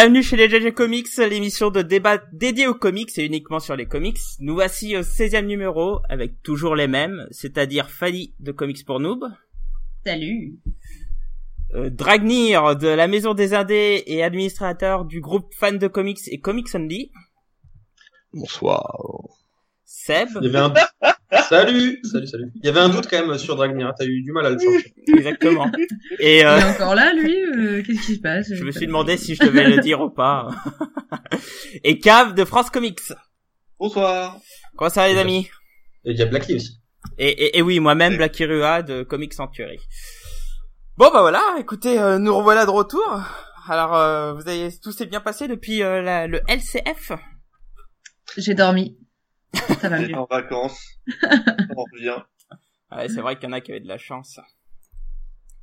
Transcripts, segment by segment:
Bienvenue chez les JJ Comics, l'émission de débat dédiée aux comics et uniquement sur les comics. Nous voici au 16e numéro avec toujours les mêmes, c'est-à-dire Fanny de Comics pour Noob. Salut. Euh, Dragnir de la Maison des Indés et administrateur du groupe fan de comics et Comics Only. Bonsoir. Seb. Il y avait un... salut, salut, salut. Il y avait un doute quand même sur Dragnir. T'as eu du mal à le chercher. Exactement. Et euh, Il est encore là, lui euh, Qu'est-ce qui se passe? je me suis demandé si je devais le dire ou pas. et Cave de France Comics. Bonsoir. Comment ça va les amis? Et il y a Blacky aussi. et, et, et oui, moi-même, Blacky Rua de Comics Sanctuary. Bon bah voilà, écoutez, euh, nous revoilà de retour. Alors, euh, vous avez tout s'est bien passé depuis euh, la- le LCF J'ai dormi. Ça va J'étais mieux. en vacances. On revient. Ouais, c'est vrai qu'il y en a qui avaient de la chance.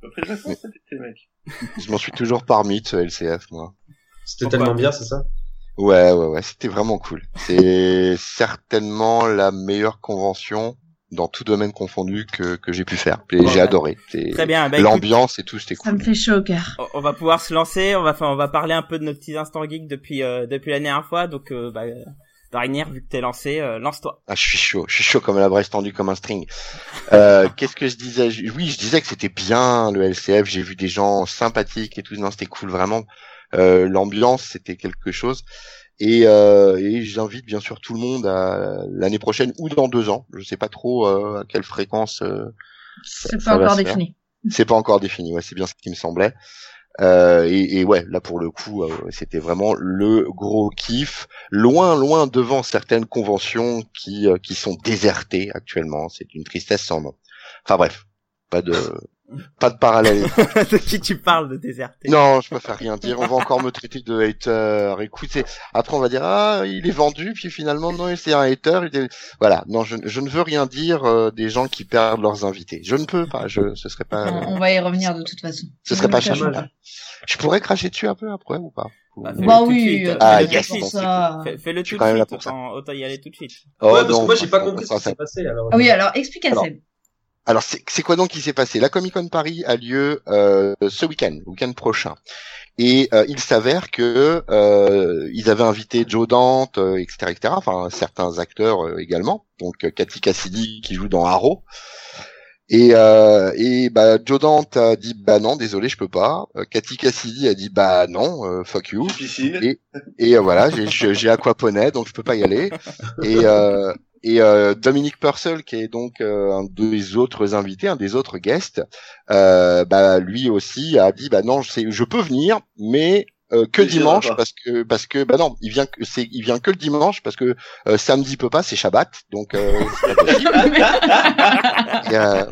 Mec. Je m'en suis toujours parmi de ce LCF, moi. C'était tellement bien, c'est ça? Ouais, ouais, ouais, c'était vraiment cool. C'est certainement la meilleure convention dans tout domaine confondu que, que j'ai pu faire. Et Bon, j'ai bah, adoré. Très bien. Bah, l'ambiance et tout, c'était Ça me cool. fait chaud au cœur. on- on va pouvoir se lancer. On va, enfin, on va parler un peu de nos petits instants geeks depuis euh, depuis la dernière fois. Donc, euh, bah, Dragnir, vu que t'es lancé, euh, lance-toi. Ah, je suis chaud, je suis chaud comme la braise tendue comme un string. Euh, Qu'est-ce que je disais? Oui, je disais que c'était bien le LCF. J'ai vu des gens sympathiques et tout. Non, c'était cool vraiment. Euh, L'ambiance, c'était quelque chose. Et, euh, et j'invite bien sûr tout le monde à l'année prochaine ou dans deux ans. Je sais pas trop euh, à quelle fréquence. euh, C'est pas va encore défini. c'est pas encore défini. Ouais, c'est bien ce qui me semblait. Euh, et, et ouais, là pour le coup, euh, c'était vraiment le gros kiff, loin, loin devant certaines conventions qui euh, qui sont désertées actuellement. C'est une tristesse sans nom. Enfin bref, pas de pas de parallèle. de qui tu parles de déserté non, je préfère rien dire. On va encore me traiter de hater. Écoutez, après on va dire ah il est vendu, puis finalement non c'est un hater. il est- Voilà, non je, je ne veux rien dire euh, des gens qui perdent leurs invités. Je ne peux pas. Je ce serait pas. On, on va y revenir de toute façon. Ce serait pas pas. Je pourrais cracher dessus un peu après ou pas? Bah, Bah oui, euh, Ah, Fais-le yes, pour ça. Fais- suis tout quand de même là suite. pour ça. Autant, autant y aller tout de suite. Oh, ouais, parce non, que moi j'ai pas ça- compris ce qui s'est passé. Alors, Ah oui, alors explique à Alors, Seb. Alors c'est quoi donc qui s'est passé? La Comic Con Paris a lieu euh, ce week-end, le week-end prochain. Et euh, il s'avère que euh, ils avaient invité Joe Dante, euh, etc., etc. Enfin certains acteurs euh, également. Donc euh, Cathy Cassidy qui joue dans Arrow. Et, euh, et bah Joe Dante a dit bah non désolé je peux pas. Euh, Cathy Cassidy a dit bah non euh, fuck you. Piscine. Et- Et euh, voilà, j'ai- aquaponé, donc je peux pas y aller. Et, euh, et euh, Dominique Purcell, qui est donc euh, un des autres invités, un des autres guests, euh, bah lui aussi a dit bah non, je, sais, je peux venir, mais euh, que dimanche parce que parce que bah non, il vient que c'est il vient que le dimanche parce que euh, samedi il peut pas, c'est Shabbat, donc euh, c'est pas possible. Et, euh,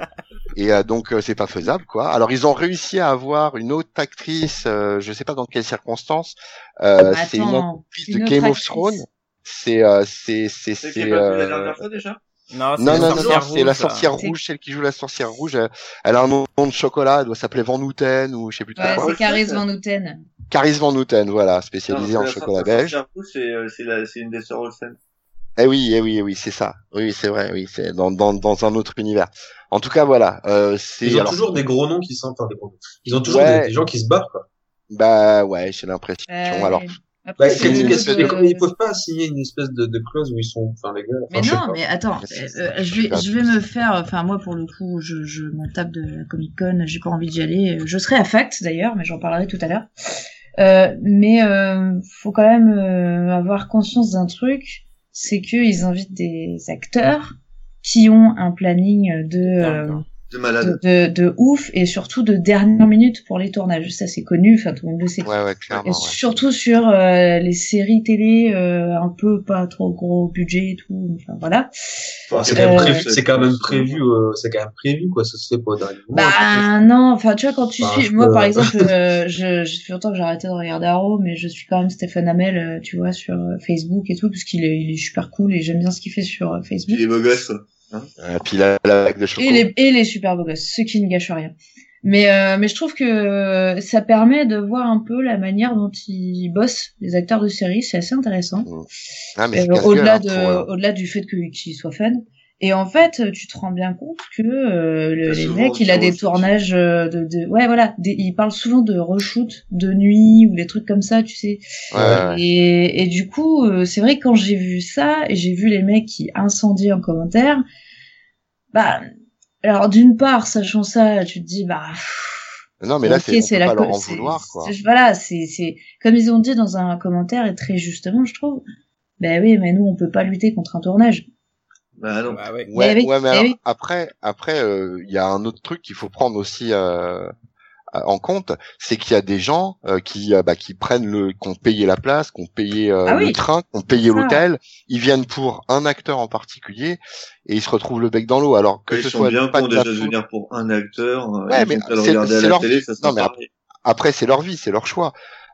et, euh, donc euh, c'est pas faisable quoi. Alors ils ont réussi à avoir une autre actrice, euh, je sais pas dans quelles circonstances. Euh, c'est une actrice de Game of. Thrones. C'est euh, c'est c'est C'est c'est la euh, dernière fois déjà? Non, non la non non, c'est la rouge, sorcière rouge, celle qui joue la sorcière rouge. Elle, a un nom de chocolat, elle doit s'appeler Van Houten ou je sais plus trop Ouais, quoi. c'est Ouais, Caris c'est- Van Houten. Caris Van Houten, voilà, spécialisée en la chocolat sorcière- belge. sorcière rouge, C'est euh, c'est la- c'est une des sœurs Olsen. Eh oui, eh oui, eh oui, c'est ça. Oui, c'est vrai, oui, c'est dans, dans dans un autre univers. En tout cas, voilà, euh, c'est Ils ont alors, toujours des gros noms qui sont, enfin des gros noms. Ils ont toujours Ouais. des, des gens qui se barrent quoi. bah ouais, j'ai l'impression. Alors, après, Bah, c'est le- ils peuvent pas signer une espèce de, de clause où ils sont, enfin les gars. enfin, Mais non, mais attends, euh, je vais, je vais me faire, enfin moi pour le coup, je, je m'en tape de la Comic Con, j'ai pas envie d'y aller. Je serai à Fact d'ailleurs, mais j'en parlerai tout à l'heure. Euh, mais euh, faut quand même euh, avoir conscience d'un truc, c'est qu'ils invitent des acteurs qui ont un planning de euh, De malade. de, de, ouf et surtout de dernière minute pour les tournages. Ça c'est connu, enfin tout le monde le sait. Ouais, ouais, clairement. Et ouais. surtout sur euh, les séries télé euh, un peu pas trop gros budget et tout enfin voilà Enfin, C'est quand même Euh, prévu, c'est quand même prévu, euh, c'est quand même prévu quoi. Ça se fait pas dernier moment. bah non enfin tu vois quand tu Bah, suis je moi peux- par exemple euh, je je fait longtemps que j'ai arrêté de regarder Arrow mais je suis quand même Stéphane Hamel euh, tu vois sur Facebook et tout parce qu'il est il est super cool et j'aime bien ce qu'il fait sur Facebook Il est beau gosse. Et puis la, la vague de et les et les super beaux gosses ce qui ne gâche rien. Mais euh, mais je trouve que ça permet de voir un peu la manière dont ils bossent les acteurs de série c'est assez intéressant. Ah, mais c'est Euh, au-delà hein, de euh, du fait que qu'ils soient fans Et en fait, tu te rends bien compte que euh, le- les mecs, il a des tournages euh, de, de ouais voilà, des, il parle souvent de reshoot de nuit ou des trucs comme ça, tu sais. Ouais. Et, et du coup, euh, c'est vrai que quand j'ai vu ça et j'ai vu les mecs qui incendient en commentaire, bah alors d'une part, sachant ça, tu te dis bah Non, mais là, ok, c'est, la pas leur en vouloir, quoi. Voilà, c'est c'est comme ils ont dit dans un commentaire et très justement, je trouve. Ben oui, mais nous on peut pas lutter contre un tournage. Bah non. Bah ouais. Ouais, Eh oui, ouais, mais eh alors, oui. après, après, euh, il y a un autre truc qu'il faut prendre aussi euh, en compte, c'est qu'il y a des gens euh, qui, euh, bah, qui prennent le, qui ont payé la place, qui ont payé euh, Ah le oui. train, qui ont payé l'hôtel, ils viennent pour un acteur en particulier et ils se retrouvent le bec dans l'eau. Alors que Ils ce sont soit bien pas déjà venir pour un acteur. euh, Ouais, mais c'est- leur télé, vie. ça Non. Après, c'est leur vie, c'est leur choix.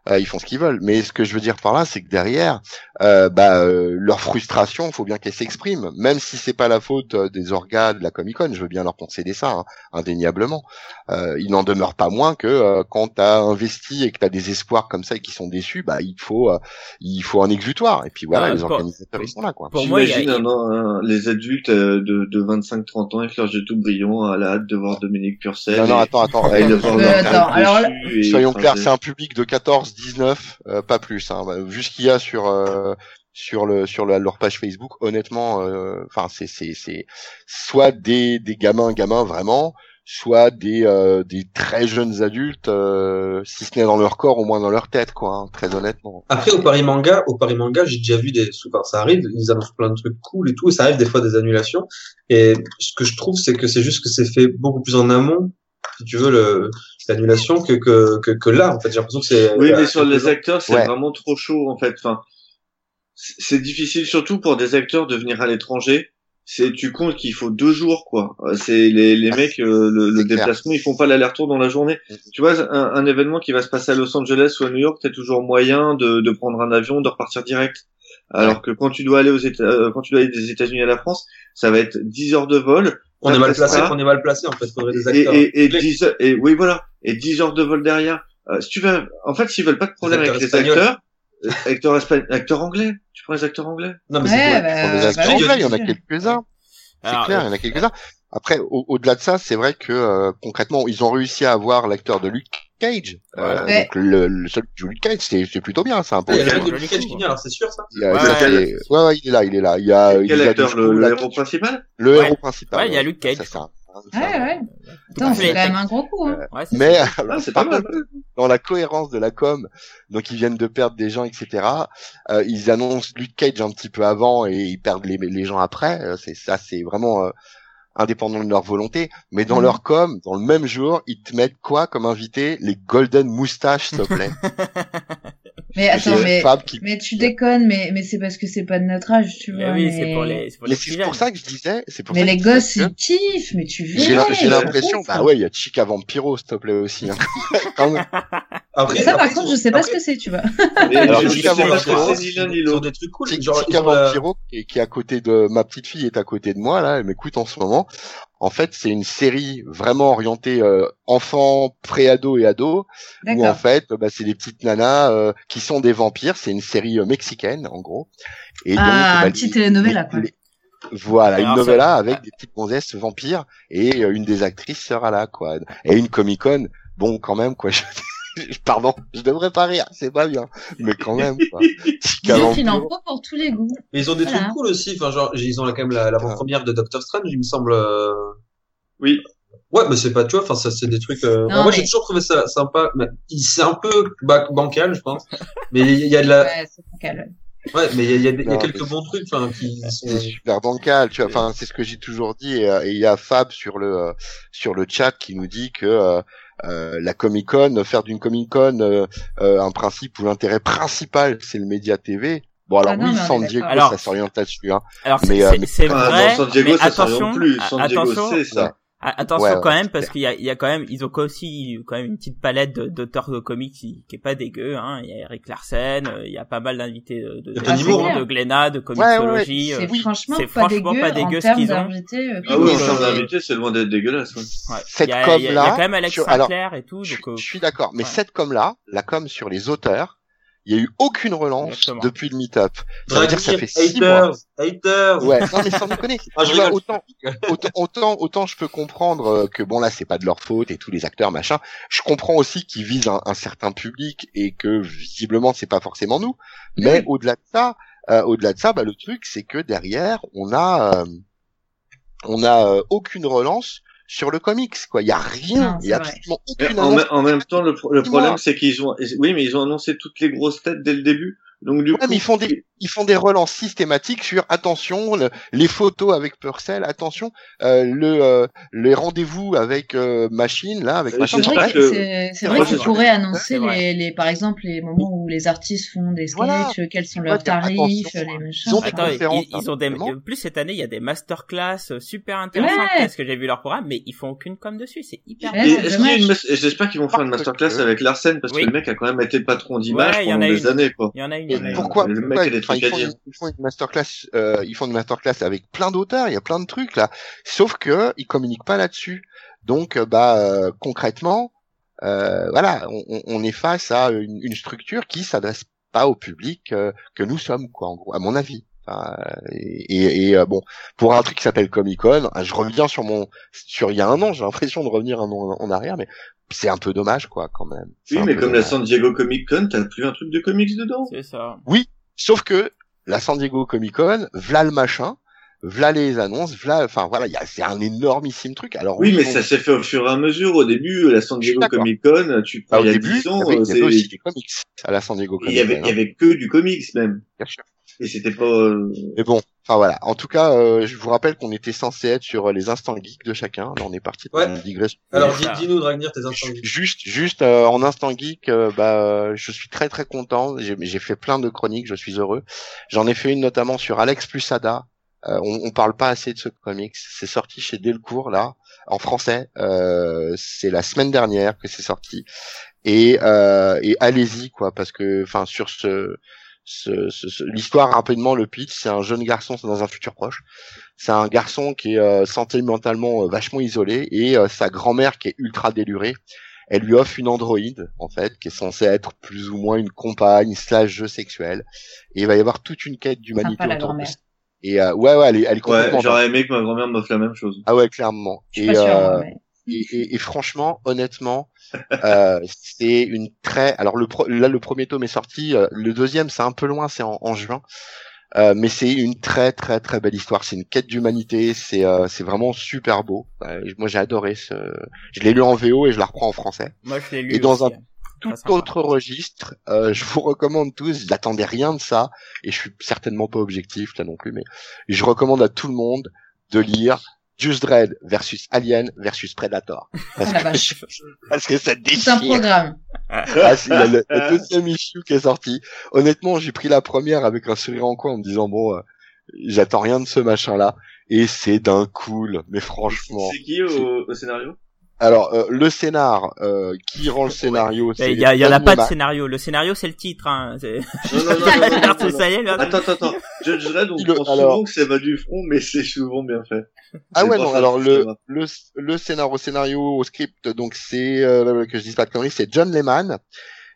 Euh, ils font ce qu'ils veulent. Mais ce que je veux dire par là, c'est que derrière, euh, bah, euh, leur frustration, il faut bien qu'elle s'exprime, même si c'est pas la faute euh, des organes de la Comic Con. Je veux bien leur concéder ça, hein, indéniablement. Euh, il n'en demeure pas moins que euh, quand t'as investi et que t'as des espoirs comme ça et qui sont déçus, bah, il faut, euh, il faut un exutoire. Et puis voilà, Ah, les pour- organisateurs, ils sont là, quoi. Pour moi, il y a- un- un- les adultes de, de 25-30 ans avec leurs yeux tout brillants à la hâte de voir Dominique Purcell. Non, non, et- attends, attends. et alors et- Soyons clairs, c'est- c'est un public de 14, 19, euh, pas plus. Hein. Bah, Vu ce qu'il y a sur euh, sur le sur la- leur page Facebook, honnêtement, euh, enfin c'est c'est c'est soit des des gamins gamins vraiment, soit des euh, des très jeunes adultes, euh, si ce n'est dans leur corps, au moins dans leur tête, quoi. hein, très honnêtement. Après, au Paris Manga, au Paris Manga, j'ai déjà vu des, enfin, ça arrive, ils annoncent plein de trucs cool et tout, et ça arrive des fois des annulations. Et ce que je trouve, c'est que c'est juste que c'est fait beaucoup plus en amont, si tu veux, le, l'annulation que, que, que, que là, en fait. J'ai l'impression que c'est, Oui, mais sur les acteurs, c'est Ouais. vraiment trop chaud en fait. Enfin, c'est difficile surtout pour des acteurs de venir à l'étranger. C'est tu comptes qu'il faut deux jours quoi. Euh, C'est les les Ah, mecs euh, le, le déplacement, ils font pas l'aller-retour dans la journée. Mhm. Tu vois, un, un événement qui va se passer à Los Angeles ou à New York, t'as toujours moyen de, de prendre un avion, de repartir direct. Alors que quand tu dois aller aux États, euh, quand tu dois aller des États-Unis à la France, ça va être 10 heures de vol. on est mal placé, on est mal placé, en fait, faudrait des et, acteurs. et, et, clés. 10 heures- et oui voilà et 10 heures de vol derrière euh, si tu veux en fait s'ils veulent pas de problème Des avec les acteurs acteurs euh, acteurs espagnols acteurs anglais tu prends les acteurs anglais Non, mais Ouais, c'est bah, les bah acteurs anglais, il y en a quelques-uns. C'est Alors, clair, il y en a quelques-uns. Après, au- au-delà de ça, c'est vrai que euh, concrètement, ils ont réussi à avoir l'acteur de Luke Cage. Euh, Voilà. Ouais. Donc le, le seul Luke Cage, c'est c'est plutôt bien, c'est un peu. il y a mec de Luke Cage qui vient, alors c'est sûr, ça? Il y a- Ouais, ça, ouais. c'est- ouais, ouais, il est là, il est là. Il y a, il acteur le, héros principal le Ouais. héros principal. Ouais, il y a Luke Cage. Ça, c'est un- c'est Ouais, ouais. Attends, c'est fait. quand même un gros coup. Hein. Ouais, c'est Mais ça. alors, Ah, c'est pas mal. dans la cohérence de la com, donc ils viennent de perdre des gens, etc. euh, ils annoncent Luke Cage un petit peu avant et ils perdent les, les gens après. euh, c'est ça, c'est vraiment euh, indépendant de leur volonté. Mais dans Mhm. leur com, dans le même jour, ils te mettent quoi comme invité? Les Golden Moustaches, s'il te plaît. Mais attends, C'est mais qui mais tu déconnes, mais mais c'est parce que c'est pas de notre âge, tu Mais vois. oui, mais... c'est pour les, c'est pour Mais les c'est petits pour ça que je disais. C'est pour Mais ça que les je disais gosses, ils kiffent, mais tu verrais. j'ai c'est l'impression, bah ouais, il y a Chica Vampiro, s'il te plaît aussi. hein. Après, Ça, par après, contre, je sais pas après, ce que c'est, tu vois. Alors, que moi, c'est des trucs cool. Chica Chica euh, Vampiro, est, qui est à côté de ma petite fille est à côté de moi là, elle m'écoute en ce moment. En fait, c'est une série vraiment orientée euh, enfants, pré-ado et ado, où en fait, bah, c'est des petites nanas euh, qui sont des vampires. C'est une série euh, mexicaine en gros. Et Ah, bah, un petit telenovela, quoi. les- Voilà, Alors, une novella avec des petites gonzesses vampires et euh, une des actrices sera là quoi. Et une Comic Con, bon quand même quoi. je- Pardon, je devrais pas rire, c'est pas bien, mais quand même quoi. Chica Disons qu'il en Vampiro. faut pour tous les goûts. Mais ils ont des Voilà. trucs cool aussi. Enfin, genre, ils ont quand même la, la Ah. première de Doctor Strange, il me semble. euh, oui Ouais, mais c'est pas, tu vois, enfin, ça, c'est des trucs, euh... Non, enfin, moi, mais- j'ai toujours trouvé ça sympa, mais il- c'est un peu ba- bancal, je pense. Mais il y a de la, Ouais, c'est bancal. ouais, mais il y a, il y a des- il y a quelques bons trucs, enfin, qui sont, c'est super bancal tu vois enfin c'est ce que j'ai toujours dit et euh, il y a Fab sur le euh, sur le chat qui nous dit que euh, la Comic Con faire d'une Comic Con euh, euh, un principe où l'intérêt principal c'est le média TV bon alors Ah non, oui San. Diego Alors- ça s'oriente là-dessus hein. Alors, c'est, Mais, euh, c'est, mais- vrai, dans San Diego mais ça attention, s'oriente plus. San Diego attention, c'est ça attention Ouais, ouais, quand même, c'est parce qu'il y a, il y a quand même, ils ont aussi quand même une petite palette de- d'auteurs de comics qui, qui est pas dégueu, hein. Il y a Eric Larsen, euh, il y a pas mal d'invités de, de, de, de hein. Glénat, de Ouais, ouais, ouais. comicsologie. C'est euh, oui, franchement, c'est pas franchement dégueu pas dégueu en ce termes qu'ils ont. d'invités. euh, ah oui en termes d'invités c'est loin d'être dégueulasse ouais. Ouais. Cette y a, il y a- quand même Alex sur- alors, Sinclair et tout, je, donc, je suis d'accord mais ouais. cette com là la com sur les auteurs Il y a eu aucune relance Exactement. depuis le meet-up. Ça veut dire que ça fait six mois. haters, haters. Ouais, non mais sans déconner. Ah, je vois, autant, autant, autant, autant je peux comprendre euh, que bon là c'est pas de leur faute et tous les acteurs machin. Je comprends aussi qu'ils visent un, un certain public et que visiblement c'est pas forcément nous. Mais Oui. au-delà de ça, euh, au-delà de ça, bah, le truc c'est que derrière on a, euh, on a euh, aucune relance sur le comics quoi. Il y a rien, il y a absolument Mais aucune en, même- en même temps, le, pro- le problème, c'est qu'ils ont, oui, mais ils ont annoncé toutes les grosses têtes dès le début. Donc du Ouais, coup, mais ils font des ils font des relances systématiques sur attention le- les photos avec Purcell, attention euh, le euh, les rendez-vous avec euh, machine là avec Euh, machin. je C'est vrai qu'ils sais pourraient annoncer les, les, par exemple, les moments où les artistes font des sketchs, Voilà. quels sont leurs tarifs, les machins. ils ont. Attends, ils, ils ont des, hein, en plus cette année, il y a des masterclass euh, super intéressantes Ouais. parce que j'ai vu leur programme, mais ils font aucune com dessus, c'est hyper. Ouais, J'espère qu'ils vont faire une masterclass avec Larsen parce Oui. que le mec a quand même été patron d'image Ouais, il y en pendant a des une. années, quoi. Il y en a une. Pourquoi, Le enfin, ils, font, une- ils font une masterclass, euh, ils font une masterclass avec plein d'auteurs, il y a plein de trucs là. Sauf que ils communiquent pas là-dessus. Donc, euh, bah euh, concrètement, euh, voilà, on, est face à une, une structure qui s'adresse pas au public que nous sommes, quoi, en gros, à mon avis. Euh, et et, et, euh, bon, pour un truc qui s'appelle Comic Con, je reviens sur mon, sur il y a un an, j'ai l'impression de revenir un an en arrière, mais c'est un peu dommage, quoi, quand même. Oui, mais comme la. San Diego Comic Con, t'as plus un truc de comics dedans. C'est ça. Sauf que la San Diego Comic Con, v'là le machin, v'là les annonces, v'là, enfin voilà, il y a, c'est un énormissime truc. Alors Oui, mais on- ça s'est fait au fur et à mesure. Au début, la San Diego. Comic Con, tu bah, prends au il y a début, 10 ans, il y avait, euh, il y avait c'est- aussi des comics à la San Diego il Comic y avait, Con. il y avait que du comics même. bien sûr. Et c'était pas. euh, Mais bon, enfin voilà. En tout cas, euh, je vous rappelle qu'on était censé être sur euh, les instants geeks de chacun. Là, on est parti. dans Ouais. une digression. Alors, dis- dis-nous, Dragnir, tes instants geeks. Juste, juste euh, en instant geek, euh, bah, euh, je suis très très content. J'ai j'ai fait plein de chroniques, je suis heureux. J'en ai fait une notamment sur Alex plus Ada. Euh, on, on parle pas assez de ce comics. C'est sorti chez Delcourt là, en français. Euh, c'est la semaine dernière que c'est sorti. Et, euh, et allez-y quoi, parce que, enfin, sur ce, ce, ce- ce- l'histoire rapidement, le pitch, c'est un jeune garçon c'est dans un futur proche. C'est un garçon qui est euh, sentimentalement euh, vachement isolé et euh, sa grand-mère qui est ultra délurée elle lui offre une androïde en fait qui est censée être plus ou moins une compagne slash jeu sexuel et il va y avoir toute une quête d'humanité autour de et euh, ouais ouais elle est, elle est Ouais, j'aurais aimé que ma grand-mère m'offre la même chose. ah ouais clairement Je suis et, pas sûre, euh, mais- et, et- et franchement, honnêtement, euh, c'est une très. Alors le pro- là, le premier tome est sorti. euh, le deuxième, c'est un peu loin, c'est en, en juin. Euh, mais c'est une très très très belle histoire. C'est une quête d'humanité. C'est euh, c'est vraiment super beau. Euh, moi, j'ai adoré ce. Je l'ai lu en VO et je la reprends en français. Moi, je l'ai lu. Et dans aussi, un hein. Tout autre registre, euh, je vous recommande tous. J'attendais rien de ça et je suis certainement pas objectif là non plus, mais je recommande à tout le monde de lire Just Dread versus Alien versus Predator. Parce, Oh la que, vache. parce que ça Tout un déchire. programme. Ah, c'est le, le- le deuxième issue qui est sorti. Honnêtement, j'ai pris la première avec un sourire en coin en me disant bon, euh, j'attends rien de ce machin-là. Et c'est d'un cool, mais franchement. C'est qui au, au scénario? Alors, euh, le scénar, euh, qui rend le scénario Il y, a- il y en a pas de scénario. Le scénario, c'est le titre. Hein. C'est- Non, non, non, non, non, non, non. Ça y est, là. Attends, attends, attends. Judge Dredd, on le- pense alors- souvent que ça va du front, mais c'est souvent bien fait. Ah ouais, non, alors je le, sais pas. le, le scénario, au scénario, au script, donc c'est, euh, que je dise pas de conneries, c'est John Lehman.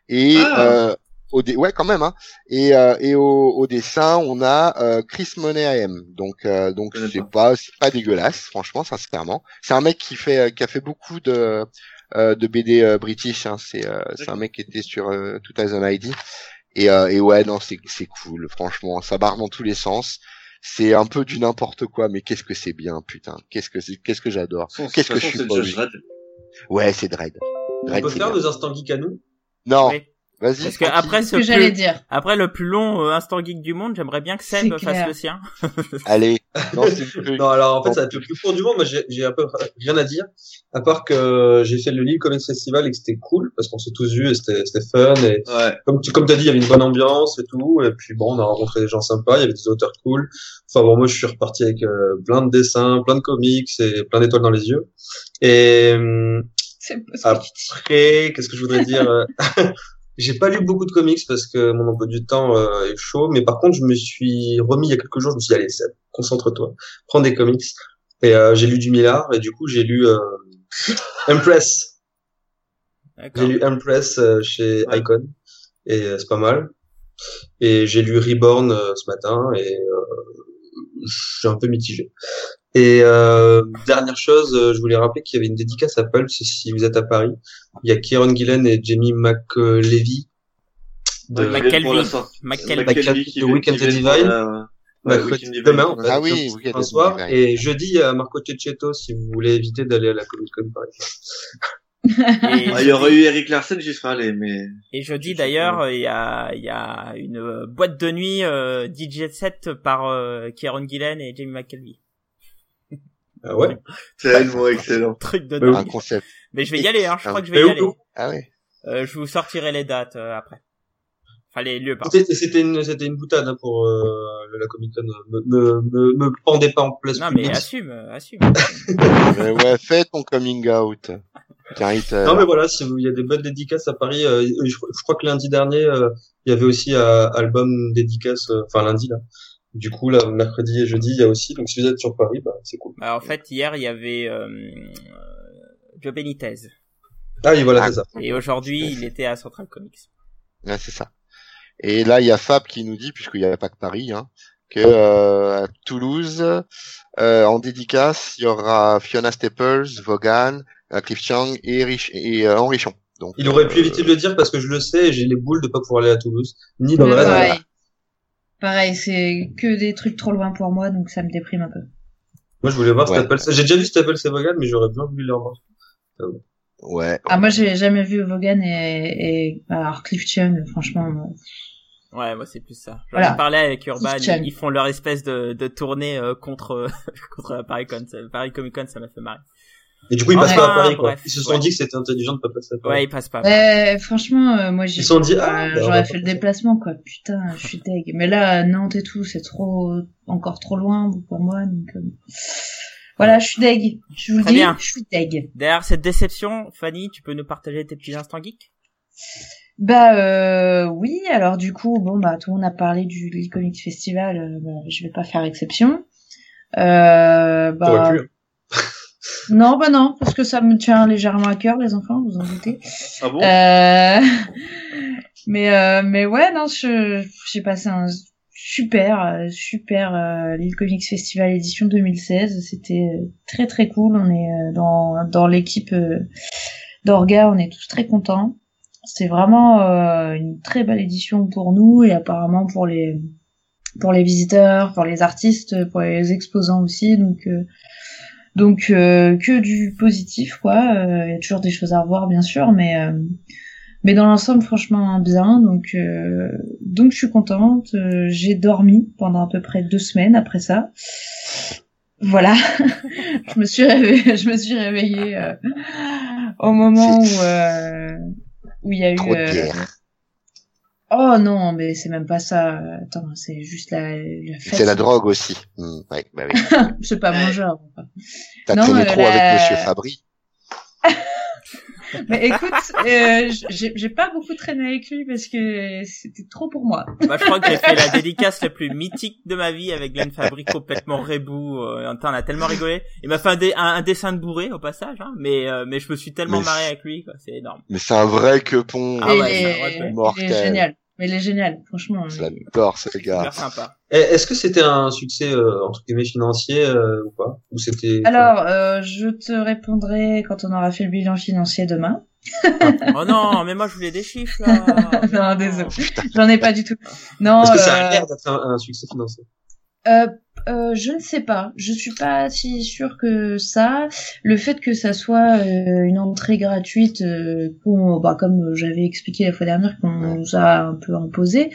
Et, Ah. Euh, au dé- ouais, quand même, hein. Et, euh, et au, au dessin, on a euh, Chris Monahan. Donc, euh, donc c'est pas, c'est pas dégueulasse, franchement, sincèrement. C'est un mec qui fait, qui a fait beaucoup de, euh, de BD euh, british. Hein. C'est, euh, c'est un mec qui était sur euh, 2000 ID. Et, euh, et ouais, non, c'est, c'est cool, franchement. Ça barre dans tous les sens. C'est un peu du n'importe quoi, mais qu'est-ce que c'est bien, putain. Qu'est-ce que c'est, qu'est-ce que j'adore. Qu'est-ce que je suis pas. Ouais, c'est Dread. On Dread, peut c'est faire bien. nos instants geeks à nous? Non, Oui. Vas-y. Parce que après C'est ce que j'allais plus, dire. après le plus long euh, instant geek du monde, j'aimerais bien que Seb fasse le sien. Allez. Non, alors en fait, ça va être le plus court du monde. Moi, j'ai j'ai un peu rien à dire, à part que j'ai fait le Lille Comics Festival et que c'était cool parce qu'on s'est tous vus et c'était c'était fun. Et Ouais. comme tu comme t'as dit, il y avait une bonne ambiance et tout. Et puis bon, on a rencontré des gens sympas. Il y avait des auteurs cool. Enfin bon, moi, je suis reparti avec euh, plein de dessins, plein de comics et plein d'étoiles dans les yeux. Et hum, après, qu'est-ce que je voudrais dire euh, J'ai pas lu beaucoup de comics parce que mon emploi du temps euh, est chaud, mais par contre, je me suis remis il y a quelques jours. Je me suis dit, allez, Seb, concentre-toi, prends des comics. Et euh, j'ai lu du Millard et du coup, j'ai lu euh, Empress. J'ai lu Empress euh, chez Ouais. Icon et c'est pas mal. Et j'ai lu Reborn ce matin et euh, je suis un peu mitigé. Et euh, dernière chose, euh, je voulais rappeler qu'il y avait une dédicace à Pulse si vous êtes à Paris. Il y a Kieron Gillen et Jamie McLevy de McKelvey. McKelvey. De Weekend Divine. bah, Ouais, Weekend Divine. demain en fait, Ah oui, un soir. Et jeudi à Marco Cecchetto si vous voulez éviter d'aller à la Comic Con par exemple. Il y aurait eu Eric Larsen, j'y serais allé, mais et jeudi d'ailleurs, il y a, il y a une boîte de nuit euh, DJ set par euh, Kieron Gillen et Jamie McKelvey. Ah ouais. c'est tellement excellent. Truc de Bah, Un dingue. concept. Mais je vais y aller, hein. Je Ah. crois que je vais y aller. Ah ouais. Euh, je vous sortirai les dates euh, après. Enfin les lieux, pardon. C'était c'était une c'était une boutade hein, pour euh, la Comic Con. Me, me, me, me pendez pas en place Non mais assume, euh, assume. Mais ouais, fais ton coming out. Non mais voilà, si vous, il y a des bonnes dédicaces à Paris. euh, je, je crois que lundi dernier, euh, il y avait aussi un album dédicace, euh, enfin lundi là. Du coup là, mercredi et jeudi, il y a aussi. Donc si vous êtes sur Paris, bah, c'est cool. Alors, en fait, hier il y avait euh, Joe Benitez Ah oui, voilà, Ah. c'est ça. et aujourd'hui il était à Central Comics. Ouais, c'est ça. Et là, il y a Fab qui nous dit, puisqu'il n'y a pas que Paris, hein, que euh, à Toulouse, euh, en dédicace, il y aura Fiona Staples, Vaughan, euh, Cliff Chang et, Rich et euh, Henri Chon. Donc, Il aurait pu euh, éviter de le dire parce que je le sais, et j'ai les boules de pas pouvoir aller à Toulouse, ni dans le Ouais, reste. Pareil. C'est que des trucs trop loin pour moi, donc ça me déprime un peu. Moi, je voulais voir Ouais. Staples. J'ai déjà vu Staples et Vaughan, mais j'aurais bien voulu les revoir. Ouais. Ah, moi, j'ai jamais vu Vaughan et, et alors Cliff Chung, franchement, moi, Ouais, moi c'est plus ça. J'en Voilà. ai parlé avec Urban, ils, ils font leur espèce de, de tournée euh, contre contre la Paris Con, Paris Comic Con, ça m'a fait marrer. Et du coup, ils Ouais. passent pas à Paris, quoi. Bref, Ils se sont ouais. dit que c'était intelligent de pas passer à Paris. Ouais, ils passent pas. Euh, franchement, euh, moi, j'ai, Ils se sont dit, euh, ah, bah, j'aurais fait le déplacement, quoi. Putain, je suis deg. Mais là, Nantes et tout, c'est trop, encore trop loin pour moi, donc, euh, voilà, je suis deg. Je vous le Très dis, bien. je suis deg. Derrière cette déception, Fanny, tu peux nous partager tes petits instants geeks? Bah, euh, oui, alors du coup, bon, bah, tout le monde a parlé du Comics Festival, euh, bah, je vais pas faire exception. Euh, bah, pu. hein. Non, bah non, parce que ça me tient légèrement à cœur, les enfants, vous en doutez. Ah bon? Euh, mais euh, mais ouais non j'ai passé un super super euh, Lille Comics Festival édition 2016 c'était euh, très très cool. On est euh, dans dans l'équipe euh, d'Orga on est tous très contents. C'est vraiment euh, une très belle édition pour nous et apparemment pour les pour les visiteurs pour les artistes pour les exposants aussi. Donc euh, donc euh, que du positif quoi Euh, il y a toujours des choses à revoir bien sûr mais euh, mais dans l'ensemble, franchement, bien. Donc, euh, donc je suis contente. Euh, j'ai dormi pendant à peu près deux semaines après ça. Voilà. je me suis réveillée, je me suis réveillée euh, au moment où euh, où il y a eu. Trop de euh, bière. Oh non, mais c'est même pas ça. Attends, c'est juste la. la C'est la drogue aussi. Hmm, ouais, bah oui. C'est pas mon genre. T'as traîné euh, trop la- avec Monsieur Fabry. Mais écoute, euh, j'ai pas beaucoup traîné avec lui parce que c'était trop pour moi. Bah, je crois que j'ai fait la dédicace la plus mythique de ma vie avec Glenn Fabry complètement rebou. Euh, on a tellement rigolé. Il m'a fait un, dé- un, un dessin de bourré au passage, hein, mais euh, mais je me suis tellement Mais marré avec lui. C'est énorme. Mais c'est un vrai quepon. Ah Et ouais, il, est, il est Mortel. génial. Mais il est génial, franchement. Je l'adore, ce gars. Super sympa. Et Est-ce que c'était un succès euh, entre guillemets financier euh, ou pas? Ou c'était Alors, euh, je te répondrai quand on aura fait le bilan financier demain. Oh non, mais moi je voulais des chiffres là. Non, désolé. J'en ai pas du tout. Non, Est-ce que ça a euh, l'air d'être un, un succès financier? Euh, je ne sais pas. Je suis pas si sûre que ça. Le fait que ça soit euh, une entrée gratuite, euh, bah, comme j'avais expliqué la fois dernière, qu'on nous a un peu imposé.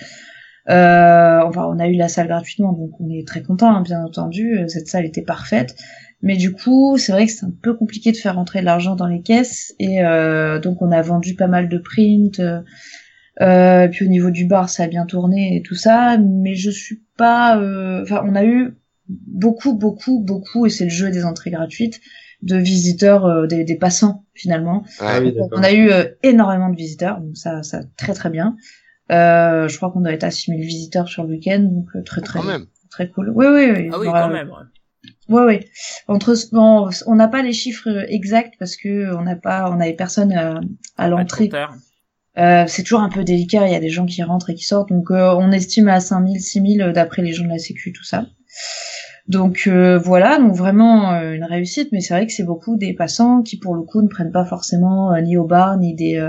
Euh, enfin, on a eu la salle gratuitement, donc on est très content, hein, bien entendu. Euh, Cette salle était parfaite. Mais du coup, c'est vrai que c'est un peu compliqué de faire rentrer de l'argent dans les caisses. Et euh, donc, on a vendu pas mal de prints. euh, euh, puis au niveau du bar, ça a bien tourné et tout ça. Mais je suis pas... euh, Enfin, on a eu beaucoup, beaucoup, beaucoup, et c'est le jeu des entrées gratuites, de visiteurs, euh, des, des passants, finalement. Ah oui, on a eu euh, énormément de visiteurs, donc ça, ça très très bien. Euh, je crois qu'on doit être à 6000 visiteurs sur le week-end, donc euh, très très Quand même. très cool. Oui, oui, oui. Ah oui, on quand même. ouais. Ouais, ouais. Entre, bon, on n'a pas les chiffres exacts parce que on n'a pas, on avait personne à, à l'entrée. Euh, c'est toujours un peu délicat, il y a des gens qui rentrent et qui sortent, donc euh, on estime à 5000, 6000 euh, d'après les gens de la Sécu, tout ça. Donc euh, voilà, donc vraiment euh, une réussite, mais c'est vrai que c'est beaucoup des passants qui pour le coup ne prennent pas forcément euh, ni au bar, ni des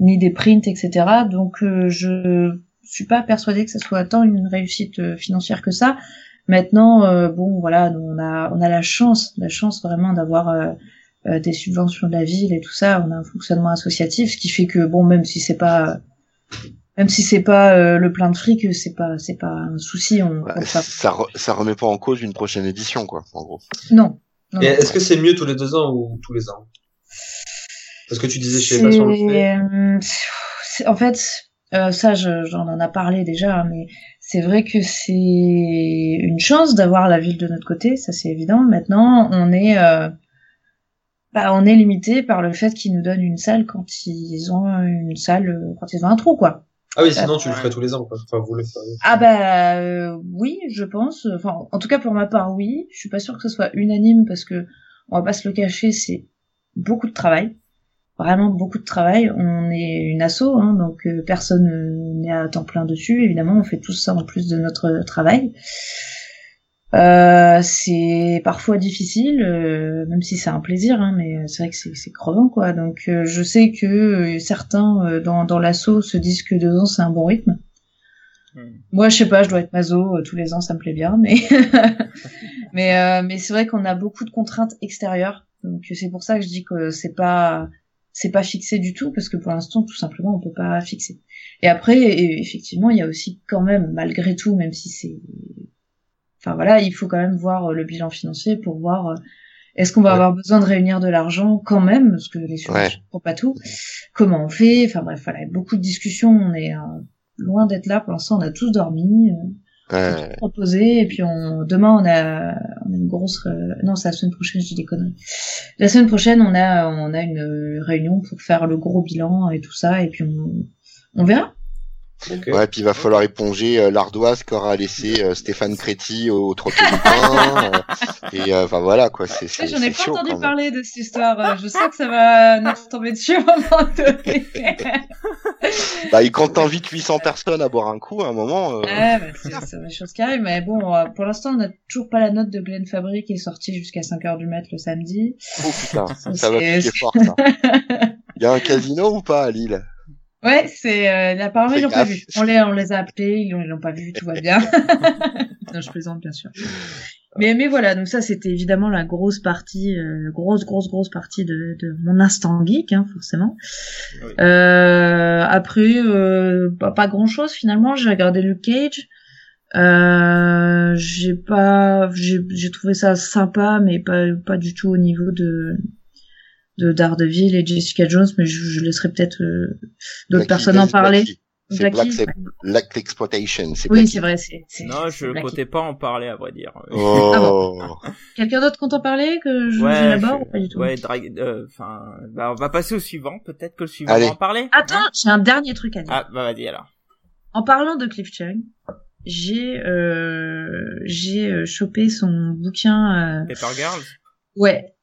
ni des prints, etc. Donc je suis pas persuadée que ce soit tant une réussite financière que ça. Maintenant, bon voilà, on a on a la chance, la chance vraiment d'avoir des subventions de la ville et tout ça. On a un fonctionnement associatif, ce qui fait que bon, même si c'est pas même si c'est pas euh, le plein de fric, c'est pas c'est pas un souci. On Bah, ça, re- ça remet pas en cause une prochaine édition, quoi, en gros. Non. non, Et non. est-ce que c'est mieux tous les deux ans ou tous les ans? Parce que tu disais chez les patients le fait. Euh, en fait, euh, ça, je- j'en en a parlé déjà, mais c'est vrai que c'est une chance d'avoir la ville de notre côté, ça c'est évident. Maintenant, on est, euh, bah, on est limité par le fait qu'ils nous donnent une salle quand ils ont une salle, euh, quand ils ont un trou, quoi. Ah oui, sinon tu le ferais tous les ans, quoi. Enfin, vous le feriez. Ah bah euh, oui, je pense. Enfin, en tout cas pour ma part, oui. Je suis pas sûre que ce soit unanime parce que on va pas se le cacher, c'est beaucoup de travail, vraiment beaucoup de travail. On est une asso, hein, donc euh, personne euh, n'est à temps plein dessus. Évidemment, on fait tout ça en plus de notre travail. Euh, c'est parfois difficile, euh, même si c'est un plaisir, hein, mais c'est vrai que c'est c'est crevant, quoi. Donc, euh, je sais que euh, certains euh, dans, dans l'asso se disent que deux ans c'est un bon rythme. Hmm. Moi, je sais pas, je dois être maso tous les ans, ça me plaît bien, mais mais euh, mais c'est vrai qu'on a beaucoup de contraintes extérieures, donc c'est pour ça que je dis que c'est pas c'est pas fixé du tout parce que pour l'instant, tout simplement, on peut pas fixer. Et après, effectivement, il y a aussi quand même, malgré tout, même si c'est, enfin voilà, il faut quand même voir euh, le bilan financier pour voir euh, est-ce qu'on va Ouais. avoir besoin de réunir de l'argent quand même, parce que les subventions pour pas tout. Comment on fait? Enfin bref, voilà, beaucoup de discussions. On est euh, loin d'être là. Pour l'instant, on a tous dormi. euh, Ouais. proposé et puis on demain on a on a une grosse euh, non c'est la semaine prochaine je dis des conneries la semaine prochaine on a on a une réunion pour faire le gros bilan et tout ça et puis on on verra Ouais, puis il va falloir éponger euh, l'ardoise qu'aura laissé euh, Stéphane Créti au troquet du pain. euh, et euh, enfin voilà quoi, c'est c'est j'en ai pas chaud, entendu parler de cette histoire je sais que ça va nous tomber dessus à un moment donné Bah, et quand t'invites 800 personnes à boire un coup, à un moment. euh, Ouais, bah, c'est des choses qui arrivent, mais bon, pour l'instant, on n'a toujours pas la note de Glenn Fabry qui est sortie jusqu'à 5h du mat le samedi. Oh putain, Ça, ça va c'est- piquer fort ça. Il y a un casino ou pas à Lille? Ouais, c'est euh, apparemment ils l'ont pas vu. On les on les a appelés, ils l'ont pas vu, tout va bien. non, je plaisante bien sûr. Mais mais voilà, donc ça c'était évidemment la grosse partie, euh, grosse grosse grosse partie de, de mon instant geek, hein, forcément. Oui. Euh, après, euh, pas, pas grand chose finalement. J'ai regardé Luke Cage. Euh, j'ai pas, j'ai j'ai trouvé ça sympa, mais pas pas du tout au niveau de de Daredevil et Jessica Jones, mais je, je laisserai peut-être euh, d'autres personnes en parler. C'est Black, Exploitation. C'est Oui, c'est vrai, c'est. c'est- Non, je Blackie. comptais pas en parler à vrai dire. Oh. Quelqu'un d'autre compte en parler que je Ouais, je- ou pas du tout? Ouais, Drag- euh, enfin, bah, on va passer au suivant. Peut-être que le suivant Allez. va en parler. Attends, Hein j'ai un dernier truc à dire. ah, bah vas-y alors. En parlant de Cliff Chung, j'ai euh, j'ai euh, chopé son bouquin. Euh... Paper Girls? Ouais,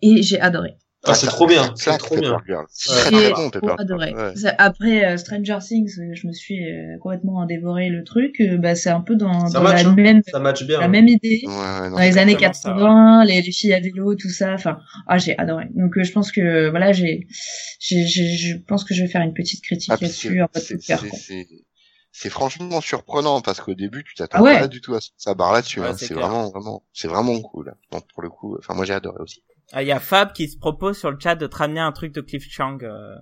et j'ai adoré. Ah, c'est trop bien, c'est trop bien. Ouais. très J'ai très bon, adoré. Ouais. Après euh, Stranger Things, euh, je me suis euh, complètement dévoré le truc. euh, bah, c'est un peu dans, Ça dans match, la hein. même Ça match bien. la hein. même idée. Ouais, ouais, non, dans les années exactement ça, 80, les, les filles à vélo, tout ça. Enfin, ah, j'ai adoré. Donc, euh, je pense que voilà, j'ai, j'ai, j'ai- je pense que je vais faire une petite critique Ah, là-dessus c'est- en franchement surprenant parce qu'au début tu t'attends Ah ouais. pas du tout à ça barre là-dessus. Ouais, hein. c'est vraiment vraiment c'est vraiment cool. Donc pour le coup, enfin moi j'ai adoré aussi. Ah, il y a Fab qui se propose sur le chat de te ramener un truc de Cliff Chang. euh.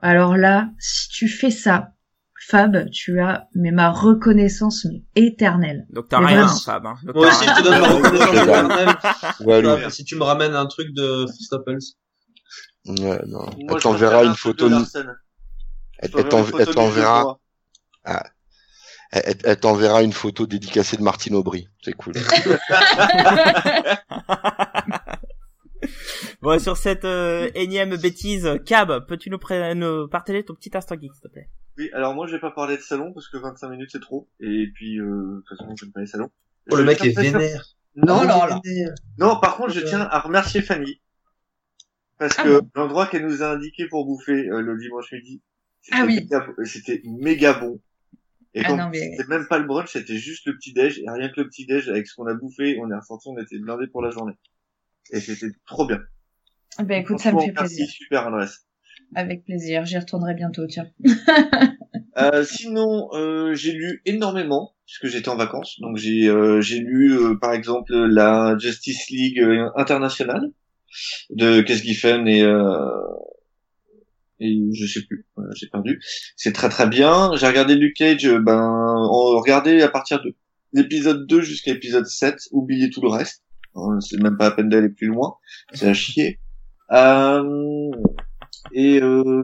Alors là, si tu fais ça, Fab, tu as mais ma reconnaissance mais éternelle. Donc t'as rien, vraiment. Fab. Hein. Donc, Moi aussi, je te donne ma reconnaissance éternelle. Ah, Si tu me ramènes un truc de Staples. Ouais, non. Moi, Elle t'enverra une photo. de. Elle t'enverra. Elle, elle- elle t'enverra une photo dédicacée de Martine Aubry. C'est cool. Bon, sur cette euh, énième bêtise, Cab, peux-tu nous, nous partager ton petit instant geek, s'il te plaît? Oui, alors moi je vais pas parler de salon parce que 25 minutes c'est trop. Et puis euh, de toute façon j'aime pas les salons. Oh, le mec est faire- vénère. Non, Oh non, là là. non, par contre je tiens à remercier Fanny. Parce Ah que l'endroit qu'elle nous a indiqué pour bouffer euh, le dimanche midi, C'était Ah oui. méga- C'était méga bon. Et Ah quand non, mais- c'était même pas le brunch, c'était juste le petit déj. Et rien que le petit déj, avec ce qu'on a bouffé, on est ressorti, on était blindés pour la journée. Et c'était trop bien. Bah écoute, ça me fait merci, plaisir. super adresse. Avec plaisir. J'y retournerai bientôt, tiens. Euh, sinon, euh, j'ai lu énormément puisque j'étais en vacances. Donc j'ai euh, j'ai lu euh, par exemple la Justice League euh, internationale de Kes Giffen et euh, et je sais plus, j'ai perdu. C'est très très bien. J'ai regardé Luke Cage, ben on regardait à partir de l'épisode 2 jusqu'à l'épisode 7, oubliez tout le reste. C'est même pas la peine d'aller plus loin, c'est à chier. Euh, et euh,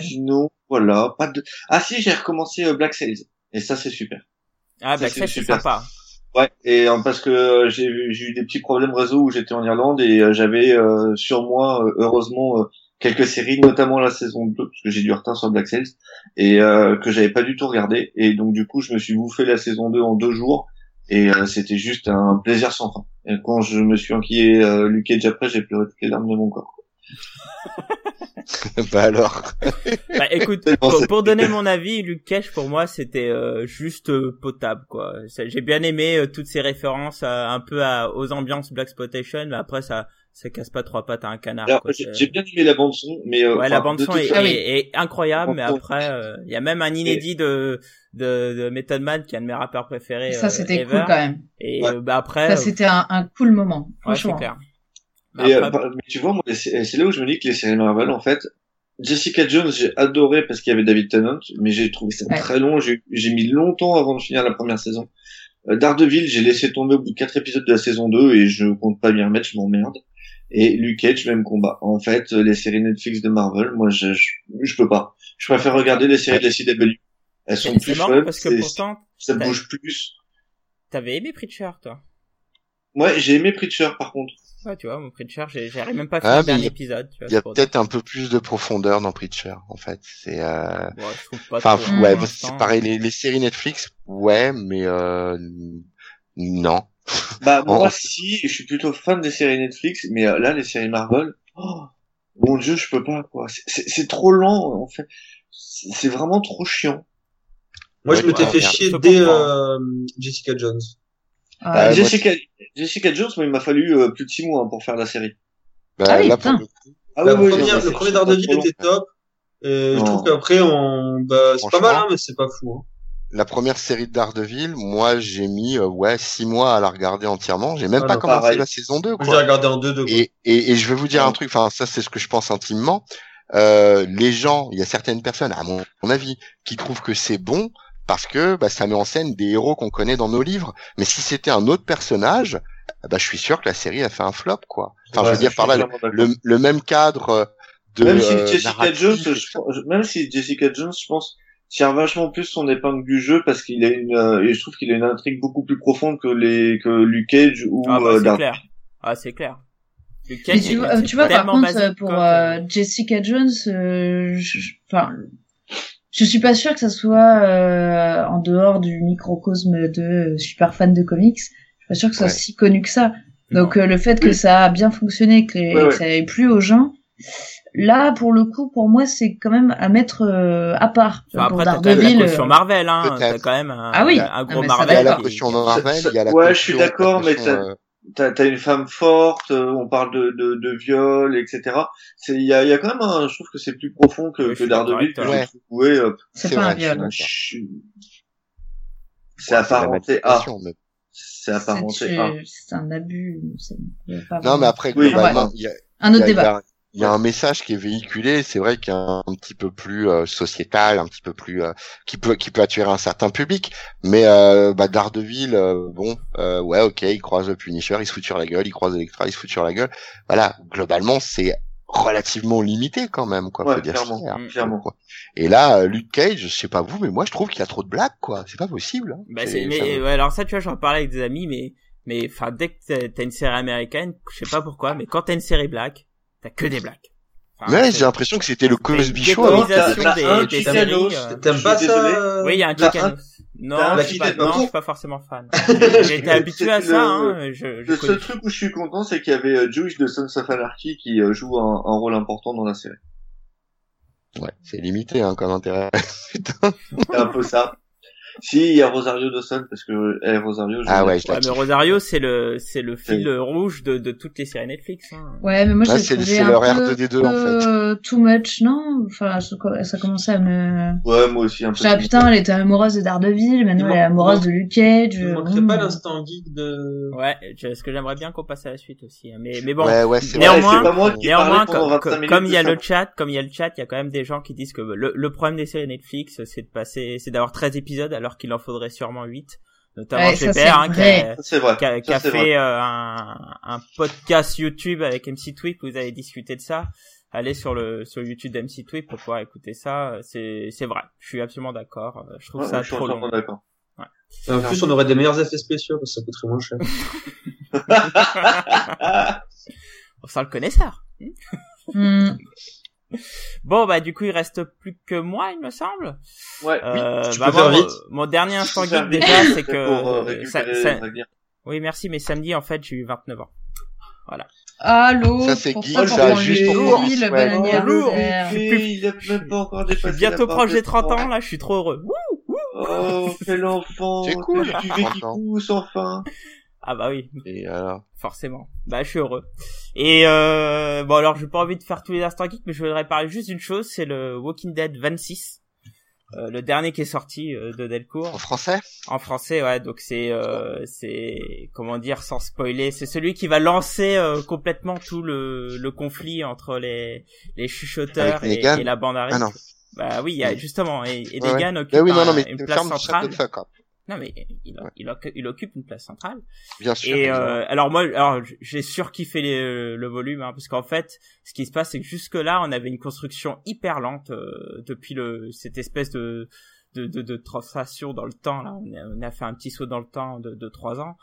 sinon, voilà, pas de. Ah si, j'ai recommencé euh, Black Sails et ça c'est super. Ah, Ça, c'est ça, c'est super. sympa. Ouais, et euh, parce que euh, j'ai eu- j'ai eu des petits problèmes réseau où j'étais en Irlande et j'avais euh, sur moi heureusement euh, quelques séries, notamment la saison 2 parce que j'ai du retard sur Black Sails et euh, que j'avais pas du tout regardé et donc du coup je me suis bouffé la saison 2 en deux jours et euh, c'était juste un plaisir sans fin. Et quand je me suis enquillé euh, Luke Cage après, j'ai pleuré toutes les larmes de mon corps. bah alors. Bah, écoute, pour, donner mon avis, Luke Cage, pour moi, c'était euh, juste euh, potable, quoi. J'ai bien aimé euh, toutes ces références euh, un peu à, aux ambiances Black Spotation, mais après, ça ça casse pas trois pattes à un canard. J'ai bien aimé la bande son, mais euh, Ouais, la bande de son est, incroyable, mais après, euh, il y a même un inédit de, de, de Method Man qui est un de mes rappeurs préférés. Ça, euh, c'était cool quand même. Et Ouais. euh, bah après, Ça, euh, c'était un, un cool moment. ouais, Franchement. clair. Mais Et, euh, après, bah, mais tu vois, moi, c'est là où je me dis que les séries Marvel, en fait, Jessica Jones, j'ai adoré parce qu'il y avait David Tennant, mais j'ai trouvé ça Ouais. très long. J'ai j'ai mis longtemps avant de finir la première saison. Euh, Daredevil, j'ai laissé tomber au bout de quatre épisodes de la saison 2 et je compte pas m'y remettre, je m'emmerde. Et Luke Cage, même combat. En fait, euh, les séries Netflix de Marvel, moi, je, je, je peux pas. Je préfère regarder les séries de la CW. Elles sont plus fun, parce que pourtant, ça bouge plus. t'avais aimé Preacher, toi. Ouais, j'ai aimé Preacher, par contre. Ouais, tu vois, mon Preacher, j'ai- j'arrive même pas à Ah, y a- épisode. Tu vois, Il y a peut-être un peu plus de profondeur dans Preacher, en fait. C'est, euh... Ouais, je trouve pas enfin, ouais, c'est pareil. Les, les séries Netflix, ouais, mais euh... non. Bah En- moi si, je suis plutôt fan des séries Netflix, mais euh, là les séries Marvel, oh, mon dieu, je peux pas quoi. C'est- trop lent en fait. C'est vraiment trop chiant. Moi, Ouais, je m'étais fait chier dès euh, Jessica Jones. Ah, moi, Jessica Jessica Jones, moi il m'a fallu euh, plus de six mois hein, pour faire la série. Bah, Ah oui, là, putain. Ah oui, oui, première- le premier Daredevil était top. Et je trouve qu'après, on, bah, c'est pas mal, hein, mais c'est pas fou. Hein. La première série de Daredevil, moi, j'ai mis, euh, ouais, six mois à la regarder entièrement. J'ai même Ah pas non, commencé pareil. la saison 2, Moi, quoi. je l'ai regardé en deux, deux. Et, et, et je vais vous dire un truc, enfin ça c'est ce que je pense intimement. Euh, les gens, il y a certaines personnes, à mon, mon avis, qui trouvent que c'est bon parce que bah, ça met en scène des héros qu'on connaît dans nos livres. Mais si c'était un autre personnage, bah, je suis sûr que la série a fait un flop, quoi. Enfin, Ouais, je veux dire par là, le, le même cadre euh, de même si euh, Jessica narratif, Jones, je, je- même si Jessica Jones, je pense, tire vachement plus son épingle du jeu parce qu'il a une, euh, je trouve qu'il a une intrigue beaucoup plus profonde que les que Luke Cage ou Ah, bah, euh, c'est clair. Ah, c'est clair. Luke Mais Cage, tu vois, tu vois par contre, pour comme, euh, Jessica Jones, euh, je, enfin, je suis pas sûre que ça soit euh, en dehors du microcosme de euh, super fan de comics. Je suis pas sûre que ce soit si connu que ça. Donc euh, le fait que Oui. ça a bien fonctionné, que, Ouais, que ouais. ça ait plu aux gens, là pour le coup, pour moi, c'est quand même à mettre euh, à part. Enfin, pour après, t'as la caution euh, Marvel, hein. T'as quand même un, Ah oui. un Ah, gros ça, il y a Marvel. la caution qui- Marvel, il y a la Ouais, caution, je suis d'accord, mais euh, t'as as une femme forte, euh, on parle de, de, de viol, etc. C'est il y a, il y a quand même un, je trouve que c'est plus profond que, Oui, que Daredevil que j'ai trouvé. euh, c'est pas un vrai, suis viol. c'est ouais, apparenté à. C'est apparenté à. c'est un abus. pas Non, mais après, Oui, globalement, ouais. il y a, un y autre a- débat. Il y a un message qui est véhiculé, c'est vrai qu'il y a un, un petit peu plus euh, sociétal, un petit peu plus euh, qui peut qui peut attirer un certain public. Mais euh, bah, Daredevil, euh, bon, euh, ouais, ok, il croise le Punisher, il se fout sur la gueule, il croise Electra, il se fout sur la gueule. Voilà, globalement, c'est relativement limité quand même, quoi. Ouais, faut dire ce clairement, mm, clairement. quoi. Et là, euh, Luke Cage, je sais pas vous, mais moi je trouve qu'il y a trop de blagues, quoi. C'est pas possible. hein. Bah, C'est- ça mais, ouais, alors ça, tu vois, j'en parlais avec des amis, mais, mais, enfin, dès que t'as- t'as une série américaine, je sais pas pourquoi, mais quand t'as une série black, t'as que des blacks. Enfin, Mais j'ai l'impression que c'était le Cosby Show. hein. des, des. T'aimes pas ça désolé. euh, Oui, il y a un Chicanos. Non, je suis pas, Chicanos. non, je suis pas forcément fan. J'ai été Le- habitué à ça, hein. Je, je Le seul truc où je suis content, c'est qu'il y avait euh, Jewish de Sons of Anarchy qui euh, joue un, un rôle important dans la série. Ouais, c'est limité hein, comme intérêt. C'est un peu ça. Si, il y a Rosario Dawson, parce que eh, Rosario, je Ah ouais, je mais. Rosario, c'est le, c'est le fil rouge de, de toutes les séries Netflix. Hein. Ouais, mais moi, Ouais, j'ai c'est- trouvé c'est un leur peu, R2D2, en fait. too much, non? Enfin, ça, ça commençait à me... Ouais, moi aussi, un peu. Ah putain, elle était amoureuse de Daredevil, maintenant elle est amoureuse de Luke Cage. Il euh, manquerait pas l'instant geek de... Ouais, je- ce que j'aimerais bien qu'on passe à la suite aussi. hein. Mais, mais bon, ouais, ouais, c'est. Néanmoins- c'est pas moi qui Néanmoins, comme, 25 comme- minutes comme il y a de le chat, comme il y a le chat, il y a quand même des gens qui disent que le, le problème des séries Netflix, c'est de passer, c'est d'avoir 13 épisodes alors qu'il en faudrait sûrement 8. Notamment Ouais, GPR, hein, qui a, Ça, C'est vrai. qui a, Ça, qui a c'est fait euh, un, un podcast YouTube avec MC Tweep, vous avez discuté de ça. Allez sur le sur YouTube d'MC Tweep pour pouvoir écouter ça. C'est c'est vrai. Je suis absolument d'accord. Euh, Je trouve Ouais, ça je trop long. En plus, on aurait des meilleurs effets spéciaux, parce que ça coûterait moins cher. On sent le connaisseur. Hmm. Bon bah du coup il reste plus que moi il me semble. Ouais. Euh, tu bah, peux faire moi, vite. mon dernier instant vite, déjà c'est pour, que euh, ça- ça- oui merci mais samedi en fait j'ai eu 29 ans. Allô Ça, c'est geek, ça, ça, pour juste lui, pour le ouais. bon anniversaire. lourd. Il a même pas encore Je dépassé suis bientôt proche des barre 30 de ans là je suis trop heureux. Wouh Oh, quel enfant. C'est cool, Tu veux qui 30 ans. pousse enfin. Ah bah oui Et alors, forcément. Bah je suis heureux. Et euh, bon alors j'ai pas envie de faire tous les instants geeks mais je voudrais parler juste d'une chose c'est le Walking Dead 26. Euh, le dernier qui est sorti euh, de Delcourt. en français? En français, ouais. Donc c'est euh, c'est comment dire sans spoiler, c'est celui qui va lancer euh, complètement tout le, le conflit entre les les chuchoteurs et, la bande à Ah non. Bah oui, il y a justement et, et Ouais, Negan occupe Eh oui, non, non, mais une place centrale. fuck. Non mais il, il, occupe- il occupe une place centrale. Bien sûr. Et euh, alors moi, alors j'ai surkiffé les, le volume hein, parce qu'en fait, ce qui se passe, c'est que jusque là, on avait une construction hyper lente euh, depuis le cette espèce de de, de, de translation dans le temps. Là, on a, on a fait un petit saut dans le temps de, de trois ans.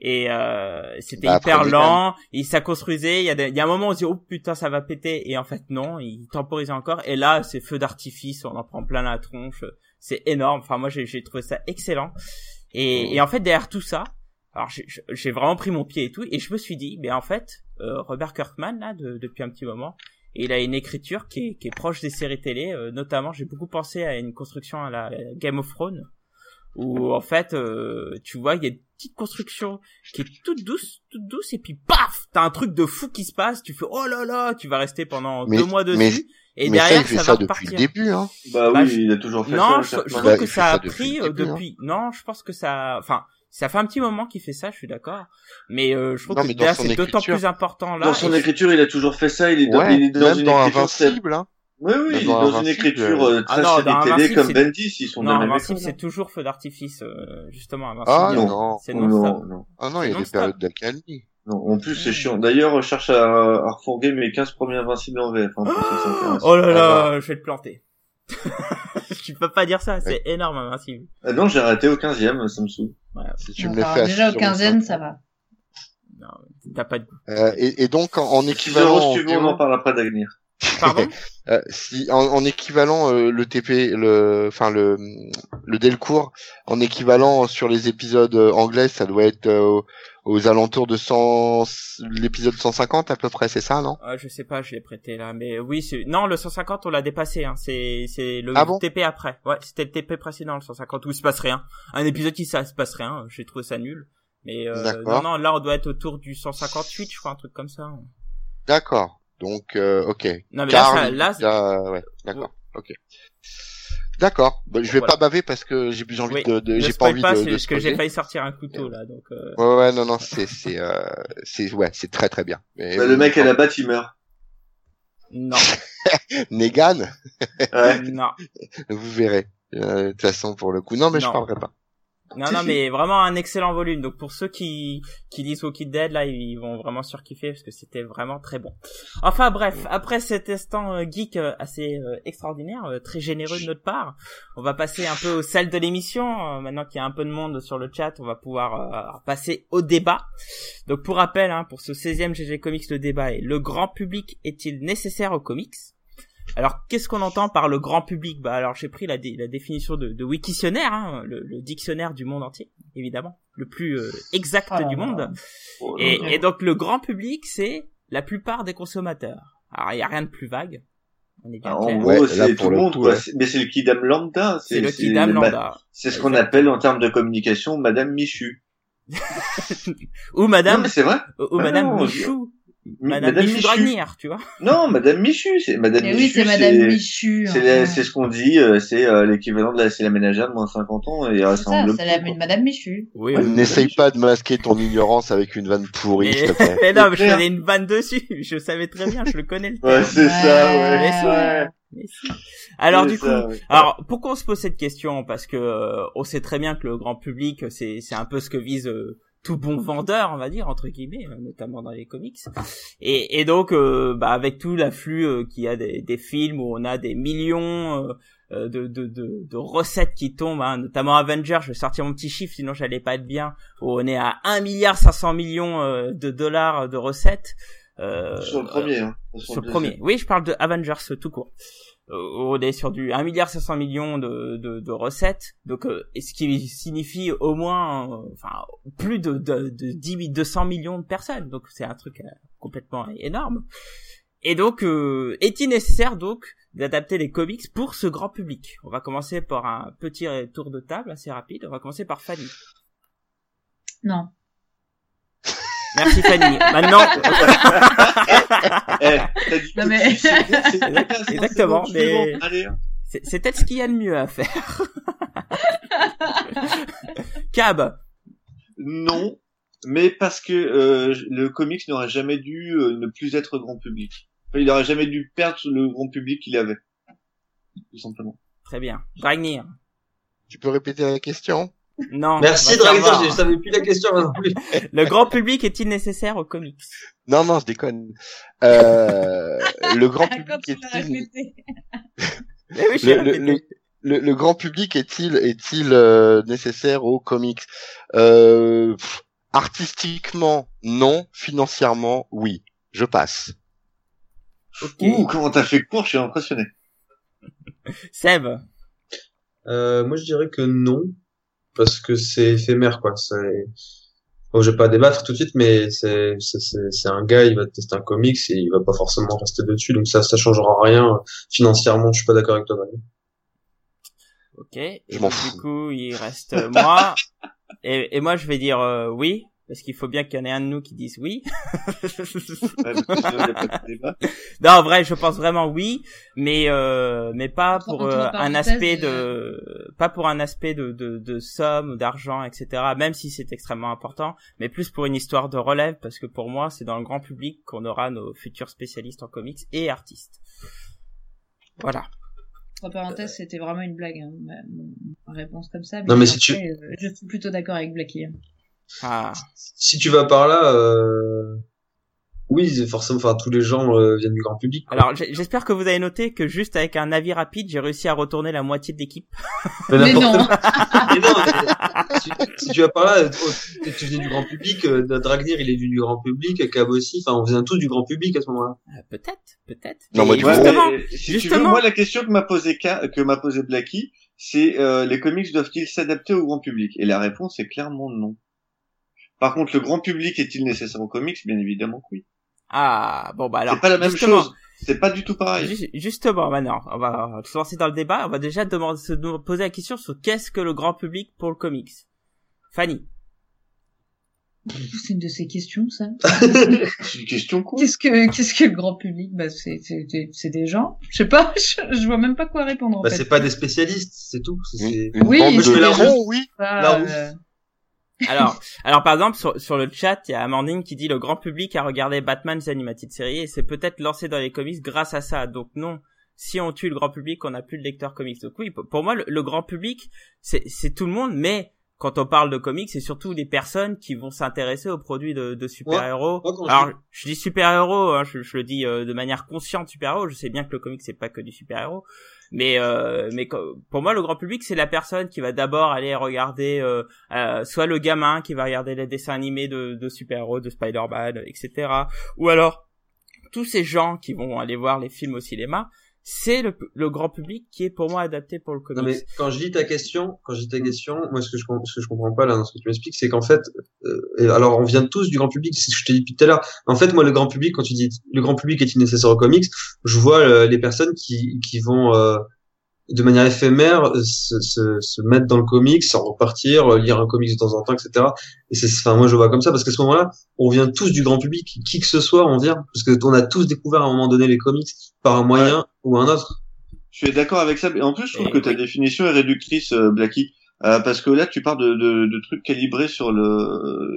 Et euh, c'était Bah, hyper lent, et ça construisait, il y, a des- il y a un moment où on se dit oh putain ça va péter, et en fait non, il temporisait encore, et là c'est feu d'artifice, on en prend plein la tronche, c'est énorme, enfin moi j'ai trouvé ça excellent, et, Mhm. et en fait derrière tout ça, alors j'ai- vraiment pris mon pied et tout, et je me suis dit, mais en fait, euh, Robert Kirkman là, de- depuis un petit moment, il a une écriture qui est, qui est proche des séries télé, euh, notamment j'ai beaucoup pensé à une construction à la Game of Thrones, où en fait, euh, tu vois, il y a petite construction qui est toute douce, toute douce, et puis paf, t'as un truc de fou qui se passe, tu fais oh là là, tu vas rester pendant Mais- deux mois dessus, mais- et mais ça, derrière il fait ça, ça, va depuis repartir. le début, hein. Bah Bah, oui, je- il a toujours fait Non, ça. je, je trouve Bah, que fait ça a ça depuis pris euh, hein. depuis. Non, je pense que ça. Enfin, ça fait un petit moment qu'il fait ça. Je suis d'accord. Mais euh, je trouve Non, que c'est d'autant plus important là. Dans son écriture, il a toujours fait ça. Il est dans, Ouais, il est dans une dans écriture. c'est- Invincible, hein. Oui, oui, Même il est dans dans une écriture euh, euh, Ah très non, série dans télé comme c'est- Bendis, ils sont Non, la même Invincible, école. c'est toujours feu d'artifice, euh, justement. Ah, Invincible, non. c'est Non, non-stop. non, Ah non, il y a Non, des périodes d'accalmie. non. En plus, c'est Mm. chiant. D'ailleurs, je cherche à, à refourguer mes 15 premiers Invincibles en VF. Hein, s'intéressent. Oh là là, Ah je vais te planter. tu peux pas dire ça, c'est énorme, Invincible. Ah non, j'ai arrêté au 15e, ça me saoule. Si tu Bon, me les alors, fais déjà au sur le 15e, cinq. ça va. Non, t'as pas de goût. Euh, et, et donc, en, en 6 équivalent, si tu veux, on en parle après d'avenir. Pardon euh, si, en, en équivalent, euh, le TP, le, enfin, le, le Delcourt, en équivalent sur les épisodes euh, anglais, ça doit être euh, aux alentours de 100, l'épisode 150 à peu près, c'est ça, non? Ah, je sais pas, je l'ai prêté là, mais oui, c'est non le 150 on l'a dépassé, hein. C'est c'est le Ah bon? TP après. Ouais, c'était le TP précédent le 150 où il se passe rien. Un épisode qui ça se passe rien. J'ai trouvé ça nul. Mais euh, non non là on doit être autour du 158 je crois un truc comme ça. D'accord. Donc, euh, ok. Non mais là Karl, ça, là là, ouais, d'accord, ok. D'accord. Bah, je vais Voilà. pas baver parce que j'ai j'ai envie Oui, de, de ne j'ai pas envie pas, de, parce que j'ai failli sortir un couteau là donc. Euh... Ouais, ouais, non, non, c'est, c'est, euh, c'est, ouais, c'est très très bien. Mais, Bah, le mec à la batte, il meurt. Non Negan, Ouais. non vous verrez. Euh, De toute façon, pour le coup, non, mais je Non. parlerai pas. Non non mais vraiment un excellent volume. Donc pour ceux qui qui lisent Walking Dead là ils vont vraiment surkiffer parce que c'était vraiment très bon. Enfin bref, après cet instant euh, geek euh, assez euh, extraordinaire, très généreux de notre part, on va passer un peu au sel de l'émission. Maintenant qu'il y a un peu de monde sur le chat, on va pouvoir passer au débat. Donc pour rappel, hein, pour ce 16e GG Comics, le débat est le grand public est-il nécessaire aux comics? Alors, qu'est-ce qu'on entend par le grand public Bah, alors j'ai pris la, dé- la définition de, de Wikitionnaire, hein, le, le dictionnaire du monde entier, évidemment, le plus euh, exact là du monde. Oh, Et, non, non. et donc le grand public, c'est la plupart des consommateurs. Alors il y a rien de plus vague. On est bien Ah, en clair. gros, Ouais, c'est tout le monde, coup, ouais. Mais c'est le kidam lambda. C'est le kidam lambda. C'est ce qu'on appelle en termes de communication Madame Michu. Ou Non, Madame, mais c'est vrai. ou Ah Madame non, Michou. Madame, Dragnir, tu vois. Non, Madame Michu, c'est Madame Mais Michu. oui, c'est Madame Michu. C'est hein. ce qu'on dit, euh, c'est euh, l'équivalent de la, c'est la ménagère de moins 50 ans et C'est ça c'est la quoi. Madame Michu. Oui, Ouais, oui. N'essaye pas de masquer ton ignorance avec une vanne pourrie, Mais, s'il te plaît. mais non, mais je faisais une vanne dessus. Je savais très bien, je le connais le Ouais, c'est ça, ouais. Mais si. ouais. Mais si. Alors du coup, ça, ouais. alors pourquoi on se pose cette question? Parce que euh, on sait très bien que le grand public, c'est c'est un peu ce que vise euh, tout bon vendeur, on va dire entre guillemets, euh, notamment dans les comics. Et, et donc, euh, bah, avec tout l'afflux euh, qu'il y a des, des films où on a des millions euh, euh, de, de, de, de recettes qui tombent, hein, notamment Avengers. Je vais sortir mon petit chiffre, sinon j'allais pas être bien. Où on est à 1 milliard 500 millions euh, de dollars de recettes. Euh, Sur le premier, hein. pas sur le premier. Oui, je parle de Avengers tout court. On est sur du 1 milliard 500 millions de, de, de recettes, donc euh, ce qui signifie au moins, euh, enfin plus de, de, de 10 000 200 millions de personnes. Donc c'est un truc euh, complètement énorme. Et donc, euh, est-il nécessaire donc d'adapter les comics pour ce grand public? On va commencer par un petit tour de table assez rapide. On va commencer par Fanny. Non. Merci Fanny. Maintenant, Eh, dit Non, mais- Exactement, bon, mais- hein. c'est c'est peut-être ce qu'il y a de mieux à faire. Cab. Non, mais parce que euh, le comics n'aurait jamais dû euh, ne plus être grand public. Enfin, il n'aurait jamais dû perdre le grand public qu'il avait. Tout simplement. Très bien. Dragnir. Tu peux répéter la question? Non. Merci Dragon, je savais plus la question plus. Le grand public est-il nécessaire aux comics? Non, non, je déconne. Euh, le grand public est-il répété. Oui, je l'ai le, le, répété. le, le- le grand public est-il est-il euh, nécessaire aux comics? Euh, pff, Artistiquement, non. Financièrement, oui. Je passe. Ok. Ouh, comment t'as fait court, je suis impressionné. Seb. Euh, moi je dirais que non, parce que c'est éphémère quoi. C'est... Bon, je vais pas débattre tout de suite, mais c'est, c'est, c'est, c'est un gars, il va tester un comics et il va pas forcément rester dessus, donc ça, ça changera rien financièrement. Je suis pas d'accord avec toi. Daniel. Ok. Et Je m'en donc, fous. Du coup, il reste euh, moi. Et, et moi, je vais dire euh, oui. Parce qu'il faut bien qu'il y en ait un de nous qui dise oui. Non, en vrai, je pense vraiment oui, mais euh, mais pas pour euh, un aspect euh, de pas pour un aspect de de, de somme ou d'argent, etc. Même si c'est extrêmement important, mais plus pour une histoire de relève, parce que pour moi, c'est dans le grand public qu'on aura nos futurs spécialistes en comics et artistes. Voilà. Entre parenthèses, c'était vraiment une blague, hein, ma, ma réponse comme ça. Non, mais si tu- après, euh, je suis plutôt d'accord avec Blacky. Ah, Si tu vas par là, euh... oui, forcément, enfin tous les gens euh, viennent du grand public. quoi. alors j'espère que vous avez noté que juste avec un avis rapide, j'ai réussi à retourner la moitié de l'équipe. Mais Mais n'importe non. quoi. Mais non, mais si, si tu vas par là, oh, tu viens du grand public, euh, Dragnir il est venu du grand public, Cab aussi, enfin on vient tous du grand public à ce moment-là. Euh, peut-être, peut-être. Non, moi, Ouais, justement, mais, si tu veux, justement. moi, la question que m'a posé Ka- que m'a posé Blacky, c'est euh, les comics doivent-ils s'adapter au grand public? Et la réponse est clairement non. Par contre, le grand public est-il nécessaire aux comics? Bien évidemment que oui. ah bon bah alors C'est pas la même chose. C'est pas du tout pareil. Ju- Justement, maintenant, on va se lancer dans le débat. On va déjà demander, se nous poser la question sur qu'est-ce que le grand public pour le comics? Fanny. C'est une de ces questions, ça. C'est une question cool. Qu'est-ce que, qu'est-ce que le grand public? Bah, c'est, c'est, c'est- c'est des gens. Je sais pas. Je, je vois même pas quoi répondre. En Bah fait. c'est pas des spécialistes, c'est tout. C'est- Oui, je la roue. oui. Pas, la roue. euh, Alors, alors par exemple sur, sur le chat, il y a Amandine qui dit le grand public a regardé Batman animated séries et c'est peut-être lancé dans les comics grâce à ça. Donc non, si on tue le grand public, on n'a plus de lecteurs comics. Donc oui, pour moi le, le grand public c'est tout le monde, mais quand on parle de comics, c'est surtout des personnes qui vont s'intéresser aux produits de, de super-héros. Alors, je dis super-héros, hein, je, je le dis euh, de manière consciente super-héros. Je sais bien que le comic c'est pas que du super-héros, mais euh, mais pour moi le grand public c'est la personne qui va d'abord aller regarder euh, euh, soit le gamin qui va regarder les dessins animés de, de super-héros, de Spider-Man, etc. Ou alors tous ces gens qui vont aller voir les films au cinéma, c'est le, le grand public qui est pour moi adapté pour le comics. Non mais quand je lis ta question, quand je lis ta question, moi ce que je ce que je comprends pas là dans ce que tu m'expliques, c'est qu'en fait, euh, alors on vient tous du grand public, c'est ce que je t'ai dit depuis tout à l'heure. En fait, moi le grand public, quand tu dis le grand public est-il nécessaire au comics, je vois euh, les personnes qui qui vont euh, de manière éphémère se, se, se mettre dans le comics, s'en repartir, euh, lire un comics de temps en temps, etc. Et c'est, enfin moi je vois comme ça parce qu'à ce moment-là, on vient tous du grand public, qui que ce soit, on vient parce que on a tous découvert à un moment donné les comics par un moyen ou un autre. Je suis d'accord avec ça. mais En plus, je trouve Et que ta oui. définition est réductrice, euh, Blacky, Euh, parce que là, tu parles de, de, de trucs calibrés sur le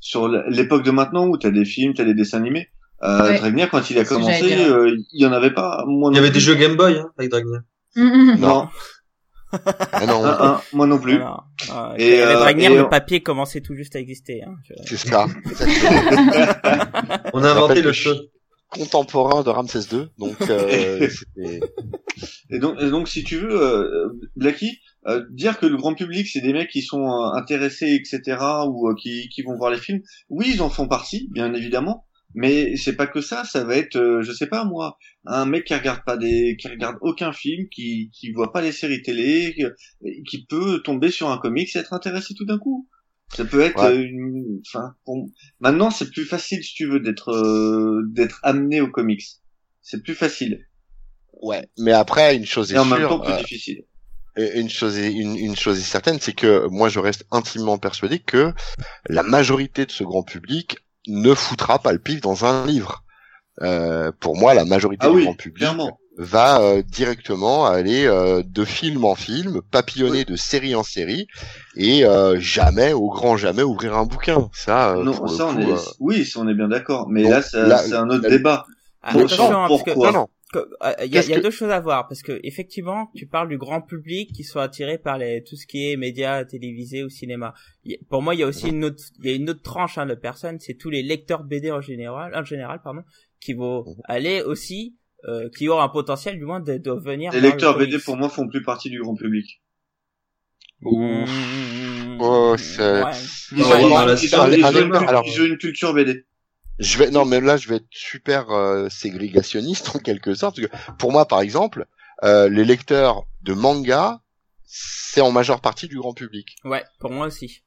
sur l'époque de maintenant où t'as des films, t'as des dessins animés. Euh, Ouais. Dragnea, quand il a commencé, euh, il y en avait pas. Moi Il y avait plus. des jeux Game Boy hein, avec Dragnea. Mm. Non, Ah non, un, un, moi non plus. Euh, Et, et, euh, Dragner, et le on- papier commençait tout juste à exister. Hein. Je- c'est ça. On a inventé le jeu. Contemporain de Ramsès II, donc euh, c'était- Et donc, et donc, si tu veux, euh, Blacky, euh, dire que le grand public, c'est des mecs qui sont euh, intéressés, etc., ou euh, qui, qui vont voir les films, oui, ils en font partie, bien évidemment, mais c'est pas que ça. Ça va être, euh, je sais pas moi, un mec qui regarde pas des, qui regarde aucun film, qui qui voit pas les séries télé, qui, qui peut tomber sur un comics et être intéressé tout d'un coup. Ça peut être Ouais. euh, une, enfin, bon, maintenant c'est plus facile si tu veux d'être euh, d'être amené aux comics. C'est plus facile ouais. Mais après, une chose est et en même sûre, temps plus euh, difficile. Une chose est une, une chose est certaine, c'est que moi je reste intimement persuadé que la majorité de ce grand public ne foutra pas le pif dans un livre. Euh, pour moi, la majorité Ah du oui, grand public clairement. va euh, directement aller euh, de film en film, papillonner de série en série, et euh, jamais, au grand jamais, ouvrir un bouquin. Ça, euh, non, pour ça on est, euh, oui, ça on est bien d'accord. Mais Donc, là, ça- là, c'est un autre là- débat. Ah, attention, hein, parce que pourquoi. non, non. Euh, il y a, y a que- deux choses à voir parce que effectivement tu parles du grand public qui soit attiré par les tout ce qui est médias télévisés ou cinéma pour moi il y a aussi une autre il y a une autre tranche hein, de personnes c'est tous les lecteurs BD en général en général pardon qui vont Mhm. aller aussi euh, qui auront un potentiel du moins de, de venir Les le lecteurs BD pour moi font plus partie du grand public. Mmh, Oh, c'est- ouais. Ils Ouais, ont, ils ont- ils ont une, cul- alors- ils ont une culture BD. Je vais non mais là je vais être super euh, ségrégationniste en quelque sorte parce que pour moi par exemple euh, les lecteurs de manga c'est en majeure partie du grand public. ouais pour moi aussi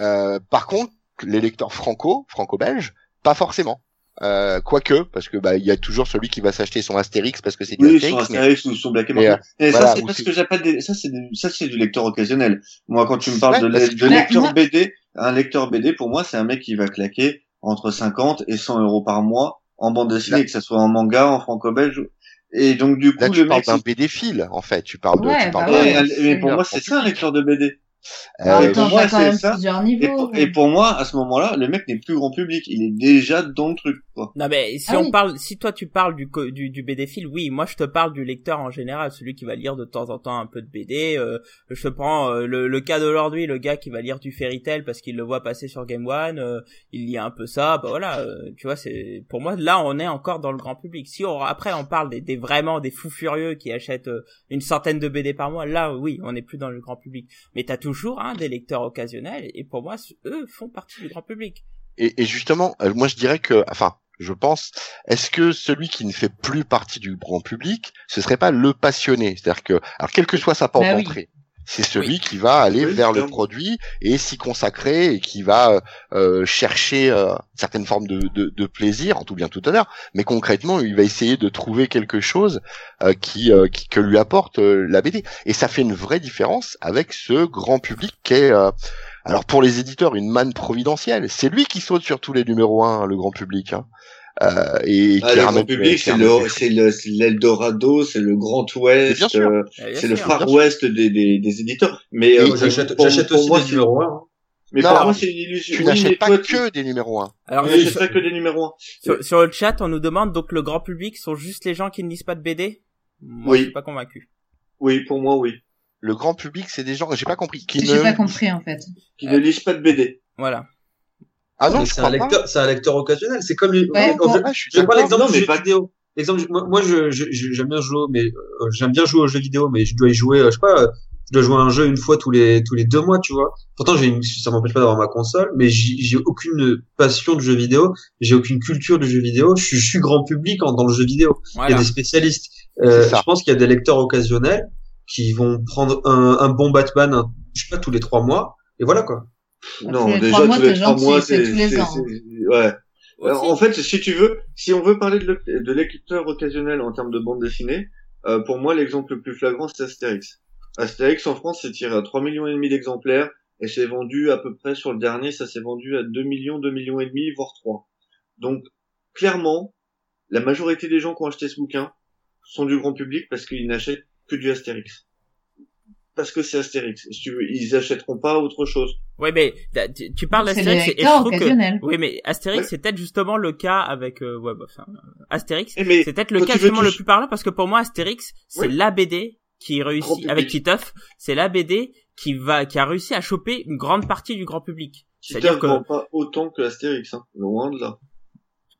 Euh, par contre les lecteurs franco franco-belges pas forcément. Euh, quoique parce que bah il y a toujours celui qui va s'acheter son Astérix parce que c'est du Oui, Astérix mais Astérix ou sur Black and mais, Morty. Et voilà, ça, c'est ou pas ce c'est- que j'appelle des, ça, c'est des- ça, c'est du lecteur occasionnel. Moi, quand tu me parles Ouais, de, parce Bah, lecteur BD, un lecteur BD, pour moi, c'est un mec qui va claquer entre 50 et 100 euros par mois en bande dessinée, Là- que ça soit en manga, en franco-belge. Et donc, du coup, là le tu parles mec, d'un BD fil en fait tu parles de Ouais, tu parles bah de- mais pour moi, c'est ça un lecteur de BD. Euh, pour moi, c'est ça. et pour moi, à ce moment-là, le mec n'est plus grand public. Il est déjà dans le truc, quoi. Non mais si Ah on oui. parle, si toi tu parles du, co- du du BD fil, oui, moi je te parle du lecteur en général, celui qui va lire de temps en temps un peu de BD. Euh, je te prends euh, le, le cas d'aujourd'hui, le gars qui va lire du Fairy Tail parce qu'il le voit passer sur Game One, euh, il lit un peu ça, bah voilà, euh, tu vois, c'est pour moi là on est encore dans le grand public. Si on, après on parle des, des vraiment des fous furieux qui achètent euh, une centaine de BD par mois, là oui, on n'est plus dans le grand public. Mais t'as toujours hein, des lecteurs occasionnels et pour moi eux font partie du grand public. Et, et justement, euh, moi je dirais que, enfin, je pense, est-ce que celui qui ne fait plus partie du grand public, ce serait pas le passionné? C'est-à-dire que, alors quelle que soit sa porte Bah oui. d'entrée, c'est celui qui va aller Oui, vers le produit et s'y consacrer et qui va euh, chercher euh, certaines formes de, de, de plaisir, en tout bien tout honneur, mais concrètement, il va essayer de trouver quelque chose euh, qui, euh, qui que lui apporte euh, la BD. Et ça fait une vraie différence avec ce grand public qui est euh, alors pour les éditeurs, une manne providentielle. C'est lui qui saute sur tous les numéros 1, le grand public. Hein. Euh, et Ah, qui le grand public, c'est ramène le, des- c'est le, c'est l'Eldorado, c'est le Grand Mais Ouest, euh, Eh, c'est le. Far West des, des, des éditeurs. Mais euh, J'achète aussi moi, des c'est- numéros 1. Mais Non, pour alors, moi, c'est une illusion. Tu Oui, n'achètes mais pas toi, que des numéros 1. Alors, Tu je- n'achètes pas que des numéros 1. Sur, sur le chat, on nous demande donc le grand public sont juste les gens qui ne lisent pas de BD Moi, Oui. je suis pas convaincu. Oui, pour moi, oui. Le grand public, c'est des gens, j'ai pas compris, qui J'ai ne... pas compris en fait. Qui ne lisent pas de BD. Voilà. Ah non, c'est crois un pas. lecteur, c'est un lecteur occasionnel. C'est comme, Ouais, on- pour- je, Ah, je suis je prends l'exemple du jeu pas- vidéo. L'exemple, moi, moi, je, je- je- j'aime bien jouer, mais euh, j'aime bien jouer aux jeux vidéo, mais je dois y jouer, euh, je sais pas, euh, je dois jouer à un jeu une fois tous les tous les deux mois, tu vois. Pourtant, j'ai ça m'empêche pas d'avoir ma console, mais j'ai aucune passion de jeu vidéo, j'ai aucune culture de jeu vidéo. Je suis, je suis grand public en, dans le jeu vidéo. Il y Voilà. a des spécialistes. Euh, je pense qu'il y a des lecteurs occasionnels qui vont prendre un, un bon Batman, un- je sais pas, tous les trois mois, et voilà quoi. Non, Tous les déjà tous les trois mois, c'est ouais. Alors, en fait, si tu veux, si on veut parler de, le- de lecteur occasionnel en termes de bande dessinée, euh, pour moi, l'exemple le plus flagrant, c'est Astérix. Astérix, en France, c'est tiré à 3 millions et demi d'exemplaires, et c'est vendu à peu près, sur le dernier, ça s'est vendu à 2 millions, 2 millions et demi, voire 3. Donc, clairement, la majorité des gens qui ont acheté ce bouquin sont du grand public parce qu'ils n'achètent que du Astérix. Parce que c'est Astérix. Si tu veux, ils achèteront pas autre chose. Ouais, mais tu parles d'Astérix et je trouve que oui, mais Astérix Ouais. c'est peut-être justement le cas avec euh, ouais, bah, enfin, Astérix, Eh, c'est peut-être le cas tu justement le plus parlant parce que pour moi Astérix c'est Oui. la BD qui Grand réussit public. avec Titeuf, c'est la BD qui va qui a réussi à choper une grande partie du grand public. Titeuf C'est-à-dire que vend pas autant que Astérix, hein. loin de là.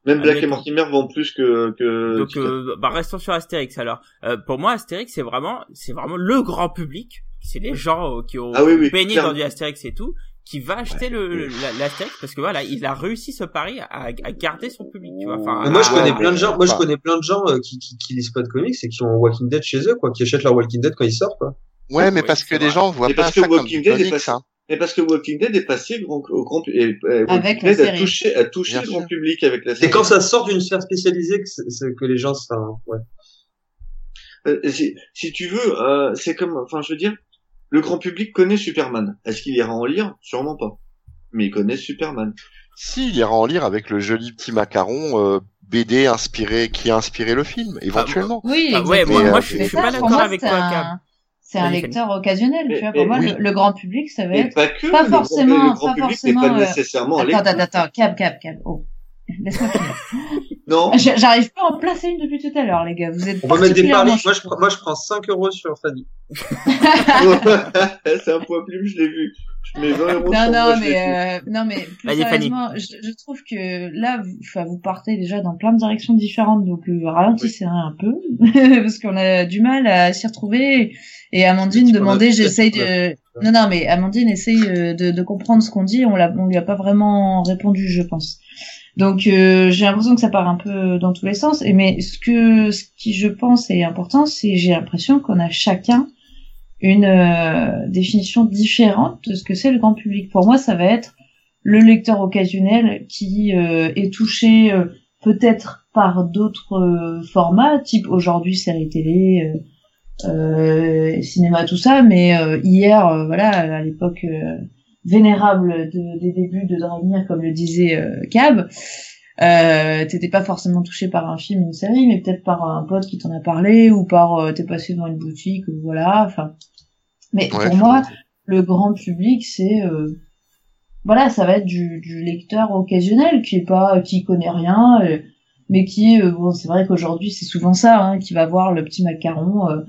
Même Black et. Mortimer vend plus que que. Donc, euh, bah, restons sur Astérix alors. Euh, pour moi, Astérix, c'est vraiment, c'est vraiment le grand public. C'est les gens euh, qui ont Ah oui, oui, baigné clairement. dans du Astérix et tout, qui va acheter le, le- la- l'Astérix parce que voilà, il a réussi ce pari à, à garder son public. Tu vois. Enfin, moi, je connais ouais, plein de gens. Moi, je connais plein de gens euh, qui, qui, qui lisent pas de comics et qui ont Walking Dead chez eux, quoi, qui achètent leur Walking Dead quand ils sortent, quoi. Ouais, mais Oui, parce que les vrai. gens voient pas parce que ça comme Walking du Dead est comics, passé- hein. Mais parce que Walking Dead est passé grand, au grand pu- et, et Avec Walking la Dead a touché a touché le grand public avec la C'est série. quand ça sort d'une sphère spécialisée que, c'est- c'est que les gens, ça, ouais. Euh, si, si tu veux, euh, c'est comme, enfin, je veux dire, le grand public connaît Superman. Est-ce qu'il ira en lire? Sûrement pas. Mais il connaît Superman. Si, il ira en lire avec le joli petit macaron euh, BD inspiré qui a inspiré le film, éventuellement. Oui, Ah, ouais, exactement. moi- moi, je suis- Mais je suis ça, pas d'accord avec toi. C'est un lecteur occasionnel, Mais- tu vois. Pour moi, oui. le, le grand public, ça va être pas que. forcément- le grand pas public forcément, pas euh, nécessairement Attends, attends, attends, cab, cab, cab. Oh. Laisse-moi finir. Non. J'- J'arrive pas à en placer une depuis tout à l'heure, les gars. Vous êtes On peut mettre des paris. Moi, je, prends- moi, je prends 5 euros sur Fanny. c'est un point plume, je l'ai vu. Je mets 20 euros Non, sur moi, non, vu. mais, euh, non, mais plus sérieusement, je, je trouve que là, vous, enfin, vous partez déjà dans plein de directions différentes, donc euh, ralentissez un peu, parce qu'on a du mal à s'y retrouver. Et Amandine demandait, j'essaye de... Non, non, mais Amandine essaye euh, de, de comprendre ce qu'on dit, on, l'a, on lui a pas vraiment répondu, je pense. Donc euh, j'ai l'impression que ça part un peu dans tous les sens. Et mais ce que ce qui je pense est important, c'est j'ai l'impression qu'on a chacun une euh, définition différente de ce que c'est le grand public. Pour moi, ça va être le lecteur occasionnel qui euh, est touché euh, peut-être par d'autres euh, formats, type aujourd'hui série télé, euh, cinéma, tout ça, mais hier, voilà, à l'époque vénérable de- des débuts de Dragnir, comme le disait euh, Cab, euh, t'étais pas forcément touché par un film, une série, mais peut-être par un pote qui t'en a parlé, ou par euh, t'es passé dans une boutique, ou voilà, enfin. Mais Ouais, pour moi, le grand public, c'est euh, voilà, ça va être du, du lecteur occasionnel qui est pas, qui connaît rien, euh, mais qui, euh, bon, c'est vrai qu'aujourd'hui c'est souvent ça, hein, qui va voir le petit macaron, euh,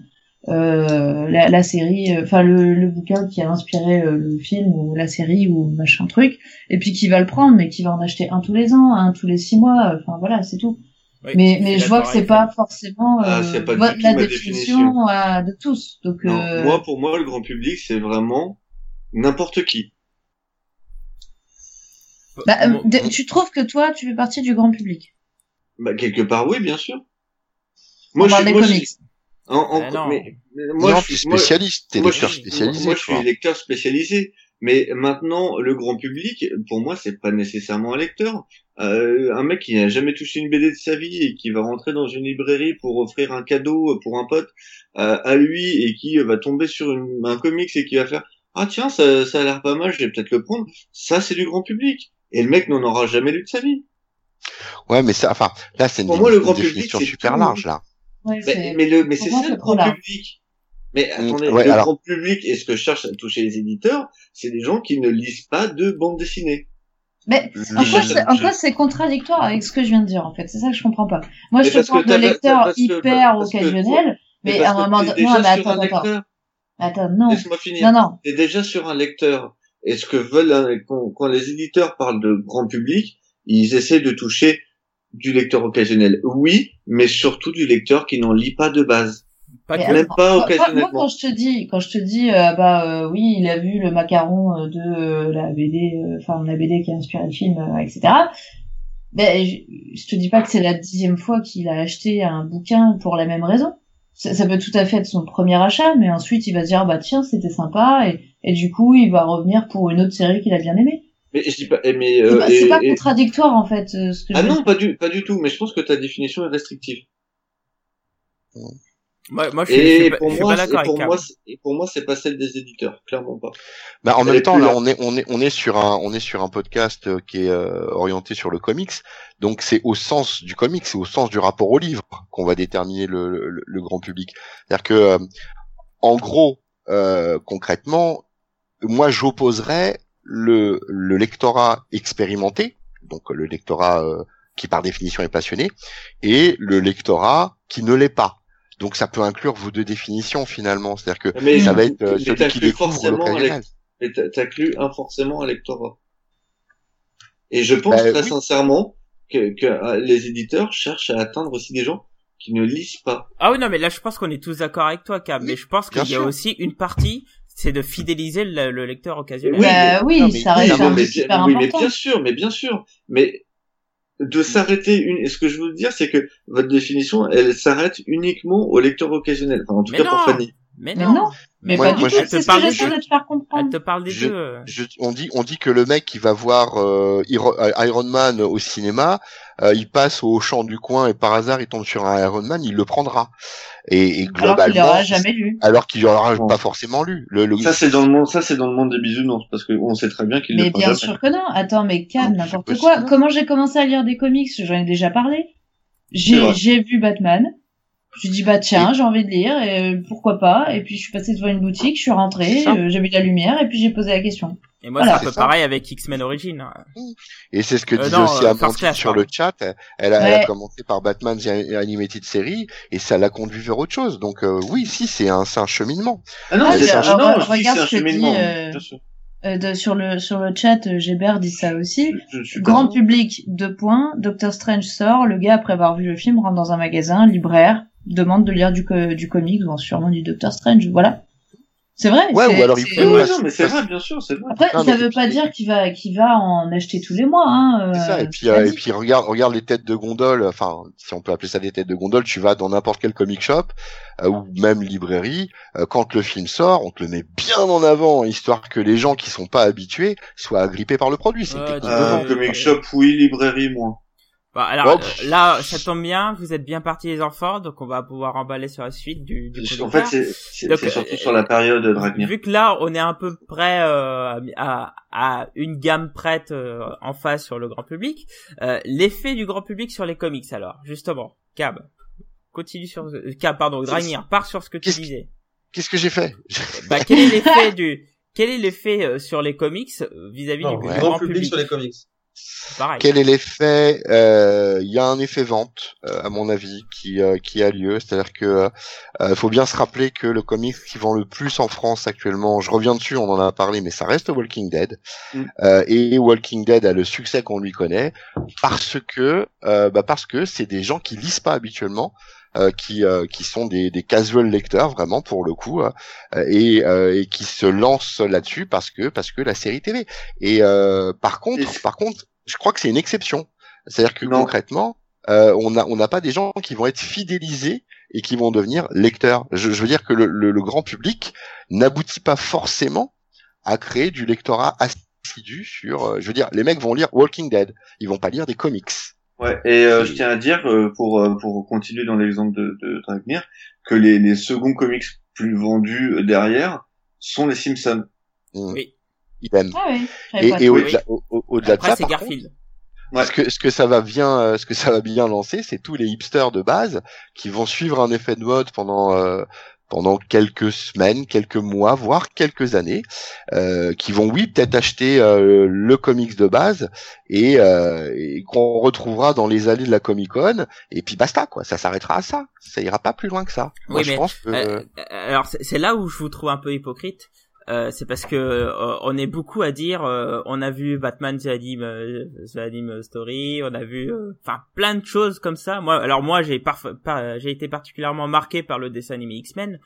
la, la série, euh, enfin le, le bouquin qui a inspiré euh, le film ou la série ou machin truc, et puis qui va le prendre, mais qui va en acheter un tous les ans, un tous les six mois, euh, enfin voilà, c'est tout. Oui, mais suis mais je vois que c'est pas forcément Ah, euh, pas la définition définition. euh, de tous. Donc Non, euh, moi, pour moi, le grand public, c'est vraiment n'importe qui. bah, euh, Moi- de- tu trouves que toi tu fais partie du grand public? Bah, quelque part, oui, bien sûr. On parle des moi, comics. En, en- non. mais, mais moi, non, je suis, spécialiste, t'es moi, lecteur je suis- spécialisé. Moi, je suis lecteur spécialisé. Mais maintenant, le grand public, pour moi, c'est pas nécessairement un lecteur. Euh, un mec qui n'a jamais touché une BD de sa vie et qui va rentrer dans une librairie pour offrir un cadeau pour un pote euh, à lui et qui va tomber sur une- un comics et qui va faire ah tiens ça, ça a l'air pas mal, je vais peut-être le prendre. Ça, c'est du grand public. Et le mec n'en aura jamais lu de sa vie. Ouais, mais ça, enfin, là, c'est une, Pour moi, le une grand public, définition c'est super large, là. Ouais, Mais, le, mais c'est ça le grand public. Mais attendez, ouais, le alors- grand public et ce que cherchent à toucher les éditeurs, c'est des gens qui ne lisent pas de bande dessinée. Mais Je- en quoi, je- c'est, en quoi c'est contradictoire avec ce que je viens de dire en fait C'est ça que je comprends pas. Moi, Mais je te parle de parce que- hyper occasionnels, mais à un moment donné, non, mais attends, attends, lecteur. attends, non, Laisse-moi finir. non, non. T'es déjà sur un lecteur. Et ce que veulent, quand, quand les éditeurs parlent de grand public, ils essaient de toucher du lecteur occasionnel. Oui, mais surtout du lecteur qui n'en lit pas de base. Pas Mais. Même pas moi, occasionnellement. Moi, quand je te dis, quand je te dis, euh, bah euh, oui, il a vu le macaron euh, de euh, la BD, euh, enfin la BD qui a inspiré le film, euh, etc. Ben, je, je te dis pas que c'est la dixième fois qu'il a acheté un bouquin pour la même raison. Ça, ça peut tout à fait être son premier achat, mais ensuite il va se dire bah tiens c'était sympa et, et du coup il va revenir pour une autre série qu'il a bien aimée. Mais je dis pas, eh, mais, C'est euh, pas, et- c'est pas et- contradictoire en fait euh, ce que Ah je veux non, pas du, pas du tout, mais je pense que ta définition est restrictive. Moi, moi, je suis, je suis Et pas, pour je suis moi, pas pour et pour moi, c'est pas celle des éditeurs, clairement pas. Bah, en Elle même temps, là. on est, on est, on est sur un, on est sur un podcast euh, qui est euh, orienté sur le comics. Donc, c'est au sens du comics, c'est au sens du rapport au livre qu'on va déterminer le, le, le grand public. C'est-à-dire que, euh, en gros, euh, concrètement, moi, j'opposerais le, le lectorat expérimenté, donc le lectorat euh, qui par définition est passionné, et le lectorat qui ne l'est pas. Donc, ça peut inclure vos deux définitions finalement. C'est-à-dire que Mais, ça va être euh, mais celui qui t'inclus découvre forcément un l'occasionnel. mais t'inclus un forcément un lectorat. Et je pense Bah, très oui. sincèrement que, que euh, les éditeurs cherchent à atteindre aussi des gens qui ne lisent pas. Ah oui, non, mais là, je pense qu'on est tous d'accord avec toi, Cam. Mais je pense qu'il y a aussi une partie, c'est de fidéliser le, le lecteur occasionnel. Oui, bah mais- oui, non, mais- ça reste non, mais super oui, mais important. bien sûr, mais bien sûr. Mais de s'arrêter une, et ce que je veux dire, c'est que votre définition, elle s'arrête uniquement au lecteur occasionnel. Enfin, en tout Mais cas pour. Fanny. Mais Mais non. non, mais pas moi, du tout, c'est te ce parle que de j'essaie jeu. de te faire Elle comprendre. te parle des Je- deux. euh. je, on dit on dit que le mec qui va voir euh, euh, Iron Man au cinéma, euh, il passe au champ du coin et par hasard il tombe sur un Iron Man, il le prendra. Et, et Alors qu'il globalement, l'aura jamais lu. alors qu'il l'aura Bon. pas forcément lu. Le, le- Ça, c'est dans le monde, ça, c'est dans le monde des bisounours, parce qu'on sait très bien qu'il Mais le bien sûr que non. Attends, mais calme, Non, n'importe quoi. Comment j'ai commencé à lire des comics? J'en ai déjà parlé. J'ai vu Batman. Je dit bah tiens, j'ai envie de lire et euh, pourquoi pas. Et puis je suis passée devant une boutique, je suis rentrée, euh, j'ai vu la lumière et puis j'ai posé la question. Et moi, Voilà. c'est un peu ça. pareil avec X-Men Origin. hein. et c'est ce que Euh, disait non, aussi euh, Amandine Class, sur pardon. le chat. Elle a, elle a Ouais. commencé par Batman The Animated Series et ça l'a conduit vers autre chose. Donc euh, oui, si c'est un c'est un cheminement. Ah non, c'est un, re- non, je dis regarde un ce que dit, cheminement. euh, sûr. Euh, de- sur le sur le chat, euh, Gébert dit ça aussi. Je- je suis Grand public, deux points. Doctor Strange sort. Le gars après avoir vu le film rentre dans un magasin, libraire, demande de lire du co- du comics ou sûrement du Doctor Strange. Voilà. C'est vrai. Ouais, ou alors il faut- Oui, non, mais c'est vrai, bien sûr, c'est vrai. Après, Non, ça veut pas dire qu'il va qu'il va en acheter tous les mois. Hein, C'est ça, euh, et puis, euh, et puis regarde, regarde les têtes de gondole, enfin, si on peut appeler ça des têtes de gondole, tu vas dans n'importe quel comic shop, euh, ou même librairie, euh, quand le film sort, on te le met bien en avant, histoire que les gens qui sont pas habitués soient agrippés par le produit. C'est Euh, Euh, comic shop, oui, librairie, moins. Bah, alors, euh, là, ça tombe bien, vous êtes bien partis les enfants, donc on va pouvoir emballer sur la suite du, du En producteur. fait, c'est, surtout euh, sur la période de Dragnir. Vu que là, on est à peu près euh, à, à une gamme prête euh, en face sur le grand public, euh, l'effet du grand public sur les comics alors, justement, Cab, continue sur... euh, Cab, pardon, Dragnir, part sur ce que tu disais. Qu'est-ce que j'ai fait? Bah, quel est l'effet du... Quel est l'effet euh, sur les comics euh, vis-à-vis du ouais. grand public sur les comics. Pareil. Quel est l'effet Euh, Il y a un effet vente, euh, à mon avis, qui euh, qui a lieu. C'est-à-dire que euh, faut bien se rappeler que le comic qui vend le plus en France actuellement, je reviens dessus, on en a parlé, mais ça reste Walking Dead. Mm. Euh, et Walking Dead a le succès qu'on lui connaît parce que euh, bah parce que c'est des gens qui lisent pas habituellement. Euh, qui euh, qui sont des, des casual lecteurs vraiment pour le coup euh, et, euh, et qui se lancent là-dessus parce que parce que la série TV et euh, par contre par contre je crois que c'est une exception. C'est-à-dire que Non. concrètement euh, on a on n'a pas des gens qui vont être fidélisés et qui vont devenir lecteurs. Je, je veux dire que le, le, le grand public n'aboutit pas forcément à créer du lectorat assidu sur euh, je veux dire les mecs vont lire Walking Dead. Ils vont pas lire des comics Ouais, et euh, je tiens à dire, euh, pour, euh, pour continuer dans l'exemple de, de Dragnir, que les, les seconds comics plus vendus derrière sont les Simpsons. Mm. Oui. idem Ah oui. et, au-delà au- au- au-delà de ça c'est Garfield. Ouais. Ce que ce que ça va bien euh, ce que ça va bien lancer, c'est tous les hipsters de base qui vont suivre un effet de mode pendant euh, pendant quelques semaines, quelques mois, voire quelques années, euh, qui vont oui peut-être acheter euh, le comics de base et, euh, et qu'on retrouvera dans les allées de la Comic Con et puis basta quoi, ça s'arrêtera à ça, ça ira pas plus loin que ça. Moi je pense que Euh, alors c'est là où je vous trouve un peu hypocrite. Euh, c'est parce que euh, on est beaucoup à dire euh, on a vu Batman The Anime, The Story, on a vu enfin plein de choses comme ça. Moi alors moi j'ai j'ai été particulièrement marqué par le dessin animé X-Men.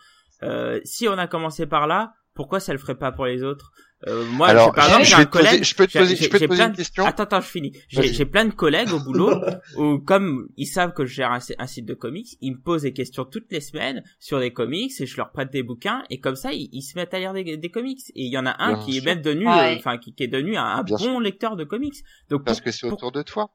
si on a commencé par là, pourquoi ça le ferait pas pour les autres? Euh, moi, Alors, par exemple, j'ai un collègue. je peux te poser, je peux te poser une question. Attends, attends, je finis. J'ai plein de collègues au boulot où, comme ils savent que je gère un, site de comics, ils me posent des questions toutes les semaines sur des comics et je leur prête des bouquins et comme ça, ils, se mettent à lire des, des comics. Et il y en a un qui est même devenu, euh, enfin, qui, qui, est devenu un, bon lecteur de comics. Donc parce que c'est autour de toi.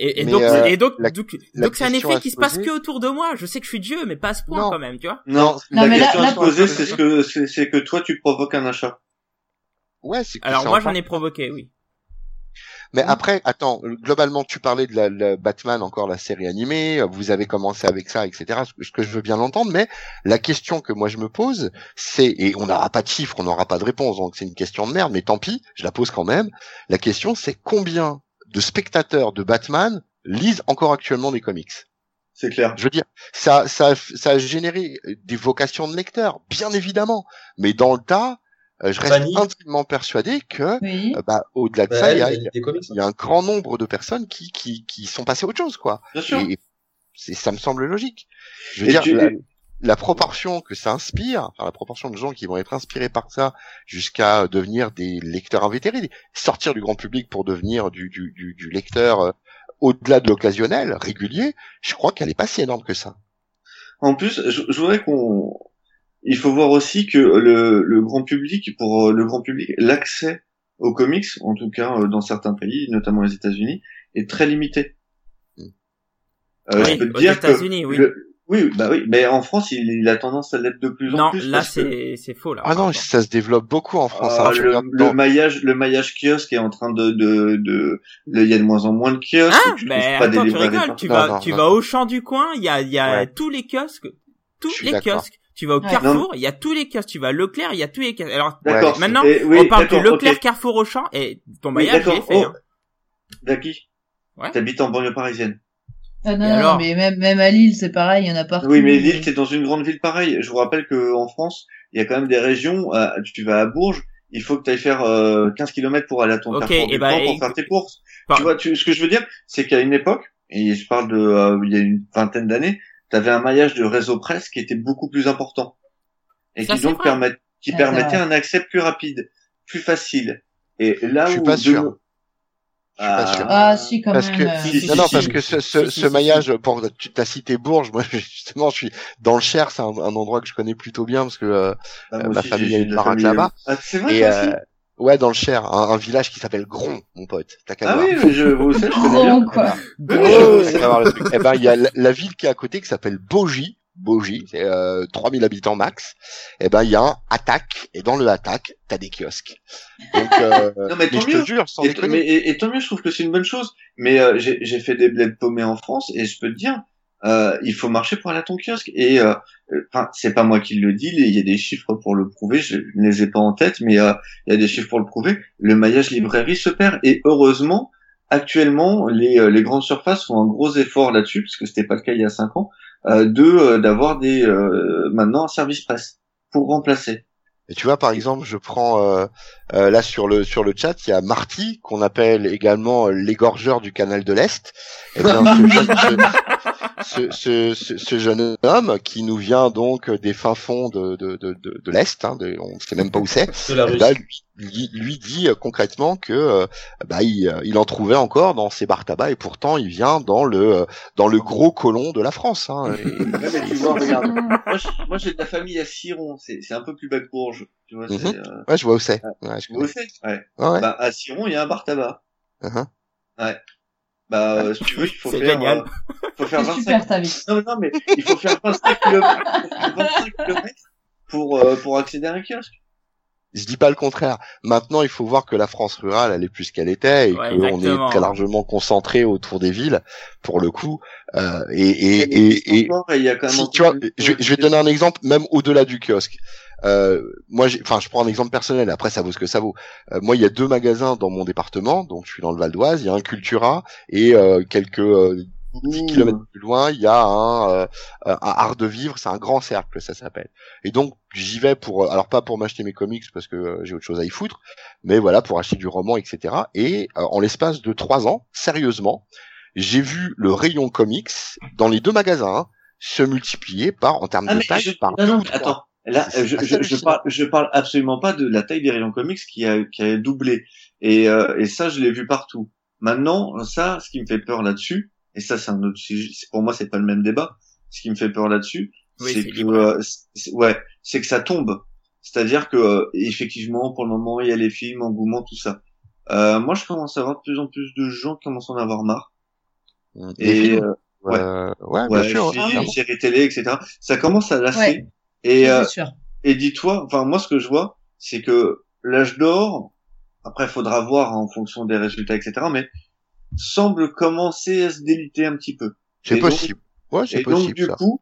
Et, et donc, euh, et donc, donc, donc c'est un effet qui se passe que autour de moi. Je sais que je suis Dieu, mais pas à ce point quand même, tu vois. Non, non la question à se poser, c'est ce que, c'est que toi, tu provoques un achat. Ouais, c'est. Alors moi, j'en ai provoqué, oui. Mais après, attends, globalement, tu parlais de la, Batman, encore la série animée, vous avez commencé avec ça, etc. Ce que je veux bien l'entendre, mais la question que moi je me pose, c'est, et on n'aura pas de chiffres, on n'aura pas de réponse, donc c'est une question de merde, mais tant pis, je la pose quand même. La question, c'est combien de spectateurs de Batman lisent encore actuellement des comics? C'est clair. Je veux dire, ça, ça, ça a généré des vocations de lecteurs, bien évidemment. Mais dans le tas, euh, je reste intimement persuadé que, euh, bah, au-delà de bah, ça, il y, a, y a, un grand nombre de personnes qui, qui, qui sont passées à autre chose, quoi. Bien sûr. Et, ça me semble logique. Je veux dire, la, la, proportion que ça inspire, enfin, la proportion de gens qui vont être inspirés par ça jusqu'à devenir des lecteurs invétérés, sortir du grand public pour devenir du, du, du, du lecteur euh, au-delà de l'occasionnel, régulier, je crois qu'elle est pas si énorme que ça. En plus, je, je voudrais qu'on il faut voir aussi que le, le grand public, pour euh, le grand public, l'accès aux comics, en tout cas euh, dans certains pays, notamment les États-Unis, est très limité. Hmm. Euh, oui, je peux te dire que oui. oui, bah oui, mais en France, il, a tendance à l'être de plus en plus. Non, là c'est c'est faux là. Ah non, ça se développe beaucoup en France. Ah, hein, le, maillage, le maillage kiosque est en train de de de, il y a de moins en moins de kiosques. Ah, mais attends, tu rigoles, tu vas tu vas au champ du coin, il y a il y a tous les kiosques, tous les kiosques tu vas au Carrefour, il y a tous les kiosques, tu vas à Leclerc, il y a tous les kiosques. Alors maintenant, on parle de Leclerc, Carrefour, Auchan, et ton maillage est fait. Hein. Daki, ouais. t'habites en banlieue parisienne. Ah non, non mais même, même à Lille, c'est pareil, il y en a partout. Oui, mais Lille, c'est dans une grande ville pareille. Je vous rappelle que en France, il y a quand même des régions, euh, tu vas à Bourges, il faut que tu ailles faire euh, 15 km pour aller à ton okay, Carrefour et bah, pour faire tes courses. Tu vois, tu, ce que je veux dire, c'est qu'à une époque, et je parle de euh, il y a une vingtaine d'années, tu avais un maillage de réseau presse qui était beaucoup plus important et qui donc permet, qui permettait un accès plus rapide, plus facile. Et là je suis où pas sûr. Ah, ah, si, quand parce même. Que, non, non, parce que ce, ce, ce maillage, pour, tu t'as cité Bourges, moi, justement, je suis dans le Cher, c'est un, un, endroit que je connais plutôt bien parce que euh, ah, ma famille a une baraque là-bas. Ah, c'est vrai, et, euh, Ouais, dans le Cher, un, un, village qui s'appelle Gron, mon pote. T'as qu'à ah oui, mais je, vous savez, je connais bien. quoi. Eh ben, il y a la, la, ville qui est à côté qui s'appelle Bogie, Bogie, c'est euh, 3000 habitants max, et eh ben il y a un attaque et dans le attaque t'as des kiosques. Donc euh, non, mais, tant mieux. Jure, sans et, mais, et, tant mieux, je trouve que c'est une bonne chose. Mais euh, j'ai fait des bleds paumés en France et je peux te dire, euh, il faut marcher pour aller à ton kiosque. Et euh, enfin, c'est pas moi qui le dis, il y a des chiffres pour le prouver. Je ne les ai pas en tête, mais euh, il y a des chiffres pour le prouver. Le maillage librairie se perd et heureusement. Actuellement, les, les grandes surfaces font un gros effort là-dessus, parce que c'était pas le cas il y a cinq ans, euh, de euh, d'avoir des euh, maintenant un service presse pour remplacer. Et tu vois, par exemple, je prends euh, là sur le sur le chat, il y a Marty qu'on appelle également l'égorgeur du canal de l'Est. Et eh bien, ce, ce, ce, ce, jeune homme qui nous vient donc des fins fonds de, de, de, de, de l'Est, hein, on ne sait même pas où c'est, bah, lui, lui, dit euh, concrètement que euh, bah, il, euh, il, en trouvait encore dans ses bars tabac et pourtant il vient dans le dans le gros colon de la France. Hein, moi, j'ai de la famille à Siron, c'est un peu plus bas que Bourges. Tu vois, mhm. Ouais, je vois où c'est. Ouais, je vois où c'est. Ouais. Bah, à Siron, il y a un bar tabac. Uh-huh. Ouais. Bah, euh, si tu veux, il faut faire, génial. Euh, faut faire 25... super ta vie. Non, non, mais il faut faire 25 km, 25 km pour, euh, pour accéder à un kiosque. Je dis pas le contraire. Maintenant, il faut voir que la France rurale, elle est plus qu'elle était et qu'on est très largement concentré autour des villes, pour le coup. Euh, et et et, et, si, tu vois, je, je, vais te donner un exemple, même au-delà du kiosque. Euh, moi, enfin, je prends un exemple personnel. Après, ça vaut ce que ça vaut. Euh, moi, il y a deux magasins dans mon département, donc je suis dans le Val d'Oise. Il y a un Cultura et euh, quelques 10 km plus loin, il y a un, euh, un art de vivre, c'est un grand cercle, ça s'appelle. Et donc j'y vais pour, euh, alors pas pour m'acheter mes comics parce que euh, j'ai autre chose à y foutre, mais voilà pour acheter du roman, etc. Et en l'espace de trois ans, sérieusement, j'ai vu le rayon comics dans les deux magasins hein, se multiplier par en termes Ah, de taille je- par non, non, attends. Là, C'est- je, c'est je, je parle, je parle absolument pas de la taille des rayons comics qui a, qui a doublé. Et, euh, et ça, je l'ai vu partout. Maintenant, ça, ce qui me fait peur là-dessus, et ça, c'est un autre sujet. c'est- Pour moi, c'est pas le même débat. Ce qui me fait peur là-dessus, Oui, c'est c'est que, euh, c'est- ouais, c'est que ça tombe. C'est-à-dire que, euh, effectivement, pour le moment, il y a les films, engouement, tout ça. Euh, moi, je commence à avoir de plus en plus de gens qui commencent à en avoir marre. Les Et films, euh, ouais, ouais, bien ouais, sûr. les- ouais, les clairement. séries télé, etc. Ça commence à lasser. Ouais. Et, euh, et dis-toi, enfin moi ce que je vois, c'est que l'âge d'or, après il faudra voir en fonction des résultats, etc. Mais semble commencer à se déliter un petit peu. C'est Et donc- possible. Ouais, c'est Et donc possible du ça. coup,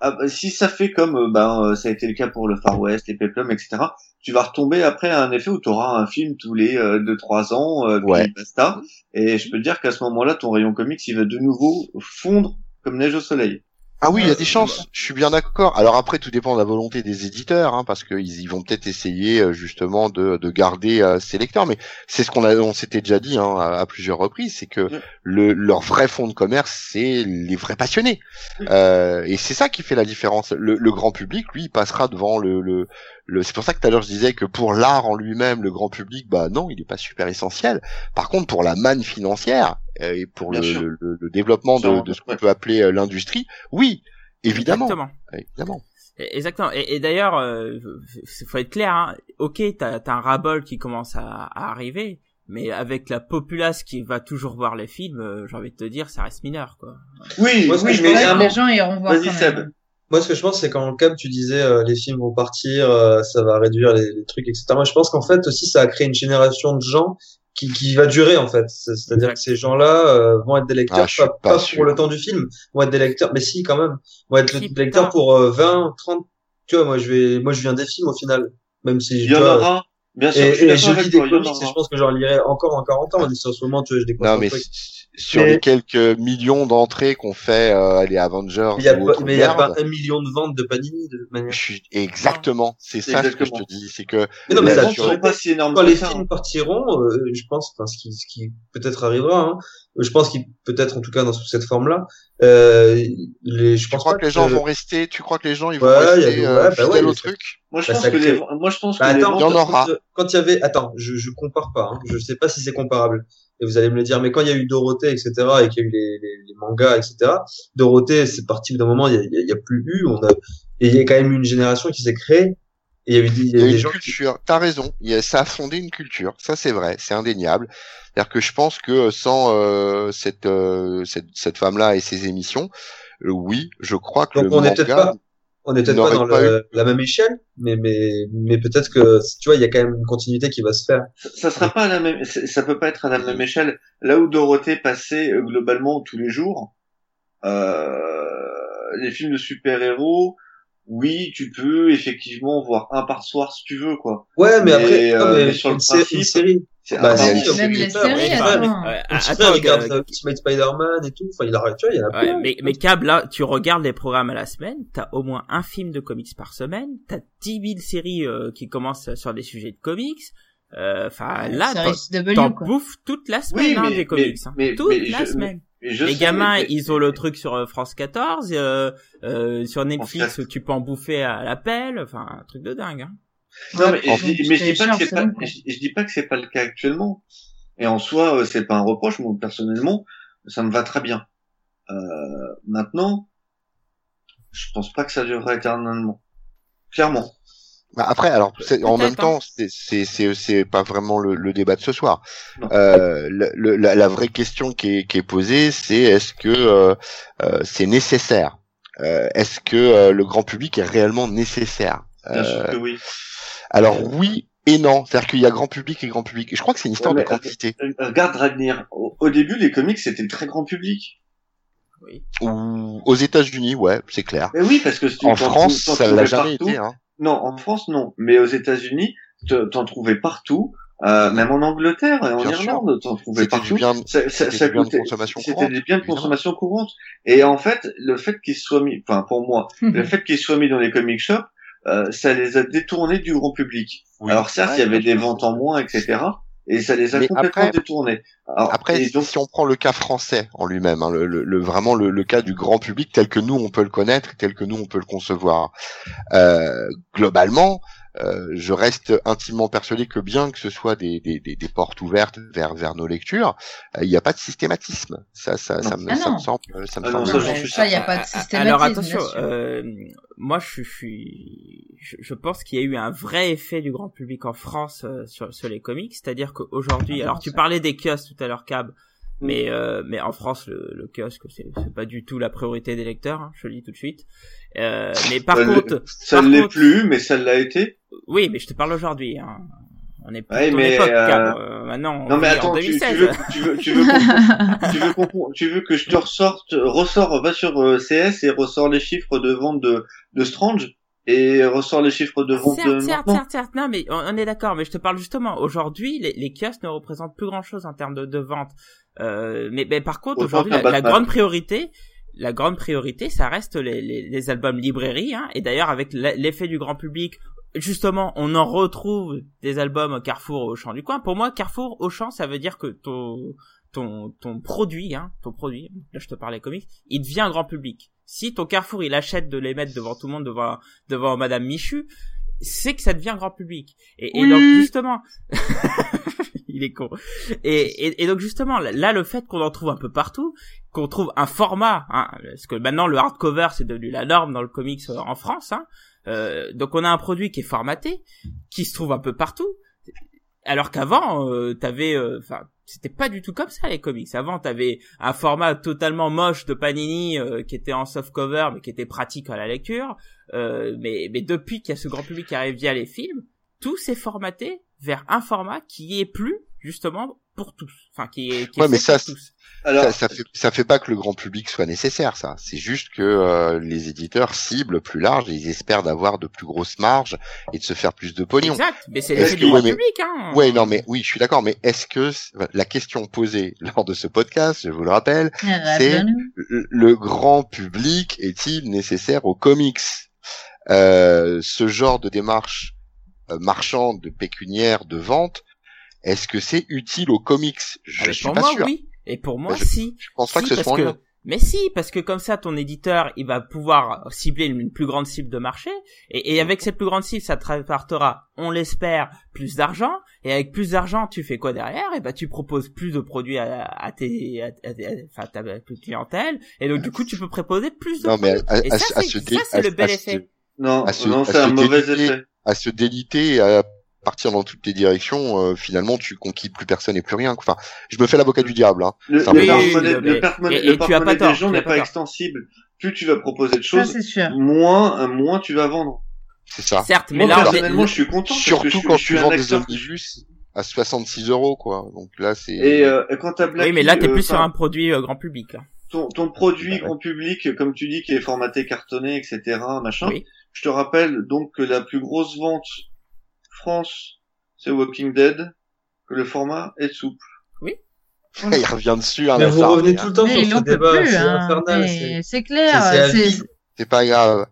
ah, bah, si ça fait comme euh, ben euh, ça a été le cas pour le Far West, les Peplum, etc. Tu vas retomber après à un effet où tu auras un film tous les euh, deux trois ans, euh, puis Ouais. basta. Et je peux te dire qu'à ce moment-là, ton rayon comics, il va de nouveau fondre comme neige au soleil. Ah oui, il y a Euh, des chances. Je suis bien d'accord. Alors après, tout dépend de la volonté des éditeurs, hein, parce qu'ils ils vont peut-être essayer euh, justement de, de garder euh, ces lecteurs. Mais c'est ce qu'on a, on s'était déjà dit hein, à, à plusieurs reprises, c'est que Mm. le, leur vrai fond de commerce, c'est les vrais passionnés. Oui. Euh, et c'est ça qui fait la différence. Le, le grand public, lui, il passera devant le. le, le c'est pour ça que tout à l'heure je disais que pour l'art en lui-même, le grand public, bah non, il n'est pas super essentiel. Par contre, pour la manne financière euh, et pour le, le, le- le développement de, de ce qu'on peut appeler euh, l'industrie, oui, évidemment. Exactement. Évidemment. Et- Exactement. Et, et d'ailleurs, euh, faut être clair. Hein. Ok, t'as as un rabol qui commence à, à arriver, mais avec la populace qui va toujours voir les films, euh, j'ai envie de te dire, ça reste mineur, quoi. Oui, Moi, ce que oui, je mais dire, les gens iront voir Vas-y, Seb. même. Moi, ce que je pense, c'est quand comme tu disais, euh, les films vont partir, euh, ça va réduire les, les trucs, etc. Moi, je pense qu'en fait aussi, ça a créé une génération de gens qui, qui va durer en fait. C'est- C'est-à-dire que ces gens-là euh, vont être des lecteurs, Ah, je suis pas, pas pour le temps du film, vont être des lecteurs, mais si quand même, vont être des lecteurs pour euh, 20, 30. Tu vois, moi, je vais, moi, je viens des films au final, même si Il tu y en aura. Bien sûr, Et, je et je lis des il comics et je pense que j'en lirai encore en 40 ans. En ce moment, tu vois, je découvre Non, mais sur les quelques millions d'entrées qu'on fait, euh, les Avengers, Il y a ou pas, mais il y a pas un million de ventes de Panini de manière. je suis exactement. C'est ça ce que je te dis, c'est que Mais non, mais ça Les pas si quand que les ça, films hein. partiront, euh, je pense, enfin, ce qui, ce qui peut-être arrivera, hein, je pense qu'il peut-être en tout cas dans cette forme-là, euh, les, je tu pense crois pas que les gens vont rester, tu crois que les gens ils vont Ouais, il y a rester des- euh, ouais, bah ouais, au truc? Moi, je Bah, pense que crée- les, moi, je pense que Bah, les attends, il y en aura. Quand, quand il y avait, attends, je, je compare pas, hein, je sais pas si c'est comparable. Et vous allez me le dire, mais quand il y a eu Dorothée, etc., et qu'il y a eu les, les, les mangas, etc., Dorothée, c'est parti d'un moment, il y a, y a- plus eu, on a, et il y a quand même une génération qui s'est créée, et il y a eu des, il y a y a des une gens qui, culture. T'as raison. Il y a, ça a fondé une culture. Ça c'est vrai, c'est indéniable. C'est-à-dire que je pense que sans euh, cette, euh, cette cette femme-là et ses émissions, euh, oui, je crois que donc le on est peut-être manga. pas, on est peut-être pas dans pas le- la même échelle, mais, mais, mais peut-être que, tu vois, il y a quand même une continuité qui va se faire. ça, ça sera pas à la même, ça peut pas être à la même échelle. Là où Dorothée passait euh, globalement tous les jours, euh, les films de super-héros, oui, tu peux effectivement voir un par soir si tu veux, quoi. Ouais, mais, Mais, après, non, euh, mais mais sur le une, sé- une principe, série. C'est Bah, Même les séries, attends. regarde Ultimate Spider-Man et tout. Enfin, il a, tu vois, il y a Ouais, plein. mais, mais Cab, là, tu regardes les programmes à la semaine, t'as au moins un film de comics par semaine, t'as 10 000 séries euh, qui commencent sur des sujets de comics. Euh, Enfin, là, t'en- bouffes toute la semaine hein, des comics. mais- hein. mais- toute mais la je- semaine. Les sais, gamins, mais- ils ont le truc sur euh, France 14, euh, euh, sur Netflix, où tu peux en bouffer à l'appel, enfin, un truc de dingue. Hein. Non, mais, je, dis- mais je dis pas que c'est pas, je, je dis pas que c'est pas le cas actuellement. Et en soi, euh, c'est pas un reproche. Moi, personnellement, ça me va très bien. Euh, maintenant, je pense pas que ça durera éternellement. Clairement. Bah, après, alors en même temps, c'est c'est c'est c'est pas vraiment le, le débat de ce soir. Euh, le- le- la, la vraie question qui est qui est posée, c'est est-ce que euh, euh, c'est nécessaire? Euh, Est-ce que euh, le grand public est réellement nécessaire? Bien sûr Euh, que oui. Alors oui et non, c'est-à-dire qu'il y a grand public et grand public. Et je crois que c'est une histoire Ouais, de quantité. Euh, Regarde Dragnir. Au, au début, les comics c'était le très grand public. Oui. Ou aux États-Unis, ouais, c'est clair. Mais oui, parce que si tu En France, ça l'a jamais partout. été. Hein. Non, en France non, mais aux États-Unis, te- t'en trouvais partout. Euh, même en Angleterre et en Bien. Irlande, t'en trouvais C'était partout. c'était du bien de consommation C'était courante, des biens de consommation courante. Et en fait, le fait qu'ils soient mis, enfin pour moi, le fait qu'ils soient mis dans les comic shops, euh, ça les a détournés du grand public. Oui. Alors certes, Ouais, il y avait des ventes en moins, etc. Et ça les a Mais complètement après- détournés. Alors, Après, donc, si on prend le cas français en lui-même, hein, le, le- le- vraiment le, le cas du grand public tel que nous on peut le connaître, tel que nous on peut le concevoir, euh, globalement, euh, je reste intimement persuadé que bien que ce soit des, des, des, des portes ouvertes vers vers nos lectures, euh, il n'y a pas de systématisme. Ça, ça, ça, me, Ah ça me semble, ça me Ah semble. ça, Non, ça, il n'y a pas de Ah, systématisme. Alors attention, euh, moi je suis, je, je pense qu'il y a eu un vrai effet du grand public en France euh, sur, sur les comics, c'est-à-dire qu'aujourd'hui, Ah, alors tu parlais des kiosques tout à l'heure, Cab, mais euh, mais en France le, le kiosque c'est c'est pas du tout la priorité des lecteurs, hein, je le dis tout de suite. Euh, mais par Ça contre, ça ne l'est plus, mais ça l'a été. Oui, mais je te parle aujourd'hui. Hein. On est plus Ouais, mais, époque, euh. Euh, maintenant, on Non mais attends, tu, 2016. tu veux, tu veux, tu veux, tu veux, qu'on- tu veux que je te ressorte, ressors, va sur euh, CS et ressors les chiffres de vente de, de Strange et ressors les chiffres de vente de Certes, certes, certes, certes. Non, mais on, on est d'accord. Mais je te parle justement. Aujourd'hui, les, les kiosques ne représentent plus grand chose en termes de, de vente. Euh, mais, mais par contre, aujourd'hui, la, grande priorité, la grande priorité, ça reste les, les, les albums librairie. Hein. Et d'ailleurs, avec l'effet du grand public, justement, on en retrouve des albums Carrefour au champ du coin. Pour moi, Carrefour au champ, ça veut dire que ton ton ton produit, hein, ton produit. Là, je te parlais comics, il devient grand public. Si ton Carrefour il achète de les mettre devant tout le monde, devant devant Madame Michu, c'est que ça devient grand public. Et, et Oui. donc justement, il est con. Et, et, et donc justement, là, là, le fait qu'on en trouve un peu partout, qu'on trouve un format, hein, parce que maintenant le hardcover c'est devenu la norme dans le comics euh, en France, hein, euh, donc on a un produit qui est formaté, qui se trouve un peu partout, alors qu'avant, euh, t'avais, euh, enfin, c'était pas du tout comme ça les comics. Avant, t'avais un format totalement moche de Panini euh, qui était en softcover mais qui était pratique à la lecture. Mais, mais depuis qu'il y a ce grand public qui arrive via les films, tout s'est formaté vers un format qui est plus justement pour tous, enfin qui est, qui est Ouais, mais ça, pour tous. Alors, ça, ça fait ça fait pas que le grand public soit nécessaire, ça. C'est juste que euh, les éditeurs ciblent plus large et ils espèrent d'avoir de plus grosses marges et de se faire plus de pognon. Exact, mais c'est du grand ouais, public, hein. Ouais, non, mais oui, je suis d'accord. Mais est-ce que la question posée lors de ce podcast, je vous le rappelle, c'est le, le grand public est-il nécessaire aux comics? Euh, Ce genre de démarche euh, marchande, de pécuniaire, de vente, est-ce que c'est utile aux comics? Je Ah, suis pour pas moi, sûr. oui. Et pour moi, Bah, je- si. Je pense pas Si, que ce soit que-. Mais si, parce que comme ça, ton éditeur, il va pouvoir cibler une, plus grande cible de marché, et, et avec cette plus grande cible, ça te rapportera, on l'espère, plus d'argent, et avec plus d'argent, tu fais quoi derrière? Et ben, tu proposes plus de produits à, à tes, à, à- ta clientèle, et donc du coup, tu peux proposer plus de Non, mais produits. et à- ça, à c'est le bel effet. non, à se- non, à c'est un mauvais effet. à se déliter, à partir dans toutes les directions, euh, finalement, tu conquis plus personne et plus rien. Enfin, je me fais l'avocat du diable. Hein. Le, le porte-monnaie le tort, des gens n'est pas pas extensible. Plus tu vas proposer de choses, moins, euh, moins tu vas vendre. C'est ça. Certes, mais Moi, là, personnellement, je suis content parce que Surtout je, suis- quand je suis tu un vends des acteur. omnibus à 66 euros, quoi. Donc là, c'est. Et euh, quand t'as Blacky, oui, mais là, t'es euh, plus sur un produit euh, grand public, là. ton, ton produit grand public, comme tu dis, qui est formaté, cartonné, etc., machin. Oui. Je te rappelle donc que la plus grosse vente France, c'est Walking Dead, que le format est souple. Il revient dessus, hein, Mais vous revenez tout le temps Mais sur ce débat, plus, c'est hein. infernal. C'est- C'est clair, c'est pas grave.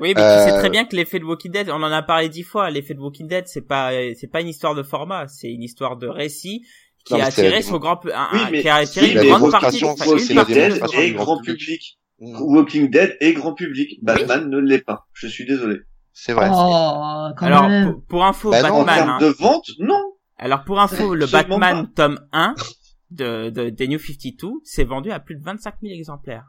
Oui, mais tu Euh, sais très bien que l'effet de Walking Dead, on en a parlé dix fois, l'effet de Walking Dead, c'est pas, c'est pas une histoire de format, c'est une histoire de récit qui Non, a attiré son grand, Oui, un- mais- qui a attiré oui, une grande partie, enfin, c'est une partie. Dead démonstration est du grand public. public. Mmh. Walking Dead est grand public. Batman ne l'est pas. Je suis désolé. C'est vrai. Oh, quand Alors, même. pour, pour info, Bah non, En Batman, termes hein. de vente, non. alors pour info, le Batman tome 1 de, de, des New 52 s'est vendu à plus de 25 000 exemplaires.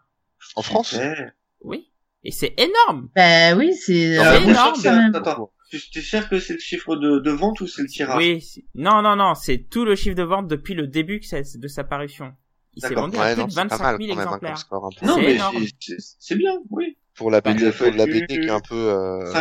En France Eh. Oui. Et c'est énorme. Bah oui, c'est euh, T'es énorme, que c'est- quand même. Attends, tu es sûr que c'est le chiffre de, de vente ou c'est le tirage Oui. Non, non, non, c'est tout le chiffre de vente depuis le début que de sa parution. Il s'est D'accord. vendu à plus non, de c'est pas 25 mal 000 quand même, hein, exemplaires. peu. Non, mais c'est bien, oui. Pour la BD, pour la fallu- BD qui est un peu, euh,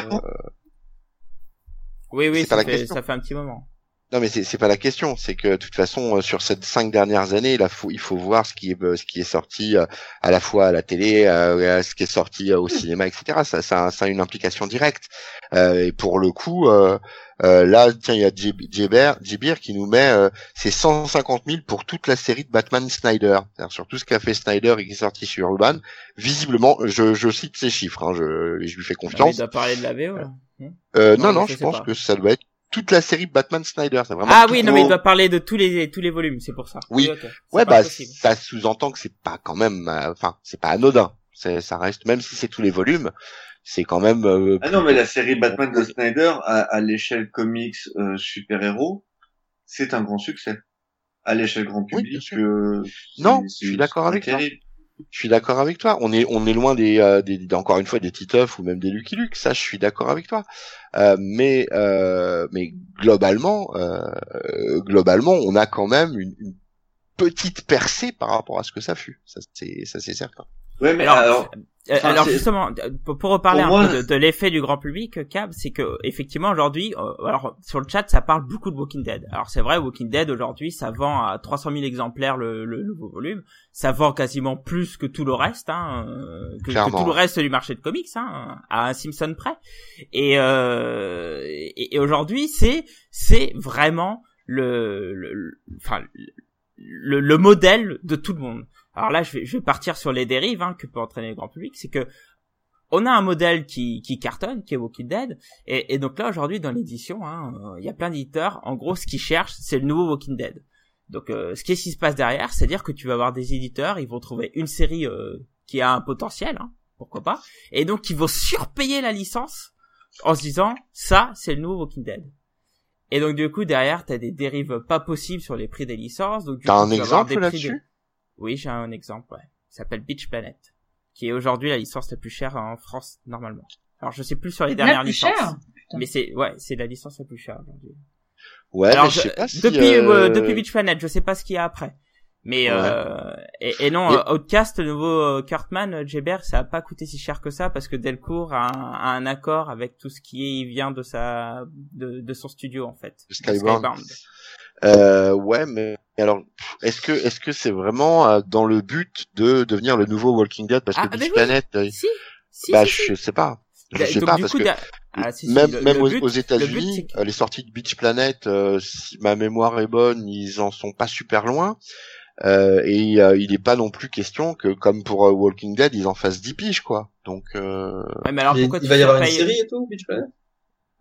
Oui, oui, la fait, ça fait un petit moment. Non mais c'est pas la question, c'est que de toute façon euh, sur ces cinq dernières années, là, faut, il faut voir ce qui est euh, ce qui est sorti euh, à la fois à la télé, euh, ce qui est sorti au cinéma, etc. Ça, ça, ça a une implication directe. Euh, et pour le coup, euh, euh, là, tiens, il y a Jib- Jibir, qui nous met euh, c'est 150 000 pour toute la série de Batman Snyder, sur tout ce qu'a fait Snyder et qui est sorti sur Urban. Visiblement, je, je cite ces chiffres, hein, je, je lui fais Ah, il confiance. doit parler de la VO. Euh, Non, non, non, je pense pas. que ça doit être toute la série Batman Snyder. C'est vraiment Ah oui, non, mais il doit parler de tous les, tous les volumes, c'est pour ça. Oui. Ouais, bah possible. ça sous-entend que c'est pas quand même, euh, enfin, c'est pas anodin. C'est, ça reste, même si c'est tous les volumes, c'est quand même. euh, Ah non, mais la série Batman de Snyder, à, à l'échelle comics euh, super-héros, c'est un grand succès. À l'échelle grand public, euh, Non, je suis d'accord avec toi. Je suis d'accord avec toi. On est, on est loin des, euh, des, des- encore une fois, des Titeuf ou même des Lucky Luke. Ça, je suis d'accord avec toi. Euh, mais, euh, mais globalement, euh, globalement, on a quand même une, une petite percée par rapport à ce que ça fut. Ça, c'est, ça, c'est certain. Ouais, mais Alors, alors, Enfin, alors justement, euh, pour, pour reparler Pour un moi- peu de, de l'effet du grand public, euh, Cab, c'est que effectivement aujourd'hui, euh, alors sur le chat, ça parle beaucoup de Walking Dead. Alors c'est vrai, Walking Dead aujourd'hui, ça vend à 300 000 exemplaires le, le nouveau volume. Ça vend quasiment plus que tout le reste, hein, euh, que, que tout le reste du marché de comics, hein, à un Simpson près. Et, euh, et, et aujourd'hui, c'est c'est vraiment le, le, le- enfin le, le modèle de tout le monde. Alors là, je vais, je vais partir sur les dérives hein, que peut entraîner le grand public. C'est que on a un modèle qui, qui cartonne, qui est Walking Dead, et, et donc là aujourd'hui dans l'édition, hein, euh, il y a plein d'éditeurs. En gros, ce qu'ils cherchent, c'est le nouveau Walking Dead. Donc, euh, ce qui se passe derrière, c'est-à-dire que tu vas avoir des éditeurs, ils vont trouver une série euh, qui a un potentiel, hein, pourquoi pas, et donc ils vont surpayer la licence en se disant ça, c'est le nouveau Walking Dead. Et donc du coup derrière, t'as des dérives pas possibles sur les prix des licences. Donc du T'as coup, un tu exemple des prix là-dessus? de- Oui, j'ai un exemple. Ouais. Il s'appelle Beach Planet, qui est aujourd'hui la licence la plus chère en France normalement. Alors je sais plus sur les La dernières plus licences, chère Putain. mais c'est ouais, c'est la licence la plus chère aujourd'hui. Ouais, Alors mais je sais pas si. depuis euh, euh, depuis Beach Planet, je sais pas ce qu'il y a après. Mais Ouais. euh, et, et non, Mais- Outcast, le nouveau euh, Kurtman, euh, Jeber, ça a pas coûté si cher que ça parce que Delcourt a un, a un accord avec tout ce qui est, vient de sa de, de son studio en fait. Skybound. Euh, ouais, mais alors, est-ce que est-ce que c'est vraiment euh, dans le but de devenir le nouveau Walking Dead parce Ah, que Beach oui. Planet, euh, Si, si, bah si, si. je sais pas, je Da- sais donc, pas parce coup, que ah, si, si, même le- même le aux, but- aux États-Unis, euh, les sorties de Beach Planet, euh, si ma mémoire est bonne, ils en sont pas super loin. Euh, et euh, il est pas non plus question que comme pour euh, Walking Dead, ils en fassent 10 piges quoi. Donc euh, Ouais, mais alors Mais pourquoi il tu va y avoir une série et tout, Beach Planet?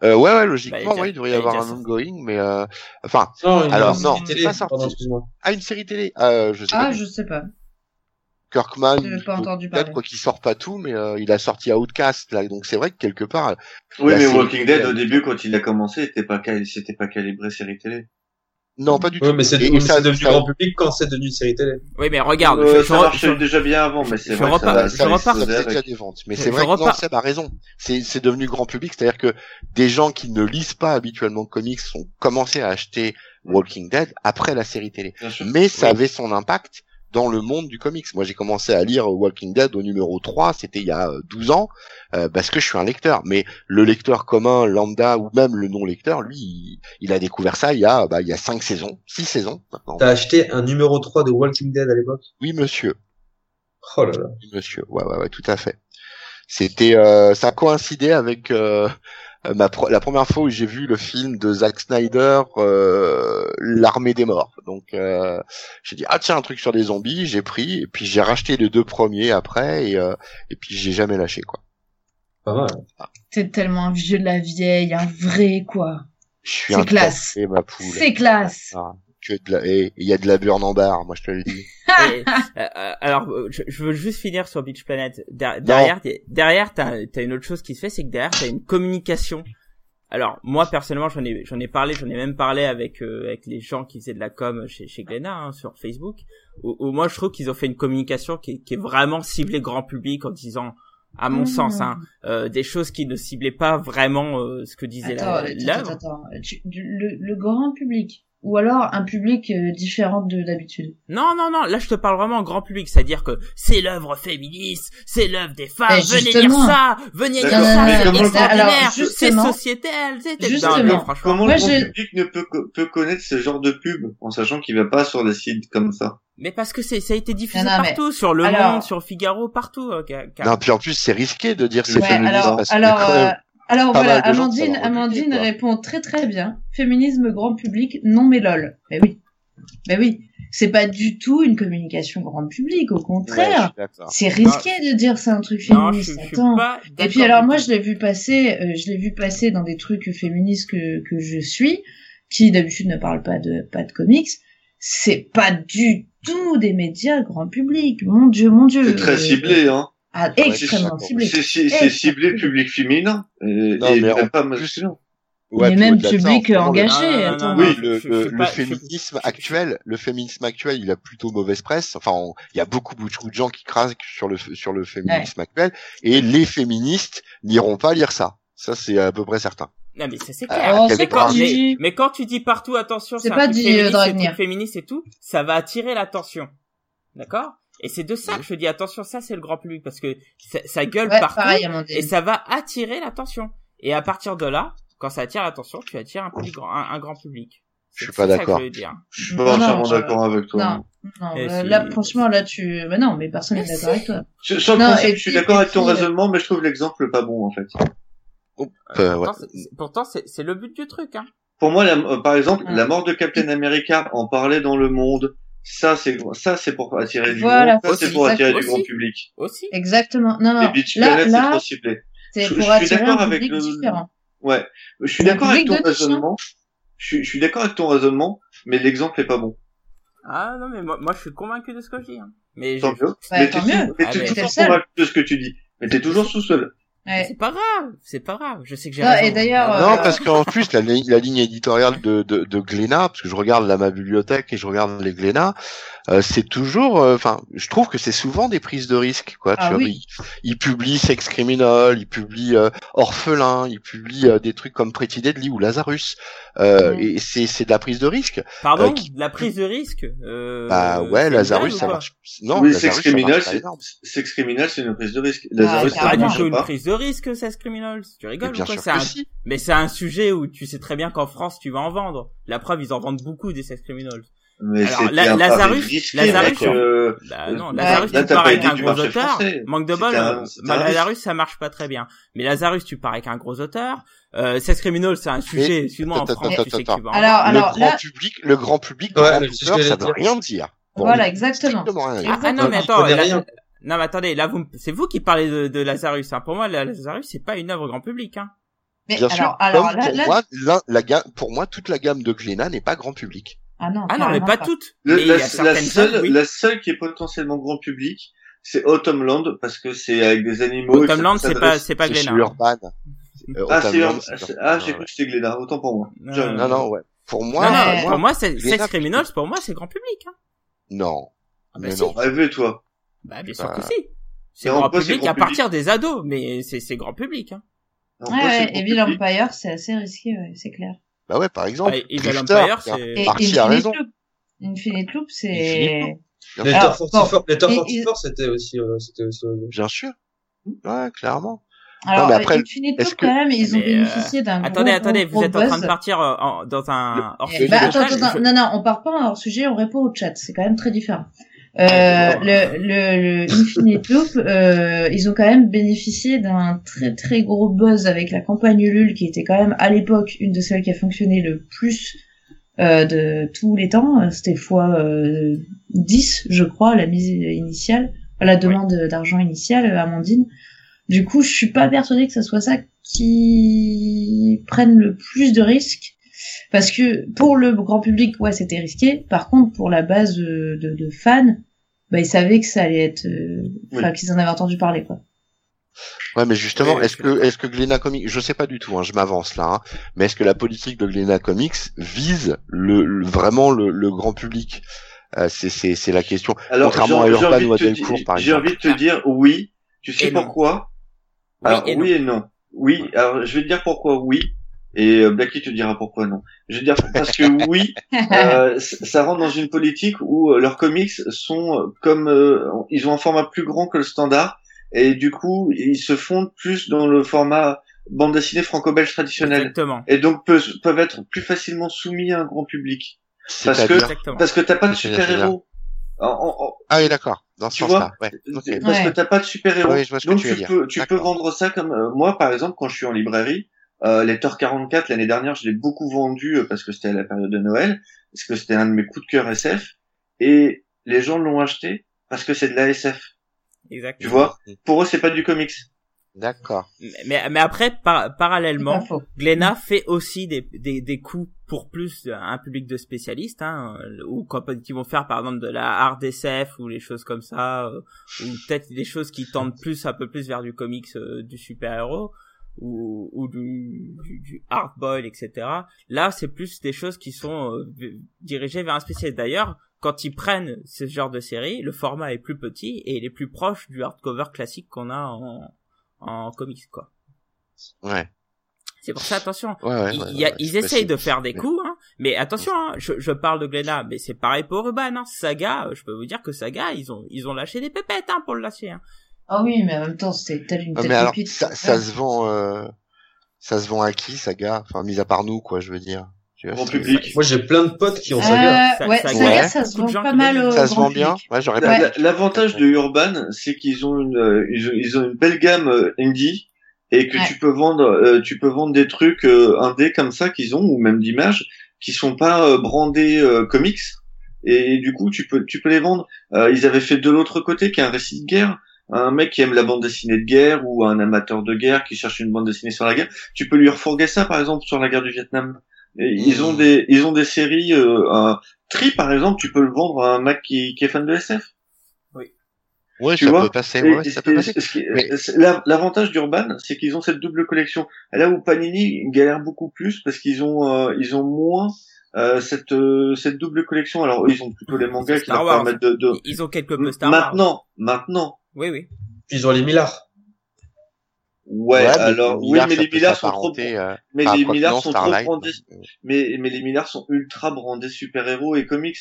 Euh, ouais ouais Bah, logiquement il y a- ouais, il devrait y a avoir un ongoing, mais euh, enfin Non, Alors, non, c'est pas sorti. Pardon, ah une série télé, euh, je sais Ah, pas. je sais pas. Kirkman, J'ai pas entendu peut-être parler. quoi qu'il sort pas tout, mais euh, il a sorti Outcast là, donc c'est vrai que quelque part. oui, la mais Walking Dead au début, quand il a commencé, c'était pas cal- c'était pas calibré série télé. Non, pas du tout. Oui, mais c'est ça- devenu ça- grand public quand c'est devenu une série télé. Oui, mais regarde, Euh, je, ça je- marchait je- déjà bien avant, mais c'est je vrai que repars- ça, je ça repars- ça faisait déjà des ventes. Mais c'est vrai que non, repars- Seb a raison. C'est, c'est devenu grand public, c'est-à-dire que des gens qui ne lisent pas habituellement de comics ont commencé à acheter Walking Dead après la série télé. Mais ça Oui. avait son impact dans le monde du comics. Moi, j'ai commencé à lire Walking Dead au numéro 3, c'était il y a euh, 12 ans, euh, parce que je suis un lecteur. Mais le lecteur commun, lambda, ou même le non-lecteur, lui, il, il a découvert ça il y a, bah, il y a 5 saisons, 6 saisons maintenant. T'as acheté un numéro 3 de Walking Dead à l'époque? Oui, monsieur. Oh là là. Oui, monsieur. Ouais, ouais, ouais, tout à fait. C'était, euh, ça coïncidait avec euh, euh, ma pro- la première fois où j'ai vu le film de Zack Snyder, euh, l'armée des morts. Donc, euh, j'ai dit ah tiens un truc sur des zombies, j'ai pris et puis j'ai racheté les deux premiers après et euh, et puis j'ai jamais lâché quoi. Pas mal. T'es tellement un vieux de la vieille, un vrai, quoi. Je suis C'est un classe. ma poule. C'est classe. Ah, que de la, et il y a de la burn en barre, moi je te le dis. Et, euh, alors, je, je veux juste finir sur Beach Planet. Der- derrière, derrière, t'as as une autre chose qui se fait, c'est que derrière, t'as une communication. Alors, moi personnellement, j'en ai, j'en ai parlé, j'en ai même parlé avec euh, avec les gens qui faisaient de la com chez chez Glénat hein, sur Facebook. Où, où moi, je trouve qu'ils ont fait une communication qui est, qui est vraiment ciblée grand public en disant, à mon Mmh. sens, hein, euh, des choses qui ne ciblaient pas vraiment euh, ce que disait Attends, la- attends, l'œuvre. attends, attends. Tu- du- le, le grand public. Ou alors un public euh, différent de d'habitude? Non, non, non, là je te parle vraiment grand public, c'est-à-dire que c'est l'œuvre féministe, c'est l'œuvre des femmes, Mais venez lire ça, venez lire ça, mais c'est comment- extraordinaire, c'est sociétal, c'est justement, Non, franchement. Comment Moi, le grand j'ai- public ne peut, peut connaître ce genre de pub en sachant qu'il va pas sur des sites comme ça? Mais parce que c'est, ça a été diffusé Non, non, mais- partout, sur Le alors- Monde, sur Figaro, partout. euh, car- car- Non, puis en plus, c'est risqué de dire c'est Ouais, féministe alors, parce euh, alors voilà, Amandine, Amandine public, répond très très bien. Féminisme grand public, non mais lol. Mais oui, mais oui, c'est pas du tout une communication grand public, au contraire. c'est risqué de dire c'est un truc non, je, féministe. je Attends. Et puis alors moi je l'ai vu passer, euh, je l'ai vu passer dans des trucs féministes que que je suis, qui d'habitude ne parlent pas de pas de comics. C'est pas du tout des médias grand public. Mon dieu, mon dieu. c'est très Euh, ciblé hein Ah, extrêmement c'est ciblé. c'est c'est ciblé public féminin et, Non, et mais en même pas plus- masculin Ouais, mais puis même au-delà de ça, public ce moment, engagé. Non, non, non, attends. non, Oui, le, pas- féminisme je- actuel, le féminisme actuel, il a plutôt mauvaise presse. Enfin, on- il y a beaucoup, beaucoup de gens qui craquent sur le sur le féminisme actuel, et les féministes n'iront pas lire ça. Ça, c'est à peu près certain. Non mais ça c'est Ah, clair. Quelque mais, quand, mais, mais quand tu dis partout attention, C'est pas dit, féministe, euh, féministe et tout, ça va attirer l'attention. D'accord? Et c'est de ça que je dis attention, ça c'est le grand public parce que ça, ça gueule Ouais, partout pareil, et ça va attirer l'attention. Et à partir de là, quand ça attire l'attention, tu attires un, public, un, un grand public. Je suis pas d'accord. je suis pas entièrement je- d'accord avec toi Non, non, Et euh, si- là, franchement, là, tu, bah non, mais personne n'est Mais d'accord avec toi. Sur, sur le Non, principe, et je suis d'accord avec ton puis, euh, raisonnement mais je trouve l'exemple pas bon en fait Euh, ouais. Pourtant, c'est- le but du truc. Hein. Pour moi, la- euh, par exemple, Ouais. la mort de Captain America en parlait dans le monde. Ça, c'est ça, c'est pour attirer du Voilà, monde. Ça, c'est pour attirer du grand public. Aussi. Exactement. Non, Les non. Beach Là, Planet, c'est trop ciblé. c'est je- pour je suis attirer d'accord un avec public le- différent. Ouais, je suis d'accord avec ton hein. raisonnement. Je suis, je suis d'accord avec ton raisonnement, mais l'exemple est pas bon. Ah non mais moi, moi je suis convaincu de ce que je dis. Hein. Mais Tant je- mieux. Ouais, mais tant t'es mieux. tou- mais Ah, toujours convaincu de ce que tu dis. Mais t'es toujours sous seul. Ouais. c'est pas grave, c'est pas grave. Je sais que j'ai Non, raison. et d'ailleurs, Ah, euh, Non, parce qu'en plus, la, la ligne éditoriale de, de, de Glénat, parce que je regarde là ma bibliothèque et je regarde les Glénat, euh, c'est toujours, euh, enfin, je trouve que c'est souvent des prises de risques, quoi. Ah tu vois, oui. ils, ils publient Sex Criminal, ils publient euh, Orphelin, ils publient euh, des trucs comme Pretty Deadly ou Lazarus, et c'est c'est de la prise de risque. Pardon, euh, qui- la prise de risque. Euh, bah ouais, Lazarus, ça marche. Non, oui, Lazarus, Sex Criminal, c'est. Sex Criminal, c'est une prise de risque. Lazarus, c'est ça Pas du marche tout une prise de risque, c'est Criminals. Tu Mais rigoles bien ou quoi sûr C'est que un... si. Mais c'est un sujet où tu sais très bien qu'en France tu vas en vendre. La preuve, ils en vendent beaucoup des sex criminals. Mais Alors, la- Lazarus- Lazarus, euh, Bah Euh, non. Lazarus Là, tu t'as pars pas avec dit un du gros auteur. français. Manque de bol. un- bah, un risque. Lazarus ça marche pas très bien. Mais Lazarus tu pars avec un gros auteur. Euh, sex criminal c'est un sujet. Excuse-moi en France attends, tu sais que attends. tu vas en Alors, vendre. le alors grand là, public, le grand public, Ouais, auteur, ça veut rien dire. Voilà, exactement. dire. Ah, ah, non mais attends. là- non attendez, là vous, c'est vous qui parlez de, de Lazarus. Hein. Pour moi, la- Lazarus c'est pas une œuvre grand public. Hein. Mais Bien alors, sûr, alors là, pour là, moi, la, la gamme, pour moi, toute la gamme de Glénat n'est pas grand public. Ah non, Ah non mais pas toutes. Le- mais la, seule, oui. la seule qui est potentiellement grand public, c'est Autumnland parce que c'est avec des animaux. ça Autumnland c'est pas c'est pas Glénat. Urban. Euh, Ah, c'est Urban, ah, j'ai cru que c'était Glénat, autant pour moi. Non, Non, non, ouais. Pour moi, Non, non, pour moi, c'est Sex Criminals, pour moi, c'est grand public. Hein. non. Ah bah Mais si. non. Rêvez, toi. Bah, bien sûr Bah, que si. C'est grand public à partir des ados, mais c'est grand public. Hein. Ouais, Evil Empire, c'est assez risqué, ouais, c'est clair. Bah ouais, par exemple. Bah, Evil Empire, c'est- Archie a Infinite raison. Loop. Infinite Loop, c'est... Les Thor bon, 44, les Thor et- 44, c'était aussi, euh, c'était aussi, euh, Bien sûr. Ouais, clairement. Alors, mais après, Infinite est-ce Loop, que- quand même, ils ont Mais, euh, bénéficié d'un gros, Attendez, gros, attendez, gros vous êtes en train de partir euh, en- dans un hors Eh sujet bah, attends, attends, je- non, non, on part pas hors sujet, on répond au chat, c'est quand même très différent. Euh, le, le, le Infinite Loop, euh, ils ont quand même bénéficié d'un très très gros buzz avec la campagne Ulule, qui était quand même à l'époque une de celles qui a fonctionné le plus euh, de tous les temps. C'était fois euh, 10, je crois, la mise initiale, la demande d'argent initiale, euh, Amandine. Du coup, je suis pas persuadée que ce soit ça qui prenne le plus de risques. Parce que pour le grand public, ouais, c'était risqué. Par contre, pour la base de, de, de fans, bah, ils savaient que ça allait être, euh, enfin, qu'ils en avaient entendu parler, quoi. Ouais, mais justement, est-ce que, est-ce que Glénat Comics, je sais pas du tout, hein, je m'avance là, hein, mais est-ce que la politique de Glénat Comics vise le, le- vraiment le, le grand public? Euh, C'est, c'est, c'est la question. Alors, Contrairement j'ai- à j'ai Urban ou à te Delcourt, dire- par J'ai exemple. envie de te dire oui. Tu sais Et non. pourquoi? Oui Alors, et oui et non. Oui, alors je vais te dire pourquoi oui. Et euh, Blacky te dira pourquoi non. Je veux dire parce que oui, euh, ça rentre dans une politique où euh, leurs comics sont euh, comme euh, ils ont un format plus grand que le standard et du coup ils se fondent plus dans le format bande dessinée franco-belge traditionnelle Exactement. et donc peuvent, peuvent être plus facilement soumis à un grand public parce que Exactement. parce que t'as pas de super héros. Ah oui, d'accord. Dans ce sens-là. Ouais. Parce Ouais. que t'as pas de super héros. Oui, je vois ce que Donc tu veux tu dire. peux tu peux vendre ça comme euh, moi par exemple quand je suis en librairie, euh, les Thor 44 l'année dernière je l'ai beaucoup vendu euh, parce que c'était à la période de Noël, parce que c'était un de mes coups de cœur SF et les gens l'ont acheté parce que c'est de la SF. Tu Exactement. vois? Pour eux c'est pas du comics. D'accord. Mais, mais après, par- parallèlement. Glénat fait aussi des, des, des coups pour plus un public de spécialistes, hein, ou quand, qui vont faire par exemple de la hard SF ou les choses comme ça, euh, ou peut-être des choses qui tendent plus un peu plus vers du comics euh, du super-héros ou, ou du, du, du hard boil, etc. Là, c'est plus des choses qui sont euh, dirigées vers un spécialiste. D'ailleurs, quand ils prennent ce genre de série, le format est plus petit et il est plus proche du hardcover classique qu'on a en, en comics, quoi. Ouais. C'est pour ça, attention, Ouais, ouais. ils, ouais, a- ils essayent de faire des coups, hein, mais attention, hein, je, je parle de Glenna, mais c'est pareil pour Urban, hein, Saga, je peux vous dire que Saga, ils ont, ils ont lâché des pépettes, hein, pour le lâcher, hein. Ah oui, mais en même temps, c'était tel une Ah, telle mais alors, ça, ça se vend, euh, ça se vend à qui, Saga? Enfin, mis à part nous, quoi, je veux dire. Tu vois, Grand public. Moi, j'ai plein de potes qui ont Euh, saga. Ça- ouais, ça- Saga, ouais. ça se vend pas mal au Ça se vend bien. Ouais, j'aurais pas la- L'avantage de Urban, c'est qu'ils ont une, euh, ils ont, ils ont une belle gamme euh, indie et que Ouais. tu peux vendre, euh, tu peux vendre des trucs euh, indés comme ça qu'ils ont ou même d'images qui sont pas euh, brandés euh, comics et du coup tu peux, tu peux les vendre. Euh, ils avaient fait de l'autre côté qui est un récit de guerre. Un mec qui aime la bande dessinée de guerre ou un amateur de guerre qui cherche une bande dessinée sur la guerre, tu peux lui refourguer ça par exemple sur la guerre du Vietnam. Et Ils ont Mmh. des, ils ont des séries. Euh, un Tri par exemple, tu peux le vendre à un mec qui, qui est fan de SF. Ouais, tu ça vois, peut passer, ouais, ça peut passer. Mais- L'avantage d'Urban, c'est qu'ils ont cette double collection. Là où Panini galère beaucoup plus parce qu'ils ont euh, ils ont moins euh, cette euh, cette double collection. Alors eux, ils ont plutôt les mangas qui leur permettent de, de... Ils ont quelques peu Star Wars. maintenant maintenant. Oui, oui. Puis ils ont les milliards. Ouais, alors oui, Millard, mais les peut milliards sont trop euh, mais les non, sont trop Starlight, brandés euh, mais mais les milliards sont ultra brandés super-héros et comics.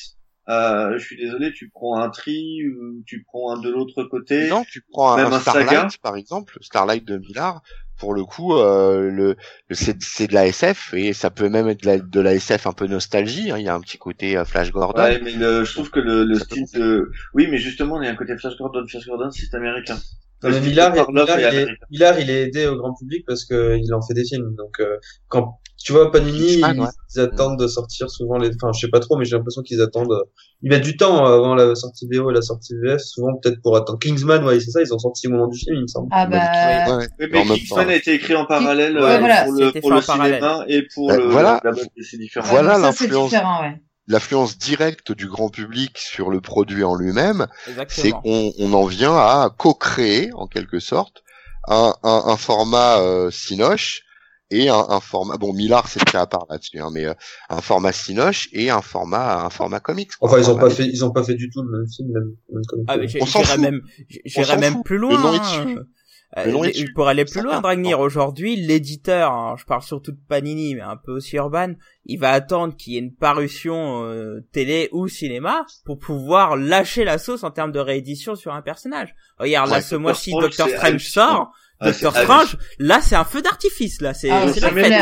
Euh, je suis désolé, tu prends un tri, ou tu prends un de l'autre côté. Non, tu prends un, Starlight, Saga. par exemple, Starlight de Millard, pour le coup, euh, le, le c'est, c'est de la SF, et ça peut même être de la, de la SF un peu nostalgie, hein, il y a un petit côté euh, Flash Gordon. Ouais, mais le, je trouve que le, le style de... Oui, mais justement, il y a un côté Flash Gordon. Flash Gordon, c'est américain. Le Millard, Millard, est il est. Millard, il est aidé au grand public parce que il en fait des films. Donc, euh, quand tu vois Panini, ils, ouais. ils attendent de sortir souvent les. Enfin, je sais pas trop, mais j'ai l'impression qu'ils attendent. euh, Ils mettent du temps avant la sortie VO et la sortie VF, souvent peut-être pour attendre. Kingsman, ouais, c'est ça, ils ont sorti au moment du film, il me semble. Ah bah, Ouais, ouais. Oui, Mais Kingsman temps, a été écrit en parallèle Ouais, euh, voilà, pour le, pour parallèle. cinéma et pour Bah, le, voilà. la bande c'est différent. Voilà l'influence. différent, ouais. L'influence directe du grand public sur le produit en lui-même, c'est qu'on on en vient à co-créer, en quelque sorte, un, un, un format euh, Cinoche et un, un format bon Millard c'est le cas à part là-dessus hein, mais euh, un format Cinoche et un format un format comics. Enfin, ils ont pas fait, ils ont pas fait du tout le même film, même, même comme Ah, mais On s'en fout. même, j'irais même fout. plus Le loin. nom est hein. dessus. Euh, Le nom est dessus. pour aller plus loin. Dragnir, aujourd'hui, l'éditeur, hein, je parle surtout de Panini, mais un peu aussi Urban, il va attendre qu'il y ait une parution euh, télé ou cinéma pour pouvoir lâcher la sauce en termes de réédition sur un personnage. Regarde, là, ce mois-ci, Doctor Strange hallucinant. Sort. Ah, c'est Doctor Strange, là, c'est un feu d'artifice, là. C'est Ah, c'est la fête.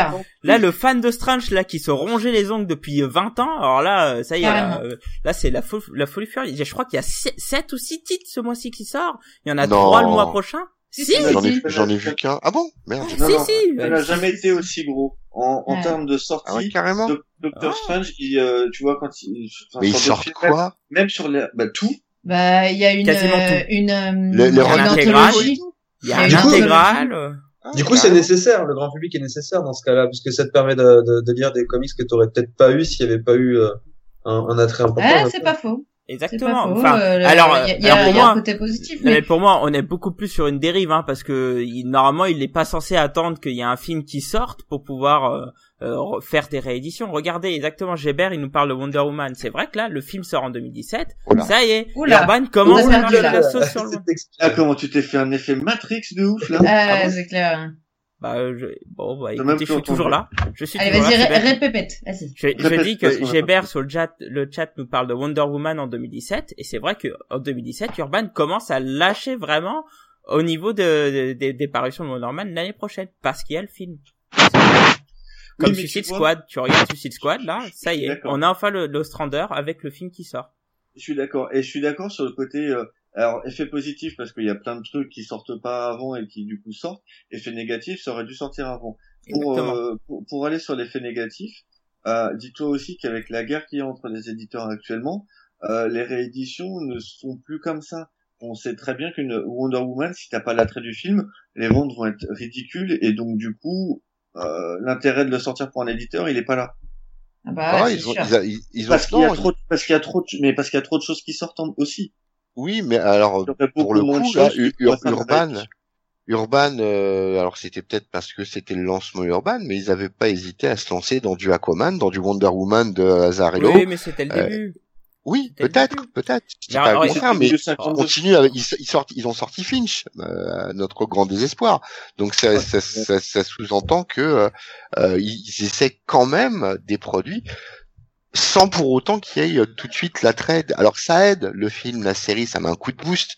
Là, le fan de Strange, là, qui se rongeait les ongles depuis 20 ans, alors là, euh, ça y est, là, euh, là, c'est la, fo- la folie furieuse. Je crois qu'il y a 7 ou 6 titres ce mois-ci qui sort. Il y en a Non. 3 le mois prochain. Si, Si, si, J'en ai, si. ai vu qu'un. Ah bon? Merde. Non, si, non, si. ça n'a jamais été aussi gros. En, en Ouais. termes de sortie, Ah ouais, carrément. Doc- Doctor Ah. Strange, il, euh, tu vois, quand il, enfin, Mais le sortent film, quoi Même sur les, bah, tout. Bah, il y a une, euh, une, euh, Le- une le run anthologie. Il y a Mais un du coup, intégral. Ah, Du coup, c'est carrément. nécessaire, le grand public est nécessaire dans ce cas-là, puisque ça te permet de, de, de lire des comics que t'aurais peut-être pas eu s'il y avait pas eu euh, un, un attrait important. Ouais, maintenant. c'est pas faux. C'est pas Exactement. faux. Enfin, euh, alors, il y a, y alors a, pour il y a moi, un côté positif, mais mais pour moi, on est beaucoup plus sur une dérive, hein, parce que il, normalement, il n'est pas censé attendre qu'il y ait un film qui sorte pour pouvoir euh, euh, re- faire des rééditions. Regardez, exactement, Gébert, il nous parle de Wonder Woman. C'est vrai que là, le film sort en 2017. Oula. Ça y est, Oula. Urban commence Oula, à marcher oula. la sauce sur le. Ah, comment tu t'es fait un effet Matrix de ouf, là? ah, Ah c'est clair. Bah, je... bon, bah, écoutez, je suis toujours là. Je suis Allez, toujours vas-y, répète, vas-y. Je, je dis que Gébert sur le chat, le chat nous parle de Wonder Woman en 2017 et c'est vrai que en 2017, Urban commence à lâcher vraiment au niveau de, de- des- des parutions de Wonder Woman l'année prochaine parce qu'il y a le film. Comme Suicide tu Squad, tu regardes Suicide Squad là, ça y est, on a enfin le, le Strander avec le film qui sort. Je suis d'accord. Et je suis d'accord sur le côté, euh, alors, effet positif parce qu'il y a plein de trucs qui sortent pas avant et qui du coup sortent. Effet négatif, ça aurait dû sortir avant. Pour, euh, pour, pour aller sur l'effet négatif, euh, dis-toi aussi qu'avec la guerre qu'il y a entre les éditeurs actuellement, euh, les rééditions ne sont plus comme ça. On sait très bien qu'une Wonder Woman, si t'as pas l'attrait du film, les ventes vont être ridicules et donc du coup, euh, l'intérêt de le sortir pour un éditeur, il est pas là. Ah bah, Ah, ouais, ils ont, sûr. ils, a- ils- ils ont, Parce qu'il y a trop, de- parce qu'il y a trop, de, mais parce qu'il y a trop de choses qui sortent en- aussi. oui, mais alors, pour le coup, là, Ur- Urban. Urban, euh, alors c'était peut-être parce que c'était le lancement Urban, mais ils avaient pas hésité à se lancer dans du Aquaman, dans du Wonder Woman de Azarello. Oui, mais c'était le Euh, début. Oui, peut-être, peut-être. Je dis Mais pas le contraire, 52. continue avec, ils, ils sortent, ils ont sorti Finch, euh, à notre grand désespoir. Donc ça, Ouais. ça, ça, ça sous-entend que euh, euh, ils essaient quand même des produits sans pour autant qu'il y ait euh, tout de suite la trade. Alors ça aide le film, la série, ça met un coup de boost,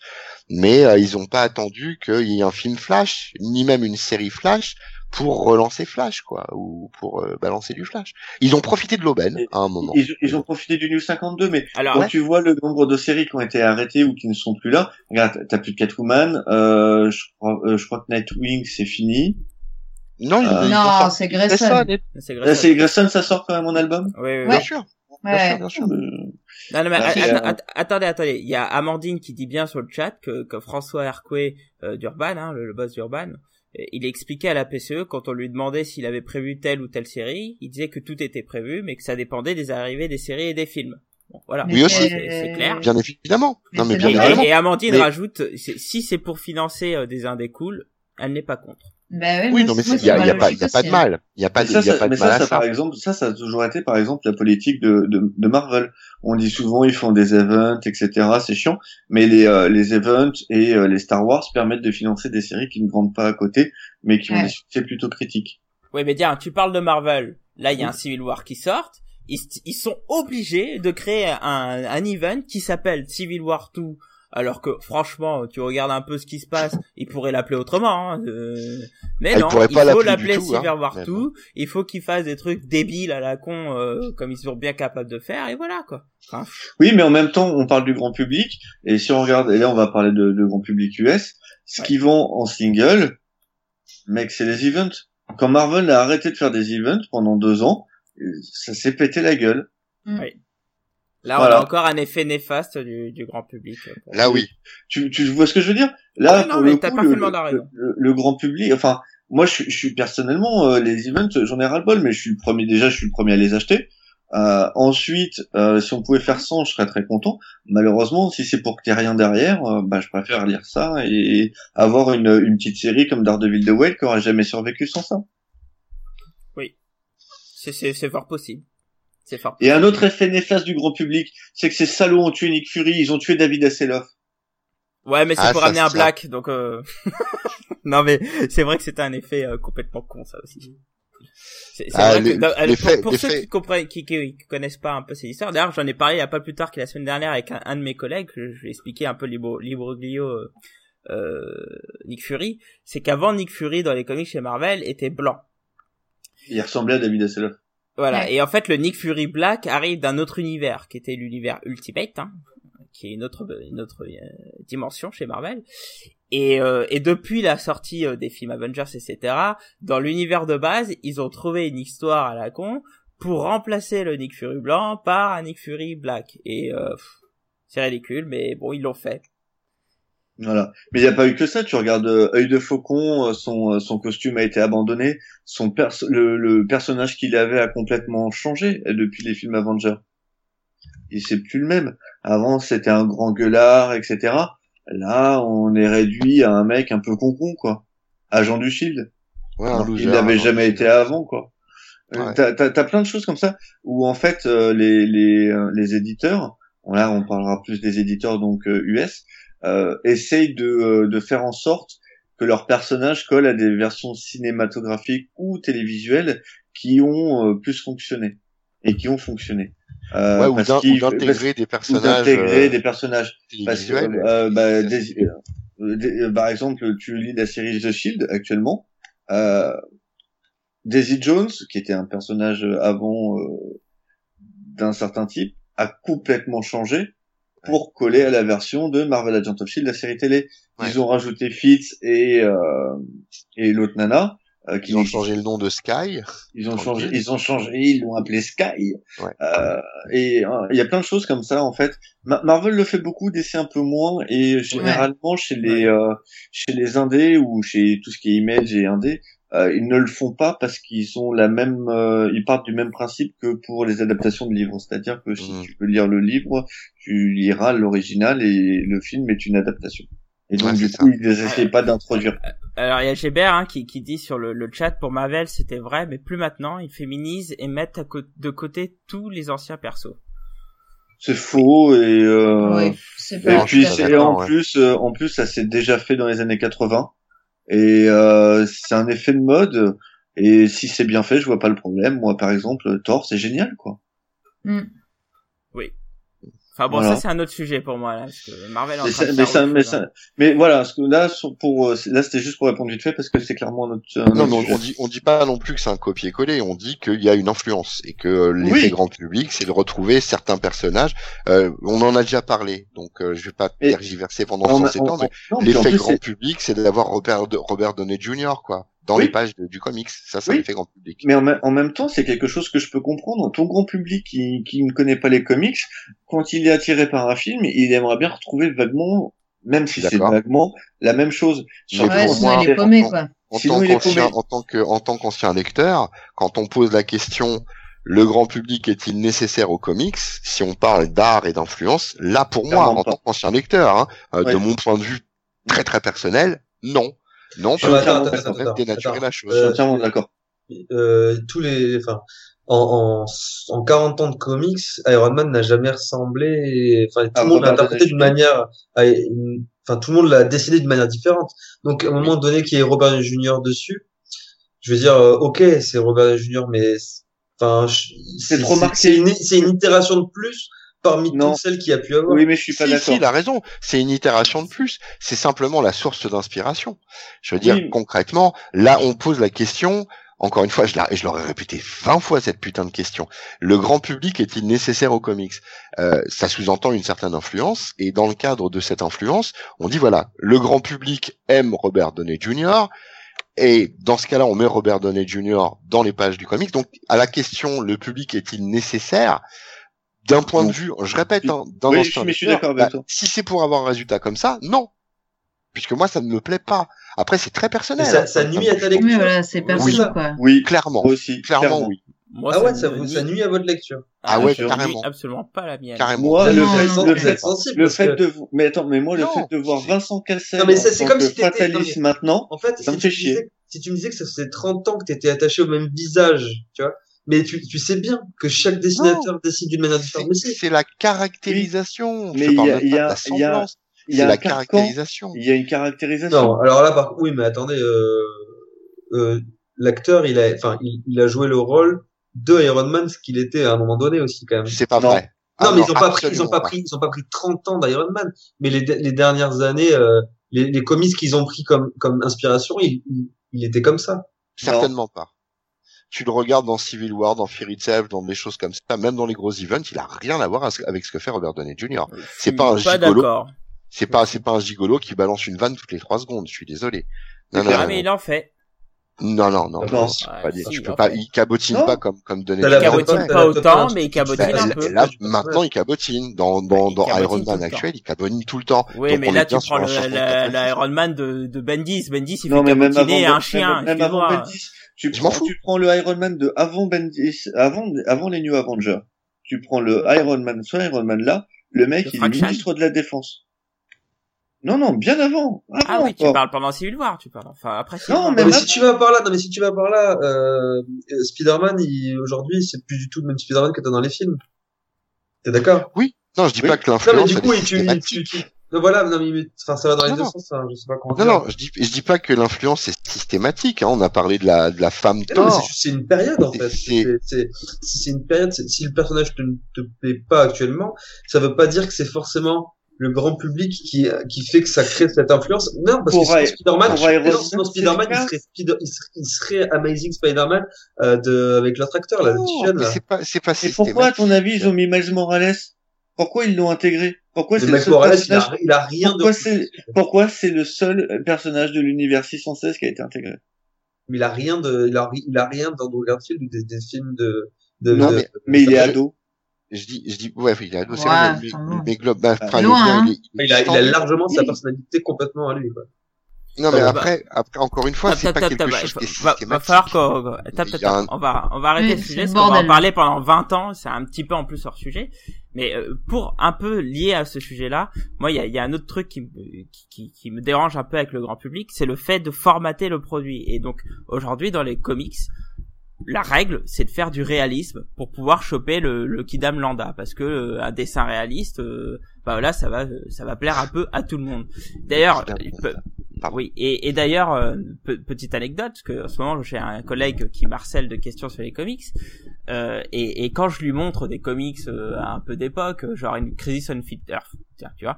mais euh, ils ont pas attendu qu'il y ait un film Flash, ni même une série Flash pour relancer Flash, quoi, ou pour euh, balancer du Flash. Ils ont profité de l'aubaine à un moment. Ils, ils ont profité du New 52, mais Alors, quand tu vois le nombre de séries qui ont été arrêtées ou qui ne sont plus là, regarde, t'as plus de Catwoman, euh, je crois, euh, je crois que Nightwing c'est fini. Non, ils, Euh, Non, c'est Grayson. Grayson, et- c'est c'est Grayson, ça sort quand même en album. Oui, oui, oui. Bien Ouais. sûr, bien Ouais. sûr, bien sûr. Euh, Non, non, mais Bah, att- c'est, att- euh, att- attendez, attendez. Il y a Amandine qui dit bien sur le chat que, que François Hercouet euh, d'Urban, hein, le, le boss d'Urban, euh, il expliquait à la PCE quand on lui demandait s'il avait prévu telle ou telle série, il disait que tout était prévu, mais que ça dépendait des arrivées des séries et des films. Bon, voilà. Oui, aussi. C'est c'est clair. Bien évidemment. Mais Non, mais bien évidemment. et Amandine Mais- rajoute, si c'est pour financer euh, des indés cool, elle n'est pas contre. Bah ouais, Oui, non, mais il y a, y a pas, y a pas de mal. Il y a pas mais de, ça, y a pas mais de mal ça, à ça, ça. par exemple, ça, ça a toujours été, par exemple, la politique de, de, de Marvel. On dit souvent, ils font des events, etc. C'est chiant, mais les, euh, les events et euh, les Star Wars permettent de financer des séries qui ne vendent pas à côté, mais qui ont des succès plutôt critiques. Oui, mais tiens, tu parles de Marvel. Là, il y a un Civil War qui sort. Ils, ils sont obligés de créer un, un event qui s'appelle Civil War 2. Alors que, franchement, tu regardes un peu ce qui se passe, ils pourraient l'appeler autrement. Hein, euh, Mais Ah, non, il faut l'appeler Civil hein. War Mais 2. Il faut qu'ils fassent des trucs débiles à la con, euh, comme ils sont bien capables de faire, et voilà, quoi. Enfin, Oui, mais en même temps, on parle du grand public, et si on regarde, et là on va parler de, de grand public US, ce Ouais. qui vend en single, mec, c'est les events. Quand Marvel a arrêté de faire des events pendant deux ans, euh, ça s'est pété la gueule. Là, on a encore un effet néfaste du, du grand public. euh, Là, oui. Tu, tu vois ce que je veux dire? Là, Ah oui, non, pour mais le coup, parfaitement le, le- le grand public, enfin, moi, je, suis- je suis personnellement euh, les events, j'en ai ras le bol, mais je suis le premier. Déjà, je suis le premier à les acheter. Euh, ensuite, euh, si on pouvait faire sans, je serais très content. Malheureusement, si c'est pour que t'aies rien derrière, euh, bah, je préfère lire ça et avoir une, une petite série comme Daredevil The Whale qui aurait jamais survécu sans ça. C'est, c'est fort possible. C'est fort. Et un autre effet néfaste du grand public, c'est que ces salauds ont tué Nick Fury, ils ont tué David Hasselhoff. Ouais, mais c'est Ah, pour amener un ça. black, donc euh... non mais c'est vrai que c'était un effet euh, complètement con ça aussi. C'est Ah, vrai que pour, pour ceux qui comprennent, qui, qui, qui connaissent pas un peu ces histoires, d'ailleurs j'en ai parlé il y a pas plus tard que la semaine dernière avec un, un de mes collègues, je, je vais expliquer un peu l'ibro- l'imbroglio euh, euh, Nick Fury, c'est qu'avant Nick Fury dans les comics chez Marvel était blanc. Il ressemblait à David Hasselhoff. Voilà. Ouais. Et en fait, le Nick Fury Black arrive d'un autre univers, qui était l'univers Ultimate, hein, qui est une autre, une autre euh, dimension chez Marvel. Et, euh, et depuis la sortie euh, des films Avengers, etc., dans l'univers de base, ils ont trouvé une histoire à la con pour remplacer le Nick Fury blanc par un Nick Fury Black. Et euh, c'est ridicule, mais bon, ils l'ont fait. Voilà. Mais il n'y a pas eu que ça. Tu regardes euh, œil de faucon, euh, son, euh, son costume a été abandonné, son perso- le, le personnage qu'il avait a complètement changé euh, depuis les films Avengers. Et c'est plus le même. Avant, c'était un grand gueulard, etc. Là, on est réduit à un mec un peu concon, quoi. Agent du Shield. Ouais, Alors loser, l'avait un jamais été avant, quoi. Ouais. T'as, plein de choses comme ça où en fait euh, les les euh, les éditeurs, là on parlera plus des éditeurs donc euh, US, euh, essayent de euh, de faire en sorte que leurs personnages collent à des versions cinématographiques ou télévisuelles qui ont euh, plus fonctionné et qui ont fonctionné. Euh, ouais, ou ou d'intégrer des ou personnages d'intégrer euh, des personnages. Parce que, euh, bah, des- des- par exemple, tu lis la série The Shield actuellement. Euh, Daisy Jones, qui était un personnage avant euh, d'un certain type, a complètement changé pour coller à la version de Marvel Agent of Shield, la série télé. Ouais. Ils ont rajouté Fitz et euh, et l'autre nana. euh, qui Ils ont changé le nom de Sky. ils ont changé, ils ont changé, ils l'ont appelé Sky. Ouais. Euh, et euh, il y a plein de choses comme ça en fait. Ma- Marvel le fait beaucoup, DC un peu moins, et généralement chez les euh, chez les indés ou chez tout ce qui est image et indé, euh, ils ne le font pas parce qu'ils ont la même, euh, ils partent du même principe que pour les adaptations de livres, c'est-à-dire que si Mhm. tu peux lire le livre, tu liras l'original et le film est une adaptation. Et donc Ouais, du coup, ils n'essayent pas d'introduire. Alors il y a Gébert hein, qui, qui dit sur le, le chat pour Marvel c'était vrai, mais plus maintenant ils féminisent et mettent à de côté tous les anciens persos. C'est faux et euh, Oui, c'est Et puis et en ouais. plus, euh, en plus, ça s'est déjà fait dans les années 80 et euh, c'est un effet de mode. Et si c'est bien fait, je vois pas le problème. Moi, par exemple, Thor, c'est génial, quoi. Enfin bon Voilà. ça c'est un autre sujet pour moi là, parce que Marvel est en Mais, train ça, de mais, ça, mais, chose, hein. ça- mais voilà, ce que là, pour euh, là, c'était juste pour répondre vite fait parce que c'est clairement un autre. un Non, autre mais on, sujet. on dit on dit pas non plus que c'est un copier-coller. On dit qu'il y a une influence et que euh, l'effet Oui. grand public, c'est de retrouver certains personnages. Euh, on en a déjà parlé, donc euh, je vais pas tergiverser pendant On a- 107 on- ans. L'effet grand public, c'est d'avoir Robert, de- Robert Downey Jr. quoi, dans Oui. les pages de- du comics. Ça, Oui. un effet grand public. Mais en, même- en même temps, c'est quelque chose que je peux comprendre. Ton grand public qui, qui ne connaît pas les comics, quand il est attiré par un film, il aimerait bien retrouver vaguement, même si c'est vaguement, la même chose. Mais Surtout Ouais, sinon moi, il est tant- paumé, quoi. En Sinon, tant il est qu'ancien, paumé. en tant que, en tant qu'ancien lecteur, quand on pose la question, le grand public est-il nécessaire aux comics? Si on parle d'art et d'influence, là pour moi, en pas. tant qu'ancien lecteur, hein, euh, Ouais. de mon point de vue très très personnel, non, non, Je suis parce que entièrement ça d'accord. peut dénaturer la chose. Je suis Euh, entièrement d'accord. euh, tous les, enfin, en, en, en 40 ans de comics, Iron Man n'a jamais ressemblé, enfin, tout Ah, le monde l'a Robert interprété d'une manière, enfin, tout le monde l'a décidé d'une manière différente. Donc, à un moment donné, qu'il y ait Robert Downey Jr. dessus, je veux dire, euh, ok, c'est Robert Downey Jr., mais, enfin, C'est trop marqué. C'est une, c'est une itération de plus parmi Non. toutes celles qu'il y a pu avoir. Oui, mais je suis pas Si, d'accord. si, il a raison. C'est une itération de plus. C'est simplement la source d'inspiration. Je veux dire, concrètement, là, on pose la question. Encore une fois, je, je leur ai répété 20 fois cette putain de question. Le grand public est-il nécessaire aux comics? Euh, Ça sous-entend une certaine influence, et dans le cadre de cette influence, on dit voilà, le grand public aime Robert Downey Jr. Et dans ce cas-là, on met Robert Downey Jr. dans les pages du comics. Donc, à la question, le public est-il nécessaire? D'un point de vue, je répète, hein, d'un Oui, instant je- mais je suis lecteur, d'accord avec bah, toi. Si c'est pour avoir un résultat comme ça, non. Puisque moi, ça ne me plaît pas. Après, c'est très personnel. ça, hein, ça nuit à ta lecture. Mais voilà, c'est Oui, perso, ça. quoi. Oui, Clairement. aussi. Clairement, oui. Moi, Ah ouais, me ça, vous, ça nuit à votre lecture. Ah ouais, ça me carrément. nuit absolument pas la mienne. Carrément. Moi, Vous le êtes non, fait, sen- le vous fait, êtes sensible. le parce fait que, de, vous- mais attends, mais moi, le fait de voir Vincent Cassel Non, mais c'est- comme si t'étais- maintenant, En fait, Ça si me tu, fait chier. si tu me disais que ça faisait 30 ans que tu étais attaché au même visage, tu vois, mais tu, tu sais bien que chaque dessinateur dessine d'une manière différente C'est aussi. c'est la caractérisation. Mais il y a- il y a- il y a- la caractérisation. il y a une caractérisation. Non, alors là, par oui, mais attendez, euh, euh, l'acteur, il a, enfin, il, il a joué le rôle de Iron Man, ce qu'il était à un moment donné aussi, quand même. C'est pas Non. vrai. Non, Ah mais ils ont pas pris, ils ont pas pris, ils ont pas pris 30 ans d'Iron Man. Mais les, les dernières années, euh, les, les comics qu'ils ont pris comme, comme inspiration, il, il, il était comme ça. Certainement pas. Tu le regardes dans Civil War, dans Fear Itself, dans des choses comme ça, même dans les gros events, il a rien à voir avec ce que fait Robert Downey Jr. Je C'est pas un gigolo. d'accord. C'est pas, c'est pas un gigolo qui balance une vanne toutes les trois secondes. Je suis désolé. Non, non, Ah non, mais il en fait. non, non, non, Non. je peux pas dire. si, Je peux en pas. fait. Il cabotine Non. pas comme comme Downey Il cabotine pas autant, mais il cabotine Bah, un là, peu. là, maintenant, il cabotine. Dans, dans, dans cabotine Iron Man actuel, il cabotine tout le temps. Oui, Donc, mais là tu prends sur un le, champion la, de la 86. Iron Man de, de Bendis. Bendis il fait cabotiner un chien. même avant. Bendis, tu Je m'en prends, fous. tu prends le Iron Man de avant Bendis, avant, avant les New Avengers. Tu prends le Iron Man, ce Iron Man là, le mec, Le il est Chan ministre de la Défense. Non, non, bien avant. avant Ah oui, tu parles pendant Civil War, tu parles. Enfin après Civil Non, War. mais mais si tu vas par là, non, mais si tu vas par là, euh, Spider-Man, il- aujourd'hui, c'est plus du tout le même Spider-Man que t'as dans les films. T'es d'accord? Oui. Non, je dis Oui. pas que Non, mais l'influence. du coup, est tu, tu, tu- Non, voilà, non, mais, enfin, ça va dans les Non, deux non. sens, hein, je sais pas comment Non, dire. non, je dis, je dis pas que l'influence est systématique. Hein. On a parlé de la, de la femme Mais non, mais Thor. c'est juste- c'est une période, en fait. c'est- une période, si le personnage te, ne te plaît pas actuellement, ça veut pas dire que c'est forcément le grand public qui, qui fait que ça crée cette influence. Non, parce Pour que Spider-Man, sinon Man, Spider-Man, il serait, Spider- il serait, il serait Amazing Spider-Man, euh, de, avec l'autre acteur, là, le petit jeune, mais là. c'est pas, c'est pas Et pourquoi, à ton avis, ils ont mis Miles Morales? Pourquoi ils l'ont intégré? Pourquoi c'est Le le seul Morales, il personnage a, il a rien de, Pourquoi c'est pourquoi c'est le seul personnage de l'univers 616 qui a été intégré? Mais il a rien de, il a, ri- il a rien d'Andrew Garfield ou des, des films de, de, Non, de- mais- Mais il est je- ado. Je dis, je dis, ouais, il a, c'est Ouais, vrai, mais, mais globe, bah, hein. il est- il a, il a tendu. largement sa personnalité complètement à lui, quoi. Non, mais Bah, après, après, encore une fois, c'est pas quelque tap, chose va- qui est va, va falloir qu'on, on va, on va arrêter Oui, ce c'est sujet, le parce qu'on va en parler pendant 20 ans, c'est un petit peu en plus hors sujet. Mais euh, pour un peu lié à ce sujet-là, moi, il y a, y a un autre truc qui, me- qui, qui, me dérange un peu avec le grand public, c'est le fait de formater le produit. Et donc, aujourd'hui, dans les comics, la règle, c'est de faire du réalisme pour pouvoir choper le, le Kidam Lambda, parce que euh, un dessin réaliste, euh, bah là, ça va, ça va plaire un peu à tout le monde. D'ailleurs, oui, et, et d'ailleurs, euh, pe- petite anecdote, parce que en ce moment j'ai un collègue qui marcelle de questions sur les comics, euh, et, quand je lui montre des comics euh, un peu d'époque, euh, genre une Crisis on tu vois,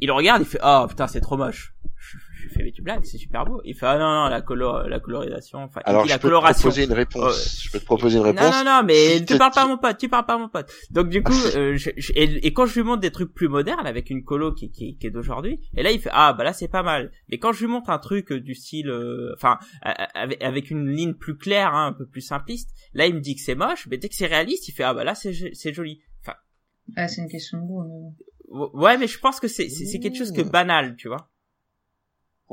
il regarde, il fait oh putain c'est trop moche. Je, je fais mais tu blagues, c'est super beau. Il fait ah non non la color, la colorisation, enfin il Alors, dit je la peux te coloration. proposer une réponse. Je peux te proposer une réponse. Non, non, non, mais Si tu parles pas à mon pote, tu parles pas à mon pote. Donc du coup, euh, je- je- et, et quand je lui montre des trucs plus modernes avec une colo qui, qui, qui est d'aujourd'hui, et là il fait ah bah là c'est pas mal. Mais quand je lui montre un truc euh, du style, euh, enfin euh, avec, avec une ligne plus claire, hein, un peu plus simpliste, là il me dit que c'est moche, mais dès que c'est réaliste, il fait ah bah là c'est c'est joli. Enfin Ah, c'est une question de goût. mais- ouais, mais je pense que c'est c'est quelque chose que banal, tu vois.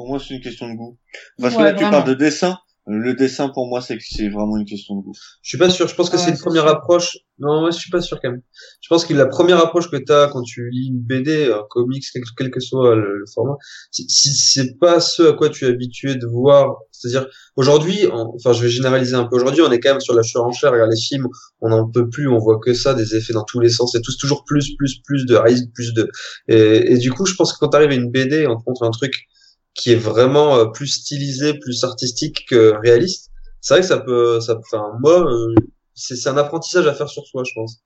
Pour moi, c'est une question de goût. Parce que Ouais, là, tu parles de dessin. Le dessin, pour moi, c'est que c'est vraiment une question de goût. Je suis pas sûr. Je pense que Ouais, c'est une première sûr. approche. Non, moi, je suis pas sûr quand même. Je pense que la première approche que t'as quand tu lis une BD, un comics, quel, quel que soit le, le format, si, c'est pas ce à quoi tu es habitué de voir, c'est-à-dire aujourd'hui, en- enfin, je vais généraliser un peu. Aujourd'hui, on est quand même sur la surenchère. Regarde les films, on n'en peut plus. On voit que ça, des effets dans tous les sens. C'est tous toujours plus, plus, plus de risque, plus de. Et, et du coup, je pense que quand t'arrives à une BD, on te montre un truc qui est vraiment euh, plus stylisé, plus artistique que réaliste. C'est vrai que ça peut, ça, enfin, moi, euh, c'est c'est un apprentissage à faire sur soi, je pense.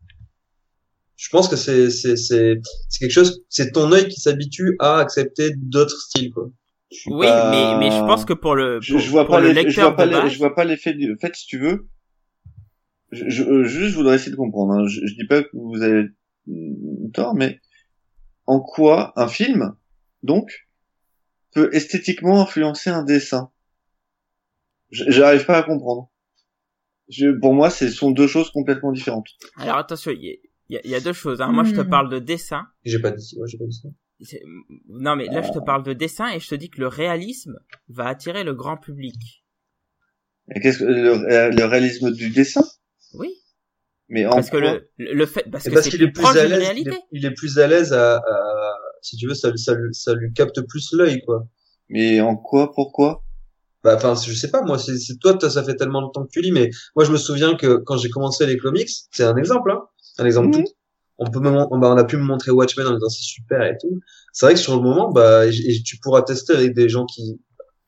Je pense que c'est c'est c'est c'est quelque chose, c'est ton œil qui s'habitue à accepter d'autres styles, quoi. Oui, pas- mais mais je pense que pour le je, pour, je vois pour pas le l'effet- je lecteur vois pas base, je vois pas l'effet du, en fait, si tu veux, je, je, juste, je voudrais essayer de comprendre, hein. je, je dis pas que vous avez tort, mais en quoi un film, donc, peut esthétiquement influencer un dessin? Je- J'arrive pas à comprendre. Je, pour moi, ce sont deux choses complètement différentes. Alors attention, il y a, y y deux choses. Hein. Moi je te Hmm. parle de dessin. J'ai pas dit, ouais, j'ai pas dit ça. Non mais là je te parle de dessin et je te dis que le réalisme va attirer le grand public. Et qu'est-ce que le, euh, le réalisme du dessin? Oui. Mais en Parce que quoi le, le le fait parce parce c'est qu'il est plus plus proche à l'aise, il il est plus à l'aise à, à- si tu veux, ça, ça, lui- ça lui capte plus l'œil, quoi. Mais en quoi? Pourquoi? Bah, enfin, je sais pas, moi, c'est, toi, ça fait tellement longtemps que tu lis, mais moi, je me souviens que quand j'ai commencé les comics, c'est un exemple, hein, un exemple tout. On peut bah, on a pu me montrer Watchmen en disant c'est super et tout. C'est vrai que sur le moment, bah, et, et tu pourras tester avec des gens qui,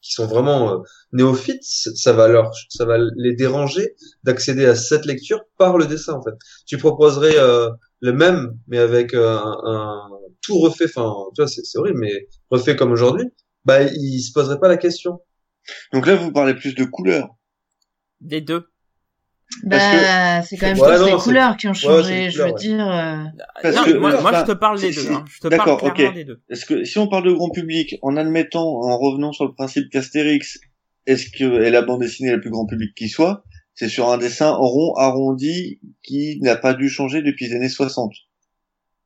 qui sont vraiment euh, néophytes, ça va leur, ça va les déranger d'accéder à cette lecture par le dessin, en fait. Tu proposerais euh, le même, mais avec euh, un, un tout refait, enfin, tu vois, c'est, c'est horrible, mais refait comme aujourd'hui, bah, il se poserait pas la question. Donc là, vous parlez plus de couleurs. Des deux. Parce Bah, c'est quand même plus non, les couleurs qui ont changé, je veux ouais. dire. euh, Parce non, que- moi, moi, enfin, je te parle des deux. Hein. Je te D'accord, parle clairement ok. des deux. Est-ce que si on parle de grand public, en admettant, en revenant sur le principe qu'Astérix, est-ce que est la bande dessinée la plus grand public qui soit, c'est sur un dessin rond arrondi qui n'a pas dû changer depuis les années 60.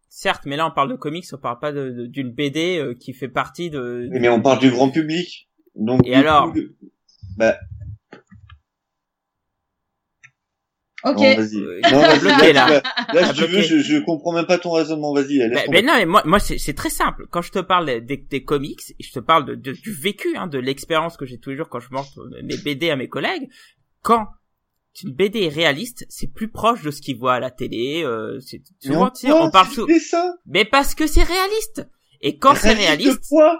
Certes, mais là on parle de comics, on parle pas d'une BD euh, qui fait partie de. Mais on parle du grand public. Donc Et alors coup, bah, Ok. non, vas-y. Euh, Non, vas-y, bloqué, là. Là, là, si tu veux, je, je comprends même pas ton raisonnement. Vas-y, laisse Mais, non, mais moi, moi c'est très simple. Quand je te parle des, des, des comics, je te parle de, de- du vécu, hein, de l'expérience que j'ai tous les jours quand je montre mes BD à mes collègues. Quand une BD est réaliste, c'est plus proche de ce qu'ils voient à la télé. Euh, c'est- Mais souvent, quoi on parle sous... dessin. Mais parce que c'est réaliste. Et quand c'est réaliste, quoi?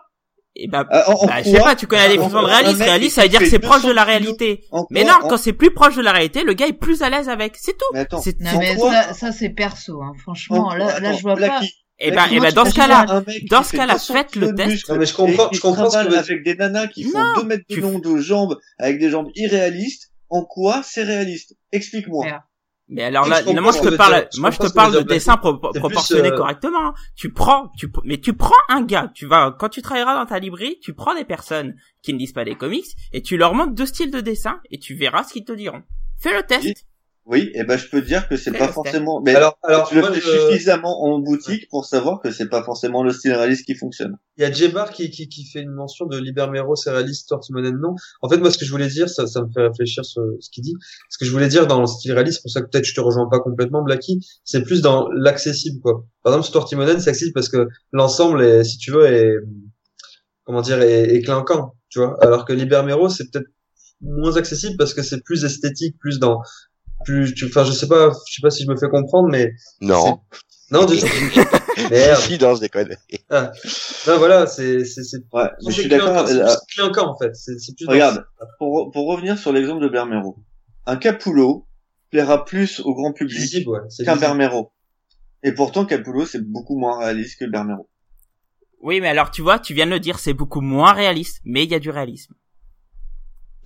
et bah, Euh, en- en bah, je sais quoi pas, tu connais la définition de réaliste. Réaliste, qui ça veut dire que c'est proche de 200 la réalité. Mais non, En- quand c'est plus proche de la réalité, le gars est plus à l'aise avec. C'est tout. Mais attends, C'est Non, mais quoi ça, ça c'est perso, hein. franchement. en- là, là, je vois pas. Blacky, Et Blacky, ben, et moi, ben, dans ce cas-là, dans qui ce cas-là, 200 faites le test. Non, mais je comprends- et qui je comprends ce que avec des nanas qui font Non, 2 mètres de long de jambes, avec des jambes irréalistes. En quoi c'est réaliste? Explique-moi. Mais alors Je là, moi je te parle, dire. Je moi je te parle de dessin pro- plus, proportionné euh, correctement. hein. Tu prends, tu, mais tu prends un gars, tu vas, quand tu travailleras dans ta librairie, tu prends des personnes qui ne lisent pas des comics et tu leur montres deux styles de dessin et tu verras ce qu'ils te diront. Fais le test. Oui. Et ben je peux dire que c'est pas forcément. Mais Alors, alors, je le moi, fais je- suffisamment en boutique pour savoir que c'est pas forcément le style réaliste qui fonctionne. Il y a Jebar qui, qui, qui fait une mention de Libermero, c'est réaliste, Tortimonen non. En fait, moi, ce que je voulais dire, ça, ça me fait réfléchir sur ce qu'il dit. Ce que je voulais dire dans le style réaliste, c'est pour ça que peut-être je te rejoins pas complètement, Blacky, c'est plus dans l'accessible, quoi. Par exemple, Tortimonen, c'est accessible parce que l'ensemble est, si tu veux, est, comment dire, est, est clinquant, tu vois. Alors que Libermero, c'est peut-être moins accessible parce que c'est plus esthétique, plus dans, plus, tu, enfin, je sais pas, je sais pas si je me fais comprendre, mais, Non. non, du Merde. si, non, je déconne. Non, voilà, c'est, c'est, c'est, Ouais, je suis d'accord. clinquant, euh, clinquant, en fait. C'est, plus dans- Regarde, pour, pour revenir sur l'exemple de Bermero, un Capullo plaira plus au grand public ouais. Qu'un. Bermero. Et pourtant, Capullo, c'est beaucoup moins réaliste que Bermero. Oui, mais alors tu vois, tu viens de le dire, c'est beaucoup moins réaliste, mais il y a du réalisme.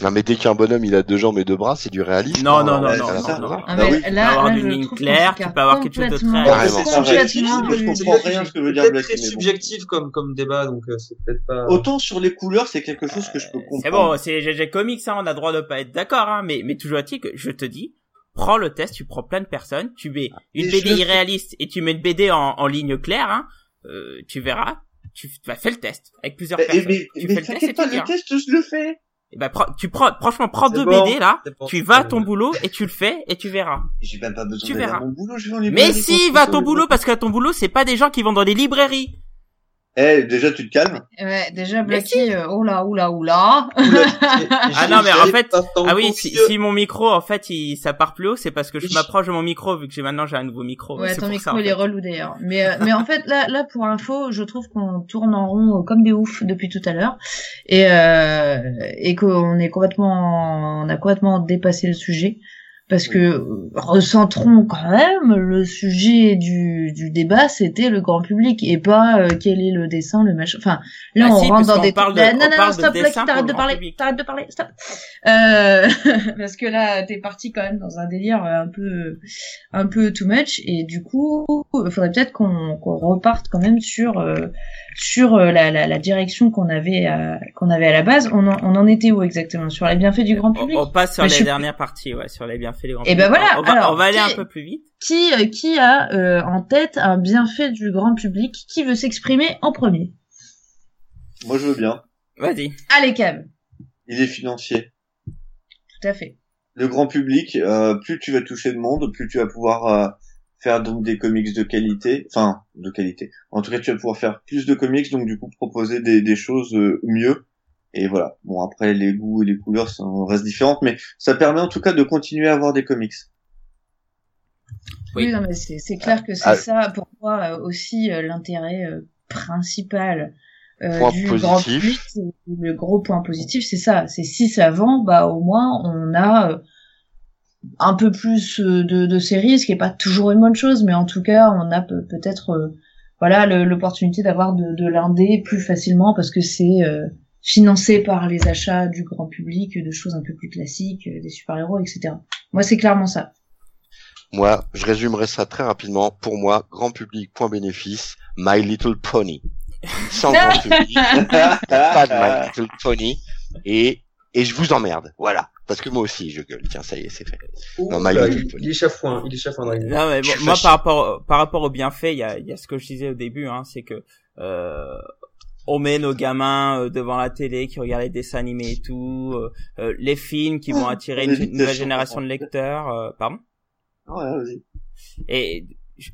Non, mais dès qu'un bonhomme il a deux jambes et deux bras, c'est du réalisme. Non, non, non, non, ça. Ah, Bah peux là, avoir là, d'une je ligne claire, tu peux avoir quelque chose de très C'est C'est je comprends rien ce que veut dire mais bon. subjectif comme, comme débat, donc euh, c'est peut-être pas... Autant sur les couleurs, c'est quelque chose que je peux comprendre. C'est bon, c'est GG Comics, hein, on a droit de pas être d'accord, hein, mais, mais toujours est-il que je te dis, prends le test, tu prends plein de personnes, tu mets une Et je BD irréaliste et tu mets une BD en, en ligne claire, hein, euh, tu verras, tu vas faire le test avec plusieurs personnes. mais, tu mais fais le test et t'inquiète tu pas, le test, je le fais. Et ben, tu prends, franchement, prends deux bon. BD là, bon. tu vas à ton boulot et tu le fais et tu verras. J'ai même pas besoin Tu d'aller à verras. mon boulot, je vais en Mais si, va à ton boulot parce qu'à ton boulot, c'est pas des gens qui vont dans les librairies. Eh, déjà, tu te calmes. Ouais, déjà, Blacky, euh, oh là, oh là, oh là. Ah non, mais en fait- Ah oui, si, si mon micro, en fait, il, ça part plus haut, c'est parce que je m'approche de mon micro vu que j'ai maintenant j'ai un nouveau micro. Ouais, ton pour micro, ça, en il est fait. relou d'ailleurs. Mais, euh, mais en fait, là, là, pour info, je trouve qu'on tourne en rond euh, comme des oufs depuis tout à l'heure. Et, euh, et qu'on est complètement, on a complètement dépassé le sujet. Parce que, euh, recentrons quand même, le sujet du, du débat, c'était le grand public et pas euh, quel est le dessin, le machin. Enfin, là, Ah on si, rentre dans des parle de- Non, on non, non, de stop, t'arrêtes de parler, t'arrêtes de parler, stop. Euh, parce que là, t'es parti quand même dans un délire un peu, un peu too much et du coup, il faudrait peut-être qu'on reparte quand même sur euh, sur euh, la, la, la direction qu'on avait à, qu'on avait à la base. On en, on en était où exactement? Sur les bienfaits du grand public? On, on passe sur Mais les je- dernières parties, ouais, sur les bienfaits des grands Eh ben publics. voilà, On va, alors, on va aller qui- un peu plus vite. Qui euh, qui a euh, en tête un bienfait du grand public? Qui veut s'exprimer en premier? Moi, je veux bien. Vas-y. Allez, Cam. Il est financier. Tout à fait. Le grand public, euh, plus tu vas toucher de monde, plus tu vas pouvoir euh, faire donc des comics de qualité. Enfin, de qualité. En tout cas, tu vas pouvoir faire plus de comics, donc du coup proposer des, des choses euh, mieux. Et voilà. Bon, après, les goûts et les couleurs ça restent différentes, mais ça permet en tout cas de continuer à avoir des comics. Oui. Oui, non, mais c'est c'est clair que c'est Ah. ça pour moi euh, aussi euh, l'intérêt euh, principal euh, Point du positif. grand public. Le gros point positif, c'est ça. C'est si ça vend, bah au moins on a euh, un peu plus euh, de, de séries, ce qui est pas toujours une bonne chose, mais en tout cas on a pe- peut-être euh, voilà l'opportunité d'avoir de, de l'indé plus facilement parce que c'est euh, financé par les achats du grand public de choses un peu plus classiques, euh, des super-héros, etc. Moi c'est clairement ça. Moi, je résumerai ça très rapidement. Pour moi, grand public, point bénéfice, My Little Pony. Sans grand public, pas de My Little Pony. Et, et je vous emmerde. Voilà. Parce que moi aussi, je gueule. Tiens, ça y est, c'est fait. Non, My Oula, Little il, il est chafouin, il est chafouin. Non, mais bon, moi, par rapport, par rapport au bienfait, il y a, il y a ce que je disais au début, hein, c'est que, euh, on met nos gamins euh, devant la télé qui regardent les dessins animés et tout, euh, euh, les films qui vont attirer on une, nouvelle génération de lecteurs, euh, pardon? Ouais, vas-y. Et je-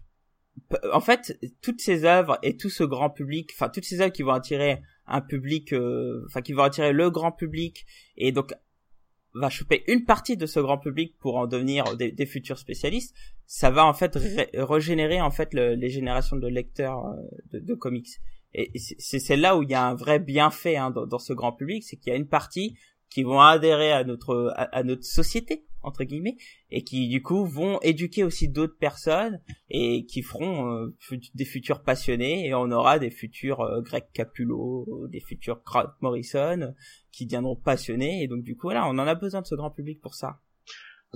en fait, toutes ces œuvres et tout ce grand public, enfin toutes ces œuvres qui vont attirer un public, euh, enfin qui vont attirer le grand public et donc va choper une partie de ce grand public pour en devenir des, des futurs spécialistes, ça va en fait ré- régénérer en fait le- les générations de lecteurs euh, de, de comics. Et c'est c'est là où il y a un vrai bienfait hein, dans, dans ce grand public, c'est qu'il y a une partie qui vont adhérer à notre à, à notre société entre guillemets et qui du coup vont éduquer aussi d'autres personnes et qui feront euh, des futurs passionnés et on aura des futurs euh, Greg Capullo, des futurs Grant Morrison euh, qui deviendront passionnés et donc du coup voilà on en a besoin de ce grand public pour ça.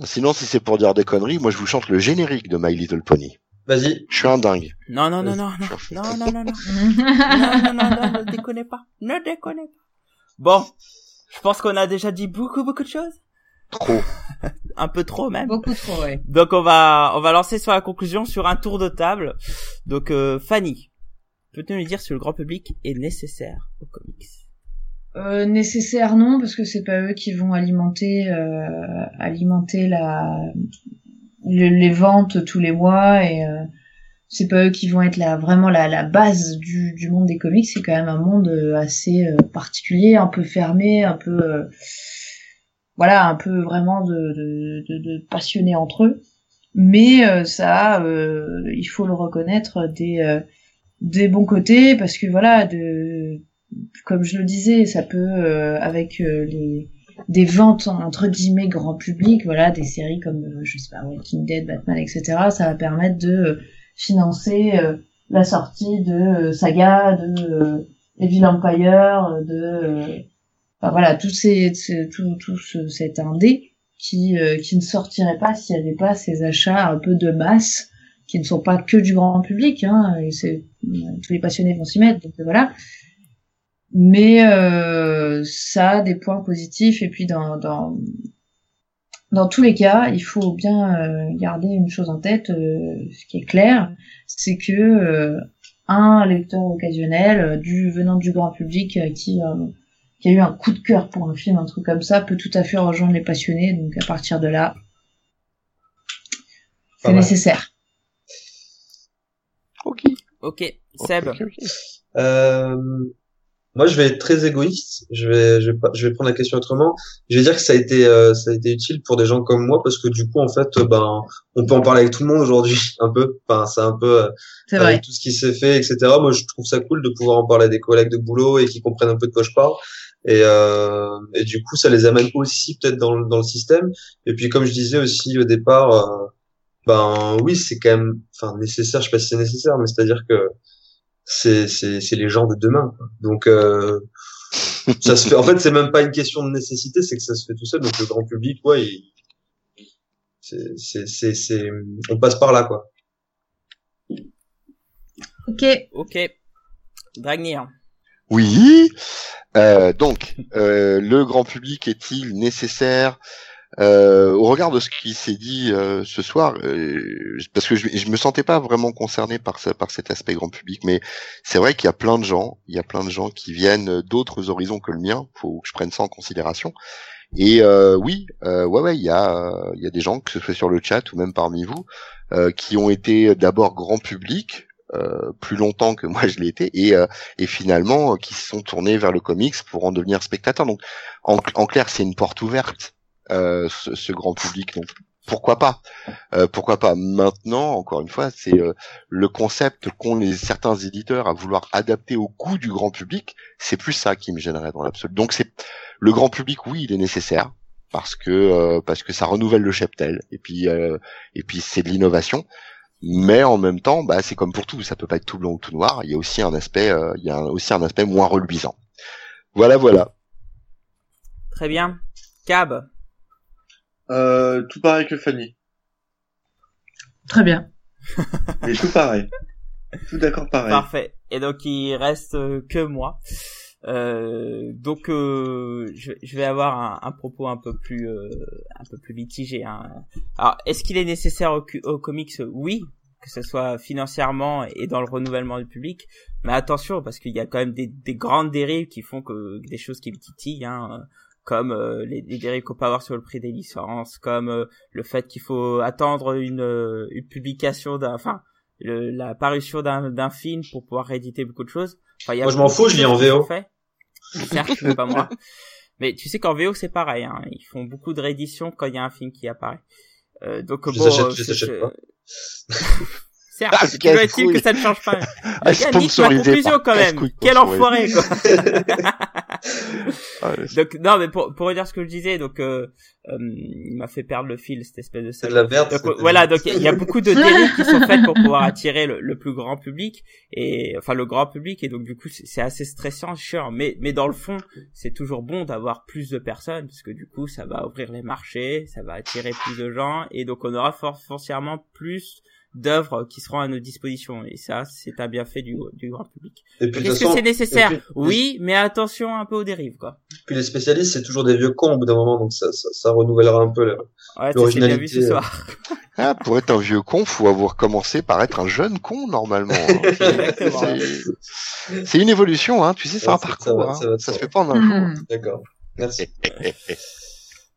Sinon, si c'est pour dire des conneries, moi je vous chante le générique de My Little Pony. Vas-y. Je suis un dingue. Non non non non non non non non non non non non non ne déconnez pas ne déconnez pas. Bon je pense qu'on a déjà dit beaucoup beaucoup de choses Trop. un peu trop même. Beaucoup trop, ouais. Donc on va on va lancer sur la conclusion sur un tour de table. Donc euh, Fanny, peux-tu nous dire si le grand public est nécessaire aux comics? Euh, nécessaire non parce que c'est pas eux qui vont alimenter euh, alimenter la le- les ventes tous les mois et euh, c'est pas eux qui vont être la vraiment la, la base du, du monde des comics c'est quand même un monde euh, assez euh, particulier un peu fermé un peu euh, voilà un peu vraiment de, de, entre eux mais euh, ça euh, il faut le reconnaître des euh, des bons côtés parce que voilà comme je le disais, ça peut avec les des ventes entre guillemets grand public, voilà, des séries comme je sais pas Walking Dead, Batman, etc. Ça va permettre de financer la sortie de Saga, de Evil Empire, de enfin voilà tous ces tout tout ce, cet indé qui euh, qui ne sortirait pas s'il n'y avait pas ces achats un peu de masse qui ne sont pas que du grand public, hein, c'est tous les passionnés vont s'y mettre, donc euh, voilà. Mais euh, ça a des points positifs et puis dans dans dans tous les cas il faut bien euh, garder une chose en tête euh, ce qui est clair c'est que euh, un lecteur occasionnel euh, du venant du grand public euh, qui euh, qui a eu un coup de cœur pour un film un truc comme ça peut tout à fait rejoindre les passionnés donc à partir de là c'est nécessaire Ok. Ok, Seb. Euh, moi, je vais être très égoïste. Je vais, je vais, pas- je vais prendre la question autrement. Je vais dire que ça a été, euh, ça a été utile pour des gens comme moi parce que du coup, en fait, euh, ben, on peut en parler avec tout le monde aujourd'hui, un peu. Enfin, c'est un peu euh, vrai avec tout ce qui s'est fait, etc. Moi, je trouve ça cool de pouvoir en parler à des collègues de boulot et qui comprennent un peu de quoi je parle. Et, euh, et du coup, ça les amène aussi peut-être dans, le- dans le système. Et puis, comme je disais aussi au départ, euh, ben oui, c'est quand même, enfin nécessaire. Je sais pas si c'est nécessaire, mais c'est-à-dire que c'est c'est c'est les gens de demain. quoi. Donc euh, ça se fait. En fait, c'est même pas une question de nécessité, c'est que ça se fait tout seul. Donc le grand public, ouais, il- c'est c'est c'est c'est on passe par là quoi. ok Ok. Dragnir. Oui. Euh, donc, euh, le grand public est-il nécessaire? Euh, au regard de ce qui s'est dit euh, ce soir euh, Parce que je, je me sentais pas vraiment concerné par ce- par cet aspect grand public, mais c'est vrai qu'il y a plein de gens, il y a plein de gens qui viennent d'autres horizons que le mien. Faut que je prenne ça en considération. Et oui, ouais, ouais, il y a, des gens, que ce soit sur le chat ou même parmi vous, qui ont été d'abord grand public, plus longtemps que moi je l'ai été, et, finalement qui se sont tournés vers le comics pour en devenir spectateurs. Donc, en, clair, c'est une porte ouverte, ce, ce grand public. Donc, pourquoi pas Euh, Pourquoi pas Maintenant, encore une fois, c'est euh, le concept qu'ont les certains éditeurs à vouloir adapter au goût du grand public. C'est plus ça qui me gênerait dans l'absolu. Donc, c'est le grand public, oui, il est nécessaire parce que euh, parce que ça renouvelle le cheptel et puis euh, et puis c'est de l'innovation mais en même temps bah c'est comme pour tout ça peut pas être tout blanc ou tout noir il y a aussi un aspect euh, il y a aussi un aspect moins reluisant voilà voilà Très bien. Cab. Euh, tout pareil que Fanny. très bien Mais tout pareil. Tout d'accord pareil. Parfait. Et donc il reste euh, que moi. Euh, donc euh, je, je vais avoir un, un propos un peu plus euh, un peu plus mitigé. Hein. Alors est-ce qu'il est nécessaire au, comics? Oui, que ce soit financièrement et dans le renouvellement du public. Mais attention parce qu'il y a quand même des, des grandes dérives qui font que des choses qui me titillent. Hein, comme euh, les, les dérives qu'on peut avoir sur le prix des licences, comme euh, le fait qu'il faut attendre une, euh, une publication d'un, enfin, le- la parution d'un d'un film pour pouvoir rééditer beaucoup de choses. Enfin, y a Moi, je m'en fous, je lis en VO. faites. Certes, mais pas moi. Mais tu sais qu'en VO c'est pareil, hein. ils font beaucoup de rééditions quand il y a un film qui apparaît. Euh, donc Je les bon, achète, euh, je les c'est- achète pas. certes. Ah, casse-couille. que ça ne change pas. Ah, nique ma sponsorisé conclusion quand même. Quel pour enfoiré, quoi. Ah, donc, non, mais pour, pour redire ce que je disais, donc, euh, euh, il m'a fait perdre le fil, cette espèce de C'est de la merde. Donc, voilà, donc il y a beaucoup de télés qui sont faites pour pouvoir attirer le, le plus grand public et enfin le grand public et donc du coup c'est assez stressant, chiant. Mais mais dans le fond, c'est toujours bon d'avoir plus de personnes parce que du coup ça va ouvrir les marchés, ça va attirer plus de gens et donc on aura for- foncièrement plus d'œuvres qui seront à notre disposition et ça c'est un bienfait du, du grand public. Est-ce que c'est nécessaire puis- Oui, mais attention un peu aux dérives quoi. Puis les spécialistes, c'est toujours des vieux cons au bout d'un moment, donc ça, ça, ça renouvellera un peu. Là. Ouais, vu ce L'originalité, soir. Ah, pour être un vieux con, faut avoir commencé par être un jeune con normalement. hein. C'est- une évolution, hein. Tu sais, c'est Ouais, un ça- parcours. ça va, hein. ça va, Ça se fait pas en un jour. Mhm. D'accord. Merci.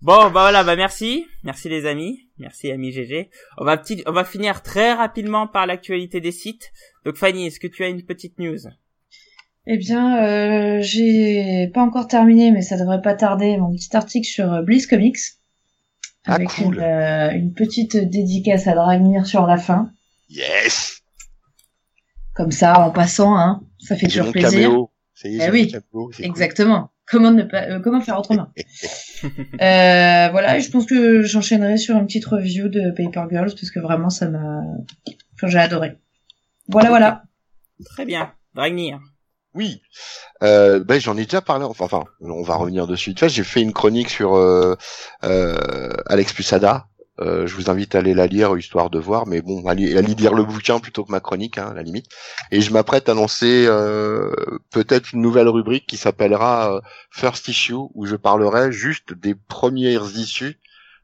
Bon, bah voilà, bah merci, merci les amis, merci ami GG. On va petit, on va finir très rapidement par l'actualité des sites. Donc Fanny, est-ce que tu as une petite news? Eh bien, euh, j'ai pas encore terminé, mais ça devrait pas tarder, mon petit article sur euh, Bliss Comics. Ah, Avec cool. une, euh, une petite dédicace à Dragnir sur la fin. Yes. Comme ça, en passant, hein. Ça fait toujours plaisir. caméo. Eh oui. mon caméo, c'est cool. Exactement. Comment ne pas, euh, comment faire autrement? Voilà, et je pense que j'enchaînerai sur une petite review de Paper Girls parce que vraiment ça m'a, enfin, j'ai adoré. Voilà, voilà. Très bien, Dragnir. Oui, euh, ben j'en ai déjà parlé. Enfin, enfin, on va revenir dessus. Tu vois, j'ai fait une chronique sur euh, euh, Alex Pusada. Euh, je vous invite à aller la lire histoire de voir, mais bon, allez, allez lire le bouquin plutôt que ma chronique, hein, à la limite. Et je m'apprête à lancer euh, peut-être une nouvelle rubrique qui s'appellera euh, First Issue, où je parlerai juste des premières issues,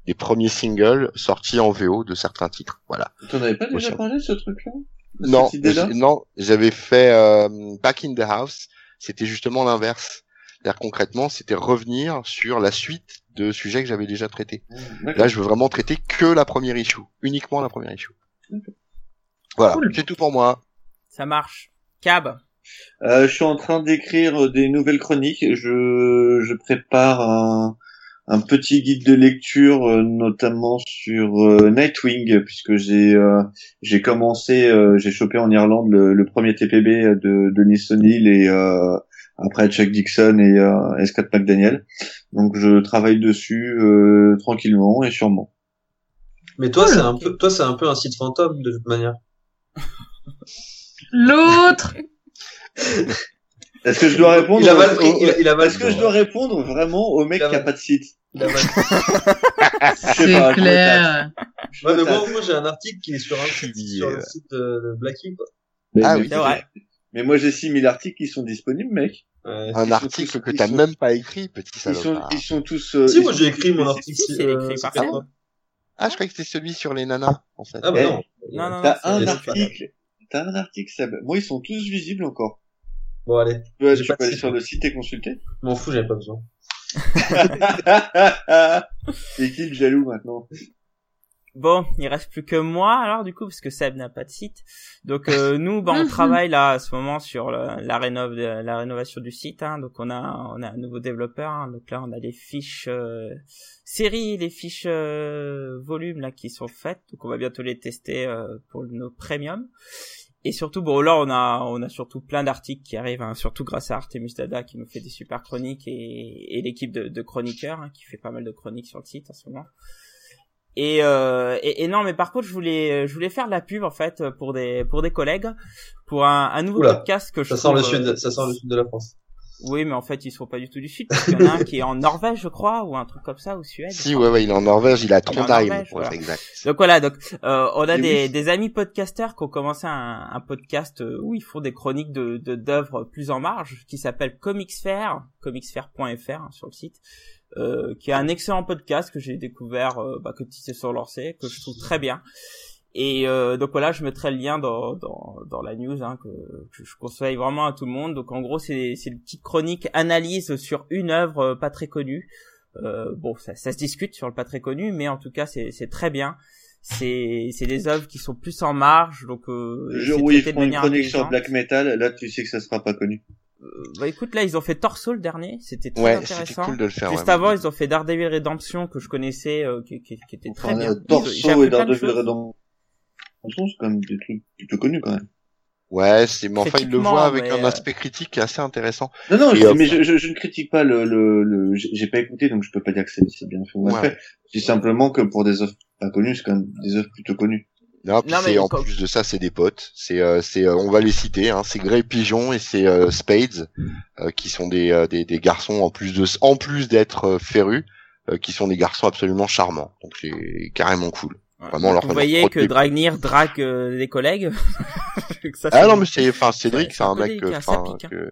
des premiers singles sortis en VO de certains titres. Voilà. T'en avais pas déjà parlé de ce truc-là? Non, non, j'avais fait euh, Back in the House. C'était justement l'inverse. C'est-à-dire concrètement, c'était revenir sur la suite de sujets que j'avais déjà traités. D'accord. Là, je veux vraiment traiter que la première issue, uniquement la première issue. Voilà, Cool. c'est tout pour moi. Ça marche. Cab. Euh, je suis en train d'écrire des nouvelles chroniques. Je, je prépare un, un petit guide de lecture, euh, notamment sur euh, Nightwing, puisque j'ai euh, j'ai commencé, euh, j'ai chopé en Irlande le, le premier TPB de Denis O'Neill et euh, après Chuck Dixon et, euh, et Scott McDaniel. Donc je travaille dessus euh, tranquillement et sûrement. Mais toi, c'est un peu, toi, c'est un peu un site fantôme de toute manière. L'autre. Est-ce que je dois répondre Il a au- mal pris, au- il a, il a mal Est-ce que je dois répondre vraiment au mec qui a pas de site? C'est clair. Ouais, mais moi, moi, j'ai un article qui est sur un site, sur euh, le site de, Blackie, quoi. Ah oui. C'est vrai. Mais moi j'ai 6000 articles qui sont disponibles, mec. Ouais. Un article tous- que t'as sont- même pas écrit, petit Ils sont, salopard. ils sont tous. euh, Si, moi, j'ai écrit mon article. Si, c'est euh, écrit par Ah, je croyais que c'était celui sur les nanas, en fait. Ah, bah Eh, non. Non, non, T'as un article. T'as un article, Seb. Moi, ils sont tous visibles encore. Bon, allez. Tu peux, J'ai tu peux aller sur le site et consulter. M'en fous, j'avais pas besoin. C'est qui le jaloux maintenant Bon, il reste plus que moi alors du coup parce que Seb n'a pas de site. Donc euh, nous, bah, on Mhm. travaille là à ce moment sur le- la rénov la rénovation du site. Hein. Donc on a on a un nouveau développeur. hein. Donc là on a les fiches euh, séries, les fiches euh, volumes là qui sont faites. Donc on va bientôt les tester euh, pour nos premium. Et surtout, bon là on a on a surtout plein d'articles qui arrivent, hein, surtout grâce à Artemus Dada qui nous fait des super chroniques et, et l'équipe de, de chroniqueurs hein, qui fait pas mal de chroniques sur le site en ce moment. Et, euh, et, et non, mais par contre, je voulais, je voulais faire de la pub en fait pour des, pour des collègues, pour un, un nouveau Oula, podcast que je Ça sent trouve, le euh, sud, ça sent le sud de la France. Oui, mais en fait, ils sont pas du tout du sud. Parce qu'il y en a un qui est en Norvège, je crois, ou un truc comme ça, ou Suède. Si, ouais, ouais, il est en Norvège, il est à Il est en Trondheim, pour voilà. exact. Donc voilà, donc euh, on a des, oui. des amis podcasteurs qui ont commencé un, un podcast euh, où ils font des chroniques de de- d'œuvres plus en marge, qui s'appelle Comicsphere, comicsphere.fr hein, sur le site, euh, qui est un excellent podcast que j'ai découvert euh, bah, quand ils se sont lancés, que je trouve très bien. Et euh, donc voilà, je mettrai le lien dans dans, dans la news hein, que, que je conseille vraiment à tout le monde. Donc en gros, c'est c'est une petite chronique analyse sur une œuvre euh, pas très connue. Euh, bon, ça, ça se discute sur le pas très connu, mais en tout cas, c'est c'est très bien. C'est c'est des œuvres qui sont plus en marge, donc euh, Le jour où ils font une chronique sur. Black Metal, là tu sais que ça sera pas connu. Euh, bah écoute, là ils ont fait Torso le dernier, c'était très Ouais, c'était intéressant. cool de le faire. Juste ouais. avant, ils ont fait Daredevil Redemption que je connaissais, euh, qui, qui, qui était très Enfin, bien. Ils Torso et Daredevil. Redemption. C'est quand même des trucs plutôt connus quand même. Ouais, c'est, mais enfin, il le voit avec un euh, aspect critique qui est assez intéressant. Non, non, je- mais je, je, je ne critique pas le, le, le j'ai pas écouté, donc je peux pas dire que c'est c'est bien fait ou mal Ouais. fait. Je dis simplement que pour des œuvres pas connues, c'est quand même des œuvres plutôt connues. Non, puis Non, mais c'est, en plus de ça, c'est des potes. C'est, euh, c'est, euh, on va les citer, hein, c'est Grey Pigeon et c'est euh, Spades, euh, qui sont des, euh, des, des garçons en plus de, en plus d'être euh, férus, euh, qui sont des garçons absolument charmants. Donc c'est carrément cool. Ouais. Vraiment, leur Vous voyez que Dragnir drague euh, des collègues. Ça, Ah non, mais c'est, enfin, Cédric, c'est un mec enfin, hein. que,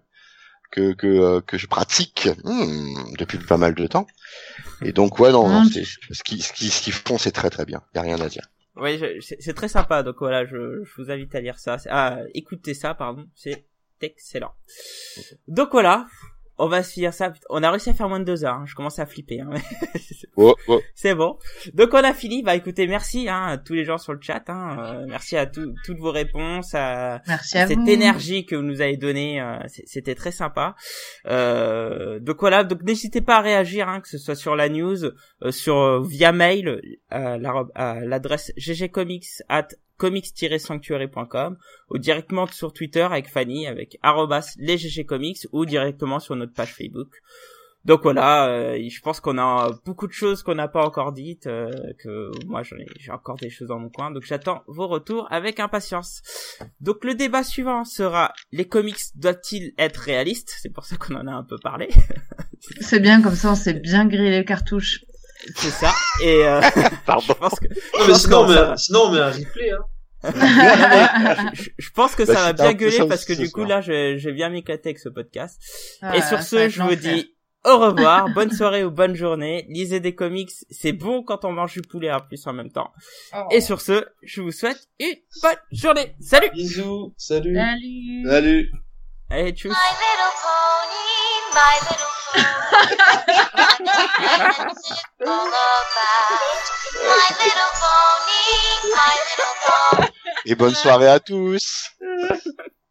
que, que, euh, que je pratique hmm, depuis pas mal de temps. Et donc, ouais, non, non, Hum. c'est, ce qui, ce qui, ce qu'ils font, c'est très très bien. Y a rien à dire. Oui, c'est très sympa. Donc voilà, je, je vous invite à lire ça. À écouter ça, pardon. C'est excellent. Donc voilà, on va se finir ça. On a réussi à faire moins de deux heures. hein. Je commence à flipper. Hein. Oh, oh. C'est bon. Donc on a fini. Bah écoutez, merci hein, à tous les gens sur le chat. Hein. Euh, merci à tout- toutes vos réponses, à Merci à cette vous. énergie que vous nous avez donnée. euh, C'était très sympa. Euh, donc voilà. Donc n'hésitez pas à réagir, hein, que ce soit sur la news, euh, sur euh, via mail à l'adresse ggcomics at comics-sanctuary.com ou directement sur Twitter avec Fanny avec arrobas les ggcomics ou directement sur notre page Facebook. Donc voilà, euh, je pense qu'on a beaucoup de choses qu'on n'a pas encore dites, euh, que moi j'en ai- j'ai encore des choses dans mon coin, donc j'attends vos retours avec impatience. Donc le débat suivant sera les comics doivent-ils être réalistes? C'est pour ça qu'on en a un peu parlé, C'est bien comme ça, on s'est bien grillé les cartouches. C'est ça. Et euh, Pardon. je pense que Non, mais sinon, on met, un- sinon, on met un replay, hein. je, je pense que Bah, ça va bien gueuler parce que du coup soir. là vais bien m'éclater avec ce podcast. Ah, Et sur ce, je vous dis au revoir, bonne soirée ou bonne journée. Lisez des comics, c'est bon quand on mange du poulet en plus en même temps. Oh. Et sur ce, je vous souhaite une bonne journée. Salut Bisous, salut. Salut. Salut. Allez, tchuss My little pony, my little Et bonne soirée à tous.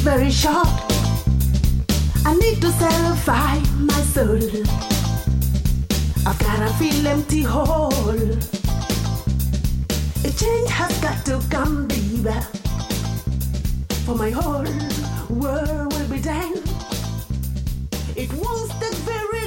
very short. I need to satisfy my soul. I've got a feel empty hole. A change has got to come, baby. For my whole world will be done. It won't take very